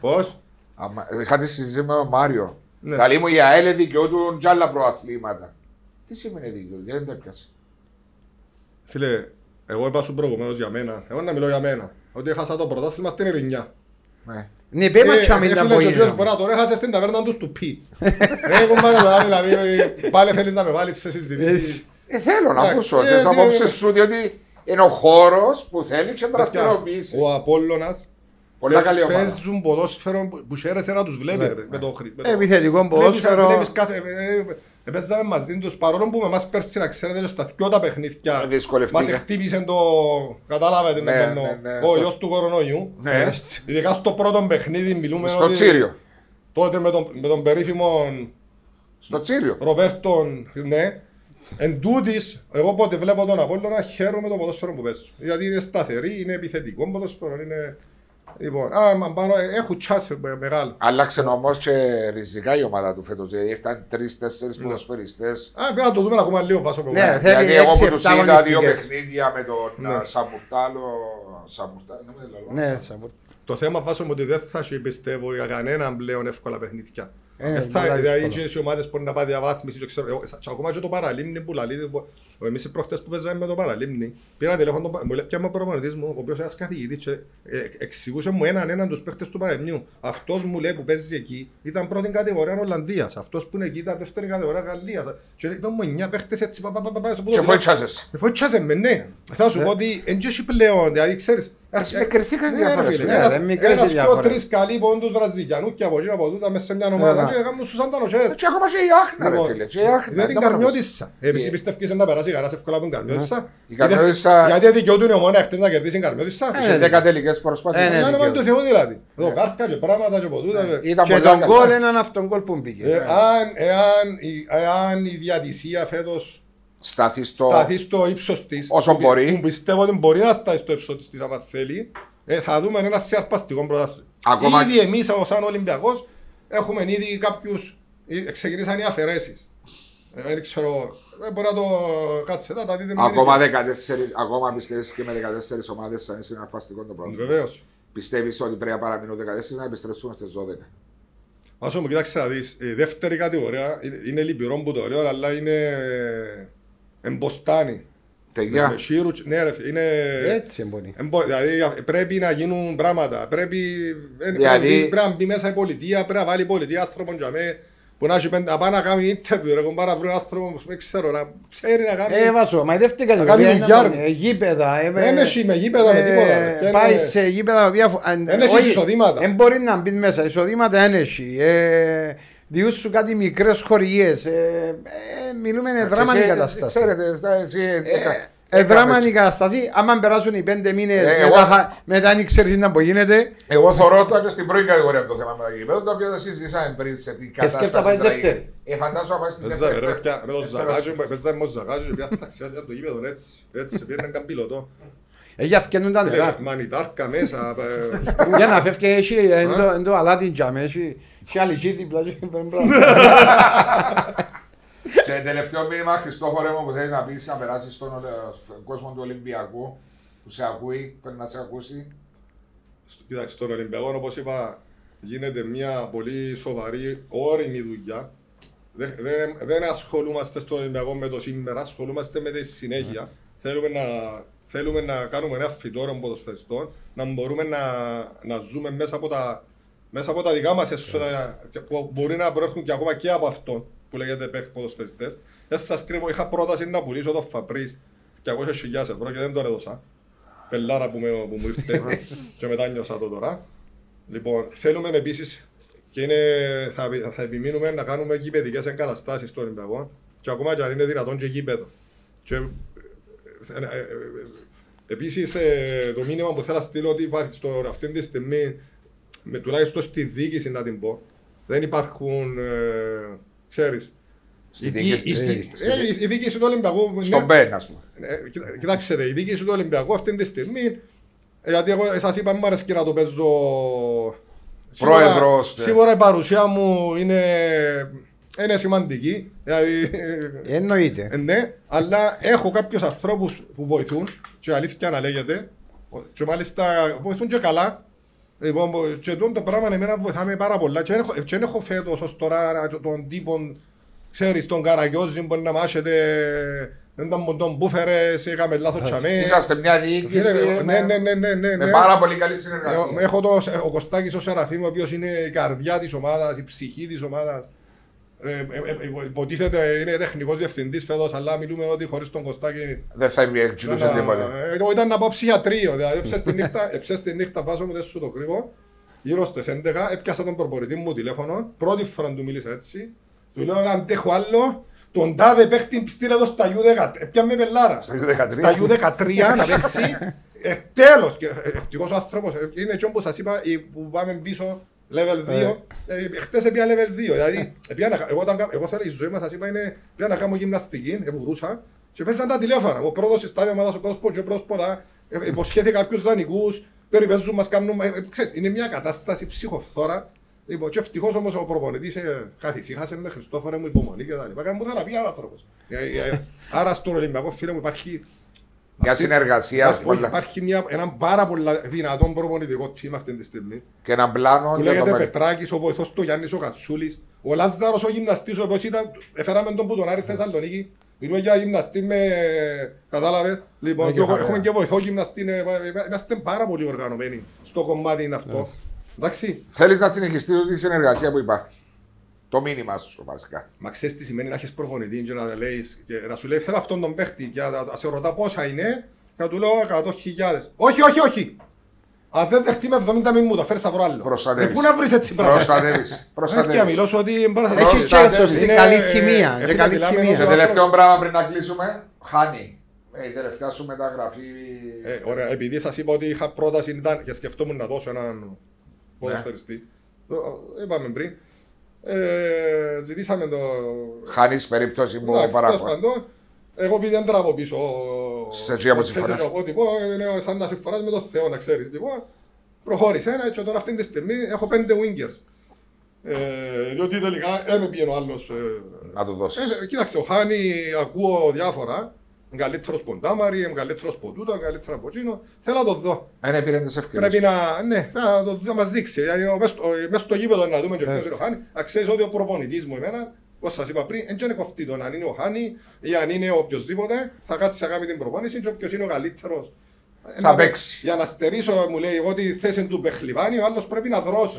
Πώς; Άμα- Είχα τη συζήτηση με τον Μάριο. Ναι. Καλή μου η ΑΕΛ δικαιούτουν κι άλλα προαθλήματα. Τι σημαίνει δικαιούτουν, γιατί δεν τα πιάσει. Φίλε, εγώ είπα σου προηγουμένως για μένα. Εγώ να μιλώ για μένα. Ότι έχασα το πρωτάθλημα στην Ερηνιά. Ναι. Ναι, πέμα Ε, τσάμε ε, να φίλε, πω και ο κύριος είναι. Μπορά τώρα έχασες στην ταβέρνα του του Πι. Δεν έχουν πάρει τώρα δηλαδή, ε, πάλι θέλεις να με βάλεις σε συζητήσεις. Ε, θέλω να Εντάξει, ακούσω ε, τις τι- απόψεις σου, διότι είναι ο χώρος που θέλει και να Παιδιά, δραστηριοποιήσει. Ο Απόλλωνας Πολλά καλή ομάδα. παίζουν ποδόσφαιρο που- που χαίρεσαι να τους βλέπεις ρε, με το χρη- με το- Επιθετικό Βλέπεις- ποδόσφαιρο. βλέπεις κάθε- ε, ε, ε, Παίζαμε μαζί τους παρόλο που με εμάς πέρσι να ξέρετε και στα δυο τα παιχνίδια Ε, δυσκολευτήκα. μας χτύπησε το... Κατάλαβετε Ναι, ναι, ναι, ναι, ναι. ο Το- γιος του κορονοϊού. Ναι. Ειδικά στο πρώτο παιχνίδι μιλούμε Στο ότι Τσίριο. τότε με τον, με τον περίφημο Στο Τσίριο. Ροβέρτον, ναι. Εν τούτης, εγώ πότε βλέπω τον Απόλλωνα χαίρομαι το ποδόσφαιρο που παίζω. Γιατί είναι σταθερή, είναι επιθετικό ποδόσφαιρο, είναι... Λοιπόν, α, μα πάνω, ε, έχουν τσάσει με- μεγάλο. Άλλαξε όμως και ριζικά η ομάδα του φέτος. Ήρθαν τρει-τέσσερι Ναι. ποδοσφαιριστές. Α, πρέπει να το δούμε ακόμα λίγο βάσο που Ναι, κάνει. θέλει Γιατί εγώ που 6-7 τους είδα δύο αγωνιστικές. παιχνίδια με τον Ναι. ναι. Σαμπουρτάλο. Σαμπουρτάλο, δεν με λέω. Ναι, σαβουρ- Το θέμα βάσο μου ότι δεν θα έχει πιστεύω για κανέναν πλέον εύκολα παιχνίδια. Ε, Δεν θα, πολλά δηλαδή δύσκολα. και οι ομάδες μπορεί να πάει διαβάθμιση και ξέρω, εγώ, και ακόμα και το παραλίμνη που λαλεί, που- εμείς οι προχτές που παίζαμε με το παραλίμνη, πήρα τηλέφωνο, τον πα- μου λέει, πιάμε ο προπονητής μου, ο οποίος είναι ένας καθηγητής και ε, εξηγούσε μου έναν έναν τους παίχτες του παρεμιού. Αυτός μου λέει που παίζει εκεί ήταν πρώτη κατηγορία Ολλανδίας, αυτός που είναι εκεί ήταν δεύτερη κατηγορία Γαλλίας. Και είπε μου εννιά παίχτες έτσι, πα, πα, πα, πα, πα, στο Και ποδόσφαιρο. φοητσάζεσαι. Με φωτιάσε με, ναι. Θα σου πω ότι δεν έχει πλέον, δηλαδή ξέρεις, Ας με κρυθήκαν ναι, ρε διάφορες φίλε, Ναι, φορές. ένας- δεν μικρές οι ένας πιο διαφορές. τρεις καλοί πόντους βραζιλιανούς και από εκεί από τούτα μέσα σε μια ομάδα Ναι, και κάνουν στους αντανοσές. Και ακόμα και η Άχνα ρε Λοιπόν, φίλε. Και η Άχνα. Δεν την δεν μπορείς. Καρμιώτισσα. Επίσης Ε. πιστεύεις να περάσει η Γαράς εύκολα από την Καρμιώτισσα. Η Καρμιώτισσα- Γιατί δικαιούτουν οι ομόνια χτες να κερδίσει την Καρμιώτισσα. Σε δέκα τελικές προσπάθειες. Ε, ναι, Είναι όνομα του δικαιούται. Θεού δηλαδή. Εδώ κάρκα και πράγματα και από τούτα. ρε. Ήταν Και πολύ τον καλά. γκολ έναν αυτόν γκολ που μπήκε. Ε, αν- εάν η- Εάν η διατησία φέτος Σταθεί στο... σταθεί στο ύψος της Όσο που- μπορεί. που πιστεύω ότι μπορεί να σταθεί στο ύψος της άμα θέλει ε, θα δούμε ένας σιαρπαστικό πρωτάθλημα. Ακόμα- Ήδη εμείς ως σαν Ολυμπιακός έχουμε ήδη κάποιους ε, ξεκινήσαν οι αφαιρέσεις. Ε, Δεν ξέρω, δεν μπορεί να το κάτσετε, τα δείτε με Ακόμα, την 14, ακόμα πιστεύεις και με 14 ομάδες θα είναι συναρπαστικό το πρόβλημα. Βεβαίως. Πιστεύεις ότι πρέπει να παραμείνουν 14 να επιστρέψουμε στις 12. Άσο μου κοιτάξτε να δεις, η δεύτερη κατηγορία είναι- είναι λυπηρό που το λέω, αλλά είναι εμποστάνη. Τελειά. Με σύρους, ναι ρε, φίλε, είναι... Έτσι μπορεί. Εμπο- Δηλαδή πρέπει να γίνουν πράγματα. Πρέπει, ε, Δηλαδή- πρέπει, πρέπει να μπει μέσα η πολιτεία, πρέπει να βάλει η πολιτεία άνθρωπον για μέ, που να, έχει πέντε- να πάει να κάνει interview, ρε, κομπά να βρει έναν άνθρωπο που δεν ξέρω, να ξέρει να κάνει. Ε, βάσο, μα η δεύτερη κάνει κατηγορία είναι δουλειά, να- ρε. ε, γήπεδα. ε, Δεν ε, έχει με γήπεδα, με ε, τίποτα, ρε. Και Πάει είναι- σε γήπεδα τα οποία... φο- αν- Δεν έχει όχι, εισοδήματα. Δεν μπορεί να μπει μέσα. Εισοδήματα δεν έχει. Ε, Διούς σου κάτι μικρές χωριές. Ε, ε, μιλούμε είναι δράμα η κατάσταση. Ξέρετε, στα- εσύ... Ε, δράμα είναι η κατάσταση. Άμα περάσουν οι πέντε μήνες Ε, μετά, εγώ- χα- μετά δεν ξέρεις να που γίνεται. Εγώ θεωρώ τώρα και στην πρώτη κατηγορία το θέμα με το γήπεδο, το οποίο το συζητήσαμε πριν σε τι σκέφτα κατάσταση πάει τραγεί. δεύτερη. Ε, φαντάζομαι να πάει στην Παίζαμε, ρε, δεύτερη. παιδιά, με το Δεύτερο. Ζαγάζι, παίζαμε με το Ζαγάζι, και πια θαξιάζει το γήπεδο, έτσι, έτσι, πήγαινε καν πιλωτό. Ε, για αυκαινούν τα νερά. Μανιτάρκα μέσα, ε, Για να φεύγει έχει ε, εν το- εν το αλάτι τζάμε. Έχει έχει αλυσί δίπλα και πρέπει να- *laughs* Και τελευταίο μήνυμα, Χριστόφορε μου, που θέλεις να πεις να περάσεις στον ε, κόσμο του Ολυμπιακού, που σε ακούει, πρέπει να σε ακούσει. Στο- Κοίταξε, στον Ολυμπιακό, όπως είπα, γίνεται μια πολύ σοβαρή, όρημη δουλειά. Δεν, δεν, δεν ασχολούμαστε στον Ολυμπιακό με το σήμερα, ασχολούμαστε με τη συνέχεια. Θέλουμε να, θέλουμε να κάνουμε ένα φυτόριο ποδοσφαιριστών, να μπορούμε να, να ζούμε μέσα από τα, μέσα από τα δικά μας έσοδα, και που μπορεί να προέρχουν και ακόμα και από αυτόν που λέγεται παίχ ποδοσφαιριστές. Δεν σας κρύβω, είχα πρόταση να πουλήσω το Φαπρίς 200.000 ευρώ και δεν τον έδωσα. Πελάρα που, με, που μου ήρθε *laughs* και μετά νιώσα το τώρα. Λοιπόν, θέλουμε επίσης και είναι, θα, θα επιμείνουμε να κάνουμε γηπαιδικές εγκαταστάσεις στο Ολυμπιακό και ακόμα και αν είναι δυνατόν και γήπεδο. Και, ε, ε, ε, επίσης ε, το μήνυμα που θέλω να στείλω ότι υπάρχει στο, αυτή τη στιγμή με, τουλάχιστον στη διοίκηση να την πω δεν υπάρχουν, ε, ξέρεις, Στη η, διοίκηση- η, η, στη- ε, η- η διοίκηση του Ολυμπιακού Στον ναι, Μπέν, ας πούμε. ε, κοιτά- Κοιτάξτε, η διοίκηση του Ολυμπιακού αυτή τη στιγμή, ε, γιατί εγώ σας είπα, μου αρέσει και να το παίζω. Σίγουρα- Πρόεδρος, ναι. Σίγουρα η παρουσία μου είναι είναι σημαντική. Δηλαδή, Εννοείται. ε, ναι, αλλά έχω κάποιους ανθρώπους που βοηθούν, και αλήθεια να λέγεται, και μάλιστα βοηθούν και καλά. Λοιπόν, και τούτο το πράγμα εμένα βοηθάμε πάρα πολλά. Και δεν έχω, και δεν έχω φέτος ως τώρα τον τύπο, ξέρεις, τον Καραγιόζη που να μάσετε, δεν τον, τον μπούφερες, είχαμε λάθος τσαμέ. Είσαστε μια διοίκηση Φίλε, Ναι, ναι, ναι, ναι, ναι. με ναι. πάρα πολύ καλή Ε, συνεργασία. Έχω το, ο Κωστάκης ο Σεραφείμ, ο οποίος είναι η καρδιά της ομάδας, η ψυχή της ομάδας. Ε, ε, ε, υποτίθεται είναι τεχνικός διευθυντής φέτος, αλλά μιλούμε ότι χωρίς τον Κωστάκη Δεν θα εκκινούσε ήταν, τίποτα. ε, Εγώ ήταν να πάω ψυχιατρίο, δηλαδή έψες τη νύχτα, *laughs* έψες τη νύχτα βάζω μου δεν σου το κρύβω. Γύρω στις 11 έπιασα τον προπονητή μου τηλέφωνο, πρώτη φορά του μίλησα έτσι. Του λέω αν αντέχω άλλο, τον τάδε παίχτη στείλε το στα U13, έπιαμε πελάρα. Στο U13. Στα U13 να παίξει, ε, τέλος. Και, ε, Ευτυχώς ο άνθρωπος, ε, είναι έτσι όπως σας είπα, οι που πάμε πίσω, level 2, ε, χτες έπια level 2, δηλαδή, έπια να- εγώ, όταν κα- εγώ θέλω η ζωή μας, σας είπα, είναι πια να κάνω γυμναστική, ευουρούσα, και πέσαν τα τηλέφωνα, ο πρώτος στάδιο ομάδας, ο πρώτος πόντζο, ο πρώτος ποδά, ε, υποσχέθηκα κάποιους δανεικούς, περιπέζουν, μας κάνουν, ε, ε, ξέρεις, είναι μια κατάσταση ψυχοφθόρα, Λοιπόν, και ευτυχώς όμως ο προπονητής ε, καθησύχασε με Χριστόφορε μου υπομονή και τα λοιπά. Κάνει μου θεραπεία ο άνθρωπος. Ε, ε, ε, Άρα στον Ολυμπιακό φίλε μου υπάρχει Μια αυτή- συνεργασία υπάρχει- πολλά. Υπάρχει μια, ένα πάρα πολύ δυνατό προπονητικό team αυτή τη στιγμή. και έναν πλάνο Που για το λέγεται μέλλον. Πετράκης, ο βοηθός του Γιάννης ο Κατσούλης, ο Λάζαρος ο γυμναστής, ο οποίος ήταν, έφεραμε τον που τον Άρη Θεσσαλονίκη. Μιλούμε για γυμναστή με, κατάλαβες; Λοιπόν, Ναι, και έχω- και έχουμε χαρά. και βοηθό γυμναστή, ε, ε, είμαστε πάρα πολύ οργανωμένοι στο κομμάτι είναι αυτό. Εντάξει. Θέλεις να συνεχιστεί τη συνεργασία που υπάρχει. Το μήνυμα σου βασικά. Μα ξέρεις τι σημαίνει να έχεις προπονητή και να, λέεις, και να σου λέει θέλω αυτόν τον παίχτη και να, να σε ρωτά πόσα είναι και να του λέω 100.000. Όχι, όχι, όχι. Αν δεν δεχτεί με 70 μην μου το φέρεις αύριο άλλο. Προστατεύεις. Ε, πού να βρεις έτσι πράγματα; Προστατεύει. Έχει Προστατεύει. μιλώ σου ότι μπορεί να Έχεις Προστατεύεις. και σωστή Είναι, καλή ε, χημεία. ε, Και καλή μιλάμε χημεία. Και εδώ- τελευταίο πράγμα πριν να κλείσουμε. Χάνει. Ε, η τελευταία σου μεταγραφή. Ε, ωραία, επειδή σας είπα ότι είχα πρόταση ήταν, και σκεφτόμουν να δώσω έναν ποδοσφαιριστή. Το- Είπαμε πριν. Ε, ζητήσαμε το... Χάνεις περίπτωση που Εντάξει, τέλος παράγω. πάντων, εγώ επειδή δεν τραβώ πίσω. Σε εκεί από τη σε- φορά. σε- Ό,τι πω, είναι σαν να συμφωνάς με τον Θεό, να ξέρεις. Λοιπόν, προχώρησε ένα, και τώρα αυτή τη στιγμή έχω πέντε wingers. Ε, διότι τελικά δεν πήγαινε ο άλλος. ε, Να του δώσεις. ε, κοίταξε, ο Χάνι ακούω διάφορα. Είναι καλύτερος ποντάμαρι, είναι καλύτερος ποτούτο, είναι καλύτερο από εκείνο. Θέλω να το δω. Δεν πήρε τις ευκαιρίες. Πρέπει να, ναι, να το να μας δείξει. Δηλαδή, ο- μες στο- μες στο γήπεδο να δούμε και ποιος είναι ο Χάνι. Να ξέρεις ότι ο προπονητής μου εμένα, όπως σας είπα πριν, δεν είναι κοφτή το αν είναι ο Χάνι ή αν είναι οποιοδήποτε, θα κάτσει να κάνει την προπόνηση και όποιος είναι ο καλύτερος. Ε, Θα να παίξει. Για να στερήσω, μου λέει, εγώ τη θέση του Μπεχλιβάνη, ο άλλος πρέπει να δρώσει.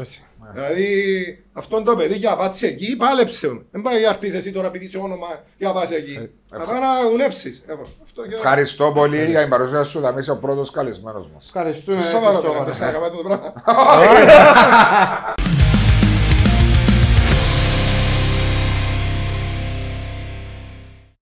Δηλαδή, αυτό το παιδί για να πάτσει εκεί, πάλεψε. μου. Δεν πάει να έρθεις εσύ τώρα επειδή είσαι όνομα για να πας εκεί. Θα πάει να δουλέψεις. Ε, αυτό και- Ευχαριστώ πολύ για την παρουσία σου. Θα είσαι ο πρώτος καλεσμένος μας. Ευχαριστούμε. Σοβαρό, Χριστόφορε. δεν θα έκαμε το πράγμα. *laughs*